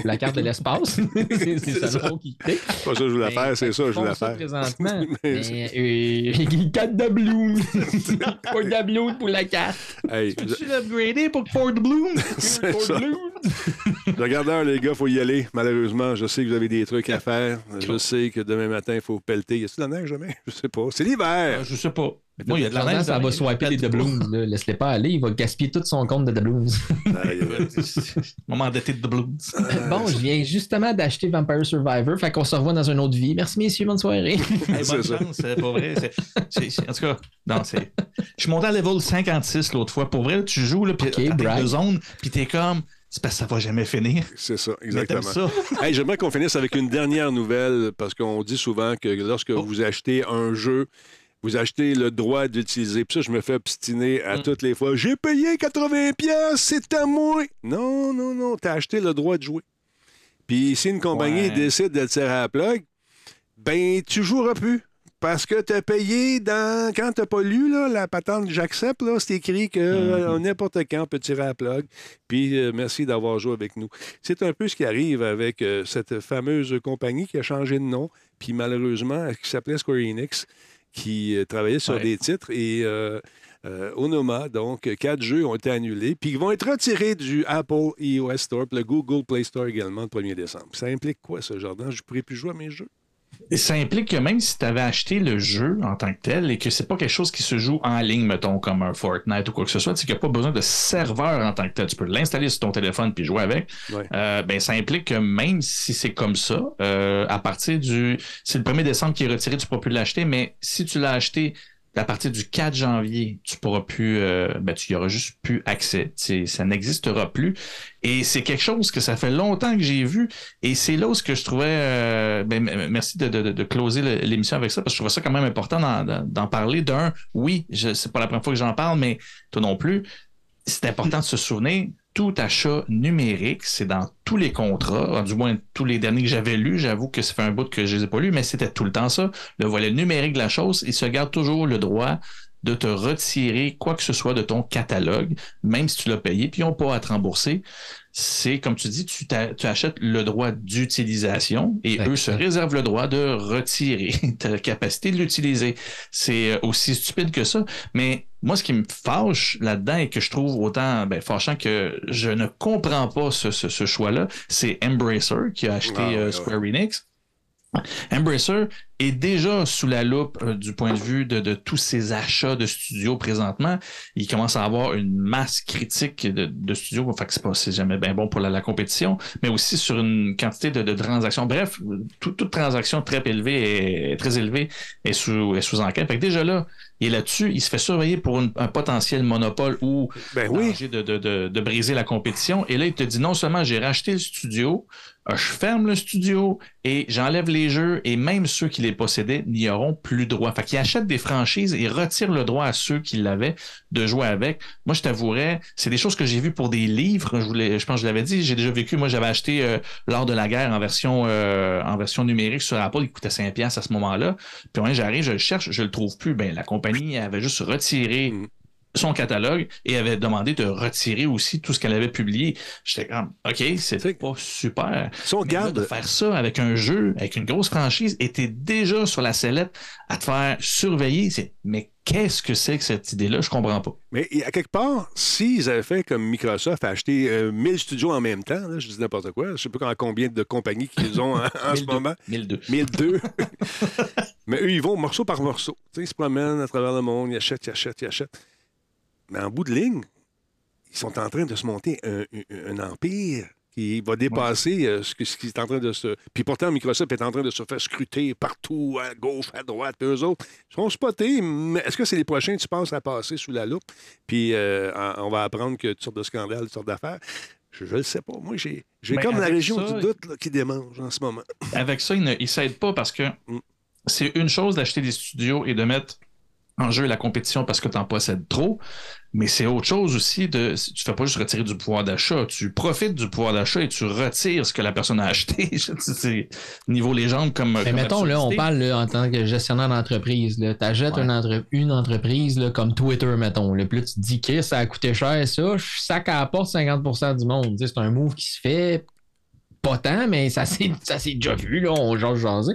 La carte de l'espace. (laughs) c'est ça le qui pas ça que je voulais faire, c'est ça que je voulais faire. présentement. (laughs) Euh, carte de bloom. De doubloon pour la carte. Hey, Tu pour Ford Bloom? (laughs) c'est ça. Regardez, les gars, il faut y aller. Malheureusement, je sais que vous avez des trucs à faire. Je sais que demain matin, il faut pelleter. Y a-t-il de la neige demain? (laughs) Je sais pas. C'est l'hiver. Ah, Je sais pas. Moi, il y a de la neige. ça va swiper les doubloons. Laisse-les pas aller. Il va gaspiller tout son compte de doubloons. Moment d'été de doubloons. bon, je viens justement d'acheter Vampire Survivor. Fait qu'on se revoit dans une autre vie. Merci, messieurs. Bonne soirée. Hey, (laughs) C'est bonne ça. chance, c'est pas vrai. c'est- c'est- c'est- en tout cas, non, c'est. Je suis monté à level 56 l'autre fois. Pour vrai, tu joues, là, puis Ok, t'atteins brag. deux zones, puis t'es comme. C'est parce que ça va jamais finir. C'est ça, exactement. ça. (laughs) Hey, J'aimerais qu'on finisse avec une dernière nouvelle parce qu'on dit souvent que lorsque Oh. vous achetez un jeu, vous achetez le droit d'utiliser. Puis ça, je me fais obstiner à Mm. toutes les fois. J'ai payé 80$, pièces, c'est à moi. Non, non, non, t'as acheté le droit de jouer. Puis si une compagnie Ouais. décide de tirer à la plug, ben tu joueras plus. Parce que tu as payé dans. Quand tu pas lu là, la patente j'accepte, c'est écrit que euh, n'importe quand on peut tirer à la plug. Puis euh, merci d'avoir joué avec nous. C'est un peu ce qui arrive avec euh, cette fameuse compagnie qui a changé de nom, puis malheureusement, qui s'appelait Square Enix, qui euh, travaillait sur Ouais. des titres et. Onoma, donc quatre jeux ont été annulés, puis ils vont être retirés du Apple iOS Store, puis le Google Play Store également le 1er décembre. Ça implique quoi, ce jardin? Je ne pourrais plus jouer à mes jeux? Ça implique que même si tu avais acheté le jeu en tant que tel et que c'est pas quelque chose qui se joue en ligne, mettons, comme un Fortnite ou quoi que ce soit, c'est qu'il n'y a pas besoin de serveur en tant que tel. Tu peux l'installer sur ton téléphone puis jouer avec. Ouais. Euh, ben, ça implique que même si c'est comme ça, euh, à partir du. C'est le 1er décembre qui est retiré, tu ne pourras plus l'acheter, mais si tu l'as acheté à partir du 4 janvier, tu pourras plus, euh, ben, tu y auras juste plus accès. Ça n'existera plus. Et c'est quelque chose que ça fait longtemps que j'ai vu. Et c'est là où ce que je trouvais, euh, ben, merci de, de, de- closer l'émission avec ça, parce que je trouvais ça quand même important d'en- parler. D'un, oui, c'est pas la première fois que j'en parle, mais toi non plus. C'est important de se souvenir, tout achat numérique, c'est dans tous les contrats, du moins tous les derniers que j'avais lus. J'avoue que ça fait un bout que je les ai pas lus, mais c'était tout le temps ça. Le volet numérique de la chose, il se garde toujours le droit de te retirer quoi que ce soit de ton catalogue, même si tu l'as payé, puis ils n'ont pas à te rembourser. C'est, comme tu dis, tu, achètes le droit d'utilisation et eux se réservent le droit de retirer (laughs) ta capacité de l'utiliser. C'est euh, aussi stupide que ça. Mais moi, ce qui me fâche là-dedans et que je trouve autant ben, fâchant que je ne comprends pas ce, ce- ce choix-là, c'est Embracer qui a acheté Ah, euh, ouais, Square Enix. Embracer est déjà sous la loupe euh, du point de vue de, de tous ces achats de studios présentement. Il commence à avoir une masse critique de, de studios. Que c'est pas c'est jamais bien bon pour la, la compétition, mais aussi sur une quantité de, de transactions. Bref, tout- toute transaction très élevée est, très élevée est sous, est sous enquête. Fait que déjà là, il est là-dessus, il se fait surveiller pour une- un potentiel monopole ou Ben oui. de, de, de, de briser la compétition. Et là, il te dit non seulement j'ai racheté le studio, je ferme le studio et j'enlève les jeux et même ceux qui les possédaient n'y auront plus droit. Fait qu'il achète des franchises et retire le droit à ceux qui l'avaient de jouer avec. Moi, je t'avouerais, c'est des choses que j'ai vues pour des livres. Je, je pense que je l'avais dit, j'ai déjà vécu. Moi, j'avais acheté euh, lors de la guerre en version euh, en version numérique sur Apple. Il coûtait 5$ piastres à ce moment-là. Puis ouais, j'arrive, je le cherche, je le trouve plus. Ben, la compagnie avait juste retiré Mm. Son catalogue et avait demandé de retirer aussi tout ce qu'elle avait publié. J'étais comme, OK, C'est- pas super. Si on regarde, de faire ça avec un jeu, avec une grosse franchise, t'es déjà sur la sellette à te faire surveiller. C'est, mais qu'est-ce que c'est que cette idée-là? Je comprends pas. Mais à quelque part, s'ils avaient fait comme Microsoft, acheté euh, 1000 studios en même temps, là, je dis n'importe quoi, je ne sais pas combien de compagnies qu'ils ont en, en (laughs) ce 1002. moment. 1002. 1002. (laughs) Mais eux, ils vont morceau par morceau. Ils se promènent à travers le monde, ils achètent, ils achètent, ils achètent. Mais en bout de ligne, ils sont en train de se monter un, empire qui va dépasser euh, ce, que- ce qui est en train de se... Puis pourtant, Microsoft est en train de se faire scruter partout, à gauche, à droite. Puis eux autres ils sont spotés, mais est-ce que c'est les prochains, tu penses, à passer sous la loupe? Puis euh, on va apprendre que toutes sortes de scandales, toutes sortes d'affaires. Je ne le sais pas. Moi, j'ai j'ai Ben, comme la région ça, du doute là, qui démange en ce moment. avec ça, il ne il s'aide pas parce que Mm. c'est une chose d'acheter des studios et de mettre en jeu la compétition parce que tu en possèdes trop, mais c'est autre chose aussi de. Tu fais pas juste retirer du pouvoir d'achat, tu profites du pouvoir d'achat et tu retires ce que la personne a acheté. (laughs) c'est niveau légende comme. Mais comme mettons, là, on parle là, en tant que gestionnaire d'entreprise. Tu achètes Ouais. une, entre- une entreprise là, comme Twitter, mettons. Puis là, tu te dis que ça a coûté cher, ça. Ça qu'apporte 50% du monde. C'est un move qui se fait pas tant, mais ça s'est (laughs) ça s'est déjà vu, là, on genre jasé.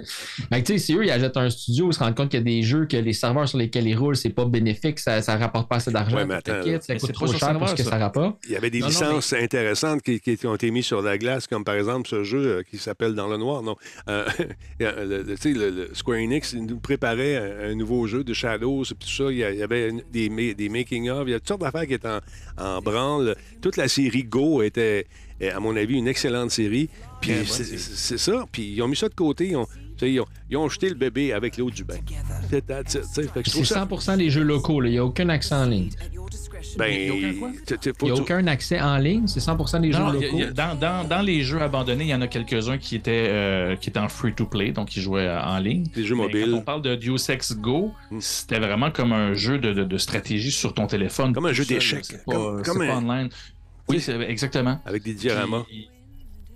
Fait que, tu sais, si eux, ils achètent un studio, ils se rendent compte qu'il y a des jeux que les serveurs sur lesquels ils roulent, c'est pas bénéfique, ça, ça rapporte pas assez d'argent. Ouais, mais attends, kit, ça Mais coûte c'est trop cher pour ce serveur, que ça ça. rapporte. Il y avait des Non, non, licences intéressantes qui, qui ont été mises sur la glace, comme par exemple ce jeu euh, qui s'appelle Dans le Noir. Non. Euh, (laughs) le, le- tu sais, le- le Square Enix il nous préparait un, un nouveau jeu de Shadows, puis tout ça. Il y, avait des, ma- des making-of. Il y a toutes sortes d'affaires qui étaient en, en branle. Toute la série Go était, à mon avis, une excellente série. Puis bonne c'est ça. Puis ils ont mis ça de côté. Ils ont, tu sais, ils ont, ils ont jeté le bébé avec l'eau du bain. C'est that's it, tu sais. Fait que je C'est trouve ça. 100 des jeux locaux. là. Il n'y a aucun accès en ligne. Ben, Il n'y a aucun accès en ligne? C'est 100 des jeux Non, y a- locaux? il y a- dans, dans- dans les jeux abandonnés, il y en a quelques-uns qui étaient, euh, qui étaient en free-to-play, donc qui jouaient euh, en ligne. Des jeux mobiles. Quand on parle de Deus Ex Go, Mm. c'était vraiment comme un jeu de, de- de stratégie sur ton téléphone. Comme un jeu d'échecs. Comme- comme pas un- online. Oui, c'est exactement. Avec des dioramas. Puis,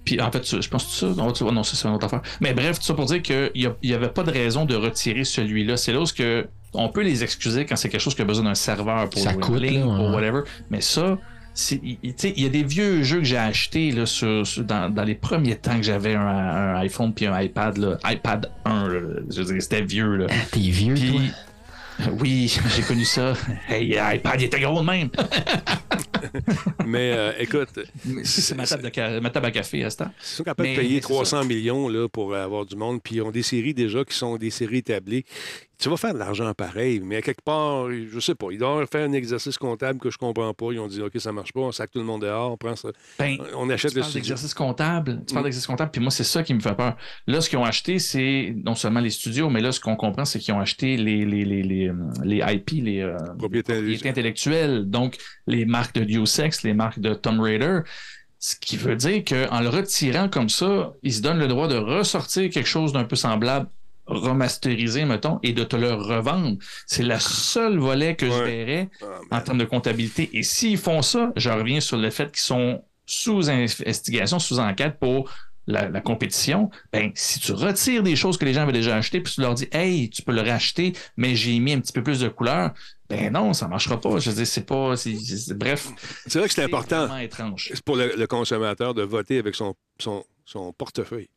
puis, en fait, je pense que c'est ça. Non, tu vois, non, ça, c'est une autre affaire. Mais bref, tout ça pour dire qu'il n'y avait pas de raison de retirer celui-là. C'est là où ce que on peut les excuser quand c'est quelque chose qui a besoin d'un serveur pour Ça coûte, là, ouais. pour whatever. Mais ça, il il- tu sais, il y a des vieux jeux que j'ai achetés là, sur- sur- dans, dans les premiers temps que j'avais un, un iPhone puis un iPad, là, iPad 1. là. je veux dire, c'était vieux. Là. Ah, T'es vieux, toi. (laughs) oui, (laughs) j'ai connu ça. Hey, iPad, il était gros de même. (laughs) Mais euh, écoute, C'est ma table, ma à café à ce temps. Ils sont capables de payer mais c'est 300 millions là, pour avoir du monde, puis ils ont des séries déjà qui sont des séries établies. Tu vas faire de l'argent pareil, mais à quelque part, je sais pas, ils doivent faire un exercice comptable que je comprends pas. Ils ont dit, OK, ça marche pas, on sac tout le monde dehors, on prend ça. Ben, On achète tu le studio. d'exercice comptable. Tu Mm. parles d'exercice comptable, puis moi, c'est ça qui me fait peur. Là, ce qu'ils ont acheté, c'est non seulement les studios, mais là, ce qu'on comprend, c'est qu'ils ont acheté les, les, les, les, euh, les IP, les euh, les propriétés intellectuelles, donc les marques de Deus Ex, les marques de Tomb Raider. Ce qui veut dire qu'en le retirant comme ça, ils se donnent le droit de ressortir quelque chose d'un peu semblable remasterisé, mettons, et de te le revendre. C'est la seule volet que je verrais Ah, en man. termes de comptabilité. Et s'ils font ça, je reviens sur le fait qu'ils sont sous investigation, sous enquête pour la, la compétition. Ben, si tu retires des choses que les gens avaient déjà achetées, puis tu leur dis, hey, tu peux le racheter, mais j'ai mis un petit peu plus de couleur, ben non, ça marchera pas. Je veux dire, c'est pas. bref. C'est vrai que c'est important vraiment étrange. c'est pour le, le consommateur de voter avec son, son, son portefeuille.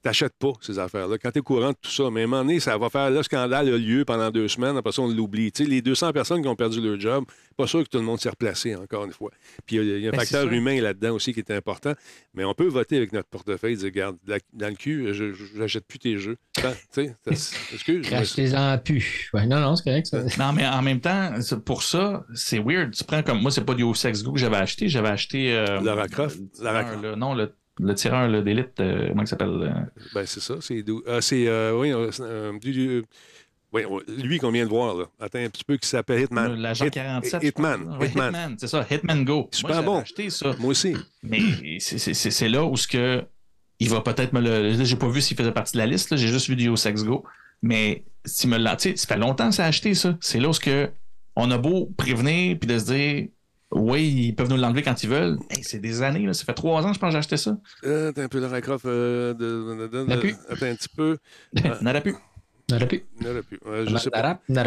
T'achètes pas ces affaires-là. Quand tu es courant de tout ça, mais à un moment donné, ça va faire le scandale a lieu pendant deux semaines, après ça, on l'oublie. Tu sais, les 200 personnes qui ont perdu leur job, pas sûr que tout le monde s'est replacé, encore une fois. Puis il y a, il y a un Ben, facteur humain là-dedans aussi qui est important. Mais on peut voter avec notre portefeuille, dire, regarde, la- dans le cul, je j'achète plus tes jeux. Attends, Tu sais, (laughs) excuse. Rachetez-en plus. Ouais, non, non, c'est correct. Ça. Non, mais en même temps, pour ça, c'est weird. Tu prends comme moi, c'est pas du Sex Go que j'avais acheté. J'avais acheté. euh, Lara Croft? le Lara Croft. là. non, le, le tireur d'élite, euh, comment il s'appelle euh, Ben, c'est ça. C'est ah, c'est, euh, oui, euh, c'est, du- oui, lui qu'on vient de voir, là. Attends un petit peu, qui s'appelle Hitman. L'agent Hit- 47. je Hitman. Hitman. Hitman, c'est ça. Hitman Go. Super Moi, bon. acheté ça. Moi aussi. Mais c'est- c'est c'est- c'est là où ce que il va peut-être me le. J'ai pas vu s'il faisait partie de la liste. J'ai juste vu du Sex Go. Mais s'il me l'a. Tu sais, ça fait longtemps que ça a acheté, ça. C'est là où ce que on a beau prévenir puis de se dire. Oui, ils peuvent nous l'enlever quand ils veulent. Hey, c'est des années, là. ça fait trois ans, je pense, que j'ai acheté ça. Euh, attends un peu, Lara Croft. euh, de, de- de- attends un petit peu. (laughs) N'aurait plus. N'aurait plus. Il n'y en a plus.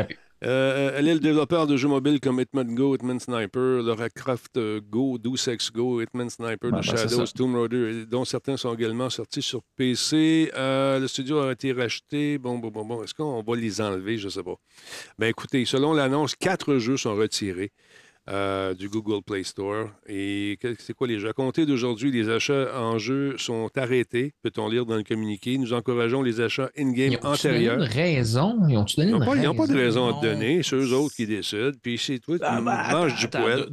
Plus. Euh, elle est le développeur de jeux mobiles comme Hitman Go, Hitman Sniper, Lara Croft euh, Go, Deus Ex Go, Hitman Sniper, The ben, Shadows. Tomb Raider, dont certains sont également sortis sur PC. Euh, le studio a été racheté. Bon, bon, bon, bon. Est-ce qu'on va les enlever? Je ne sais pas. Ben écoutez, selon l'annonce, quatre jeux sont retirés. Euh, du Google Play Store. Et c'est quoi les jeux? À compter d'aujourd'hui, les achats en jeu sont arrêtés, peut-on lire dans le communiqué. Nous encourageons les achats in-game Ils ont-tu donné une antérieurs. raison? Ils ont-tu donné Ils une n'ont pas, ils ont pas de raison? à te donner, c'est eux autres qui décident. Puis c'est toi, tu Ah, ben, manges du de-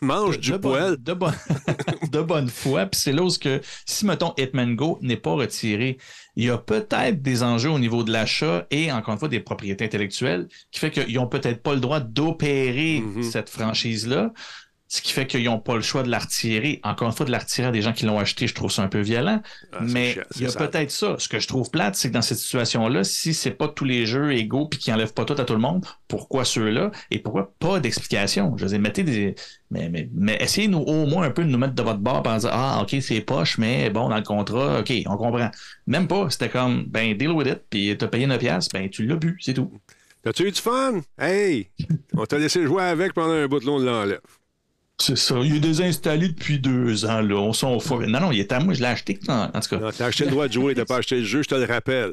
(laughs) mange de du. De, bonne, (laughs) de bonne foi. Puis c'est là où ce que, si, mettons, Hitman Go n'est pas retiré, il y a peut-être des enjeux au niveau de l'achat et, encore une fois, des propriétés intellectuelles qui fait qu'ils n'ont peut-être pas le droit d'opérer Mhm. cette franchise-là. Ce qui fait qu'ils n'ont pas le choix de la retirer. Encore une fois, de la retirer à des gens qui l'ont acheté, je trouve ça un peu violent. Ah, mais il y a peut-être ça. Ce que je trouve plate, c'est que dans cette situation-là, si c'est pas tous les jeux égaux puis qui enlèvent pas tout à tout le monde, pourquoi ceux-là? Et pourquoi pas d'explication? Je veux dire, mettez des. Mais, mais, mais essayez nous, au moins un peu de nous mettre de votre bord en disant Ah, OK, c'est poche, mais bon, dans le contrat, OK, on comprend. Même pas. C'était comme ben deal with it, puis t'as payé 9$, piastres, ben tu l'as bu, c'est tout. T'as-tu eu du fun? Hey! (laughs) On t'a laissé jouer avec pendant un bout de long, on l'enlève. C'est ça. Il est désinstallé depuis deux ans, là. On s'en fout. Non, non, il est à moi, je l'ai acheté. En, en tout cas. T'as acheté le droit de jouer, t'as pas acheté le jeu, je te le rappelle.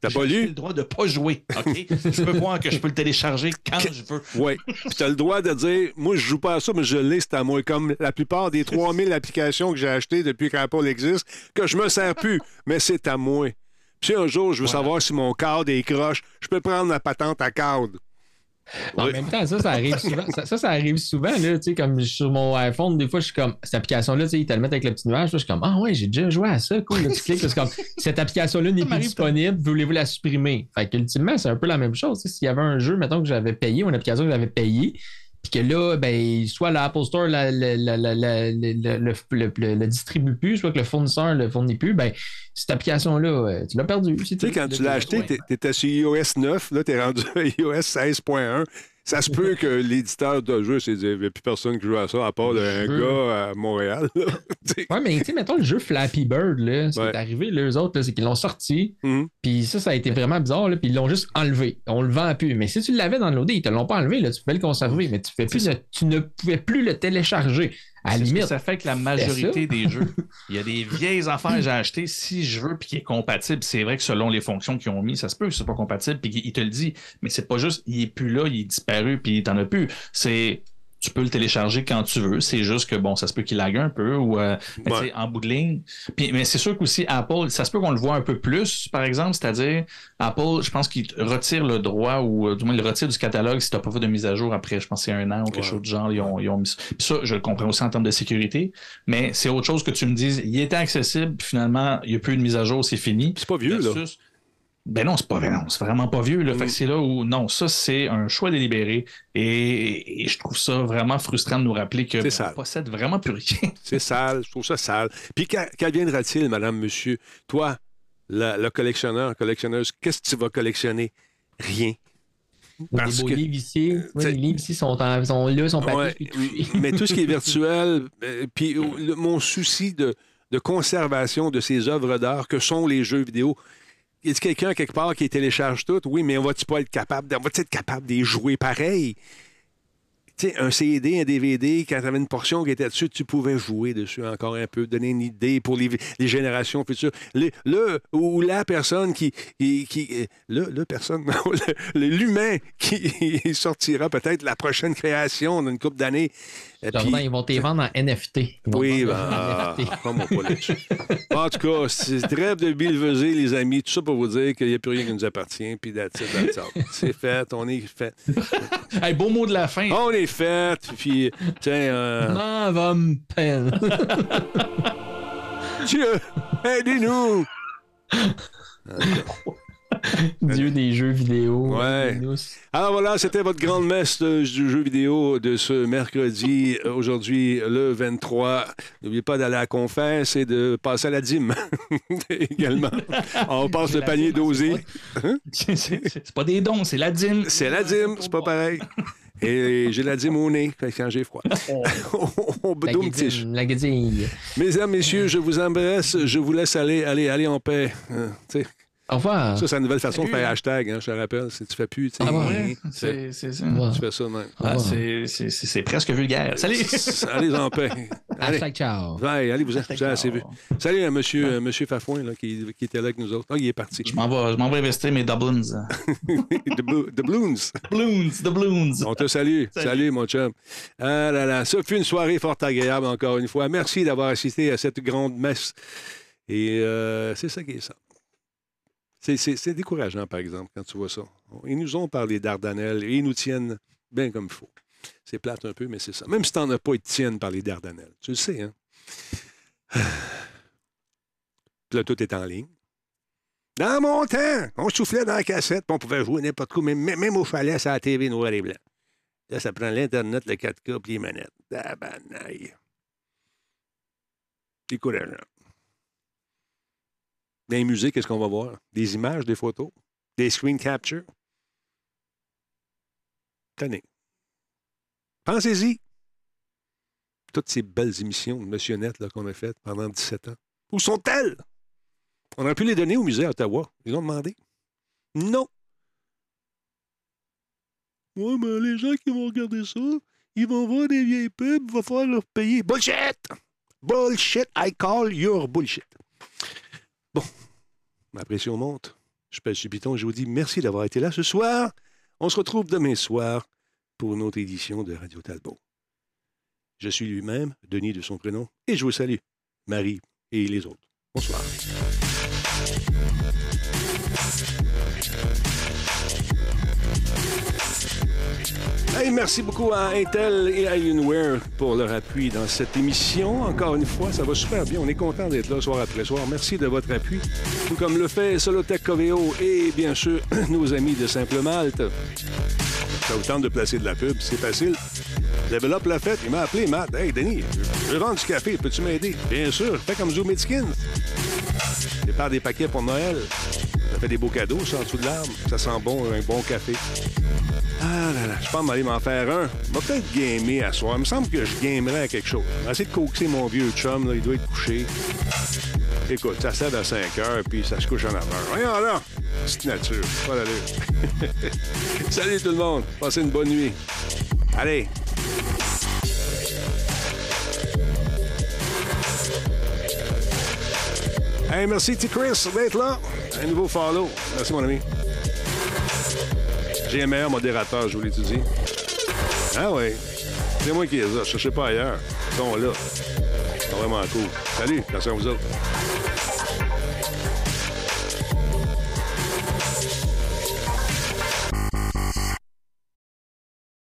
T'as pas J'ai lu? le droit de pas jouer, OK? (laughs) je peux voir que je peux le télécharger quand je veux. Oui. Puis t'as le droit de dire, moi, je joue pas à ça, mais je l'ai, c'est à moi. Comme la plupart des 3000 applications que j'ai achetées depuis qu'Apple existe, que je me sers plus, mais c'est à moi. Puis si un jour, je veux savoir si mon cadre est croche, je peux prendre ma patente à cadre. En Oui. même temps, ça, ça arrive souvent. Ça, ça, ça arrive souvent, là, tu sais, comme sur mon iPhone, des fois, je suis comme, cette application-là, tu sais, ils te le mettent avec le petit nuage, là, je suis comme, ah ouais, j'ai déjà joué à ça, cool, là, tu cliques, c'est comme, cette application-là n'est plus disponible, voulez-vous la supprimer? Fait qu'ultimement, c'est un peu la même chose, s'il y avait un jeu, mettons, que j'avais payé, ou une application que j'avais payée, puis que là, ben, soit l'Apple Store la, la- la- la- la- le, le, le- le- le distribue plus, soit que le fournisseur le fournit plus, ben, cette application-là, euh, tu l'as perdue. Tu sais, quand tu l'as acheté, t'es- t'étais sur iOS 9, là, t'es rendu à (laughs) iOS 16.1. Ça se peut que l'éditeur de jeu s'est dit, il n'y a plus personne qui joue à ça, à part un gars à Montréal. (laughs) Ouais, mais tu sais, mettons le jeu Flappy Bird, là, ce qui Ouais. est arrivé, eux autres, c'est qu'ils l'ont sorti, Mhm. puis ça, ça a été vraiment bizarre, puis ils l'ont juste enlevé. On le vend plus. Mais si tu l'avais dans l'OD, ils te l'ont pas enlevé, là, tu pouvais le conserver, mais tu, pouvais plus C'est le- tu ne pouvais plus le télécharger. À la C'est ce que limite. ça fait que la majorité des jeux, (laughs) il y a des vieilles affaires que j'ai achetées si je veux puis qui est compatible. C'est vrai que selon les fonctions qu'ils ont mis, ça se peut que c'est pas compatible puis il te le dit. Mais c'est pas juste il est plus là, il est disparu puis t'en as plus. C'est tu peux le télécharger quand tu veux. C'est juste que bon, ça se peut qu'il lague un peu ou euh, Ouais. en bout de ligne. Puis, mais c'est sûr qu'aussi Apple, ça se peut qu'on le voit un peu plus, par exemple, c'est-à-dire Apple, je pense qu'il retire le droit ou euh, du moins il le retire du catalogue si tu n'as pas fait de mise à jour après, je pense c'est un an ou quelque Ouais. chose du genre. Ils ont, ils ont mis ça. Puis ça, je le comprends aussi en termes de sécurité, mais c'est autre chose que tu me dises, il était accessible, puis finalement, il n'y a plus de mise à jour, c'est fini. C'est pas vieux, là. Ben non, c'est pas non, c'est vraiment pas vieux. Là. Fait que c'est là où non, ça c'est un choix délibéré et, et je trouve ça vraiment frustrant de nous rappeler que C'est ben, sale. on possède vraiment plus rien. (laughs) C'est sale, je trouve ça sale. Puis qu'a- qu'adviendra-t-il, madame, monsieur? Toi, la- le collectionneur, collectionneuse, qu'est-ce que tu vas collectionner? Rien. Parce les beaux que- livres ici, T'sais- les livres ici sont, en- sont là, sont Ouais, mais tout ce qui est (laughs) virtuel, euh, puis euh, le- mon souci de, de conservation de ces œuvres d'art que sont les jeux vidéo. Y a quelqu'un quelque part qui télécharge toutes? Oui, mais on va-tu pas être capable, on va-tu être capable de jouer pareil? Tu sais, un CD, un DVD, quand tu avais une portion qui était dessus, tu pouvais jouer dessus encore un peu, donner une idée pour les, générations futures. Le, ou la personne qui. euh, le, le personne, (laughs) l'humain qui (laughs) sortira peut-être la prochaine création dans une couple d'années. Jordan, puis- ils vont te les vendre en NFT. Oui, ben, ah, NFT. comment pas là-dessus. En tout cas, c'est trêve de bilveser, les amis. Tout ça pour vous dire qu'il n'y a plus rien qui nous appartient. Puis that's it, that's all. C'est fait, on est fait. (laughs) Hey, beau mot de la fin. On est fait. Puis, tiens, euh, Non, va me peine. Dieu, aidez-nous. (laughs) (laughs) Dieu des jeux vidéo. Ouais. Alors voilà, c'était votre grande messe euh, du jeu vidéo de ce mercredi, euh, aujourd'hui, le 23. N'oubliez pas d'aller à la confesse et de passer à la dîme (laughs) également. (laughs) On passe le panier dosé. C'est c'est- pas des dons, c'est la dîme. C'est la dîme, c'est pas pareil. Et j'ai la dîme au nez quand j'ai froid. On La guédille, la guédille. Mesdames, messieurs, je vous embrasse. Je vous laisse aller, aller, aller en paix. Hein, sais, Au revoir. ça, c'est la nouvelle façon de faire hashtag, hein, je te rappelle. Si tu fais plus, tu sais, Ah ouais. c'est c'est ça. Tu fais ça même. Ah, c'est- c'est c'est- c'est presque vulgaire. Salut! (laughs) Allez en paix. (laughs) Allez. Hashtag ciao. Ouais, allez, vous en assez vu. Salut à monsieur, euh, monsieur Fafouin là, qui, qui était là avec nous autres. Ah, il est parti. Je m'en vais, je m'en vais investir mes Dublins. (laughs) the, Blo- the Bloons. Bloons, the Bloons. On te salue. Salut. Salut. mon chum. Ah là là, ça fut une soirée fort agréable encore une fois. Merci d'avoir assisté à cette grande messe. Et euh, c'est ça qui est ça. C'est- décourageant, par exemple, quand tu vois ça. Ils nous ont parlé d'Ardanelles et ils nous tiennent bien comme il faut. C'est plate un peu, mais c'est ça. Même si t'en as pas, ils te tiennent par les Dardanelles. Tu le sais, hein? Puis là, tout est en ligne. Dans mon temps, on soufflait dans la cassette, puis on pouvait jouer n'importe quoi, même, même au chalet, c'est la TV noir et blanc. Là, ça prend l'Internet, le 4K, puis les manettes. Tabanaille. Décourageant. Dans les musées, qu'est-ce qu'on va voir? Des images, des photos, des screen capture. Tenez. Pensez-y. Toutes ces belles émissions de Monsieur Net qu'on a faites pendant 17 ans. Où sont-elles? On aurait pu les donner au musée à Ottawa. Ils ont demandé. Non. Ouais, mais les gens qui vont regarder ça, ils vont voir des vieilles pubs, il va falloir leur payer. Bullshit! Bullshit, I call your bullshit. Bon, ma pression monte. Je pèse sur piton et je vous dis merci d'avoir été là ce soir. On se retrouve demain soir pour une autre édition de Radio Talbot. Je suis lui-même, Denis de son prénom, et je vous salue, Marie et les autres. Bonsoir. Merci beaucoup à Intel et à Alienware pour leur appui dans cette émission. Encore une fois, ça va super bien. On est content d'être là soir après soir. Merci de votre appui. Tout comme le fait Solotech Coveo et bien sûr (clears throat) nos amis de Simple Malte. Ça vous tente de placer de la pub, c'est facile. Développe la fête, il m'a appelé Matt. Hey Denis, je veux vendre du café, peux-tu m'aider? Bien sûr, fais comme Zoom Skin. Prépare des paquets pour Noël. Ça fait des beaux cadeaux, ça, en dessous de l'arbre. Ça sent bon, un bon café. Ah là là, je pense m'aller m'en faire un. Je peut-être gamer à soir. Il me semble que je gamerais à quelque chose. Essayer de coaxer mon vieux chum, là, il doit être couché. Écoute, ça se lève à 5 heures, puis ça se couche en 9 heures. Voyons là! Petite nature, pas. (laughs) Salut tout le monde, passez une bonne nuit. Allez! Hey, merci T. Chris d'être là. Un nouveau follow. Merci mon ami. J'ai un meilleur modérateur, je vous dit. Ah oui. C'est moi qui les ai. Je cherchez pas ailleurs. Ils sont là. Ils sont vraiment cool. Salut, attention à vous autres.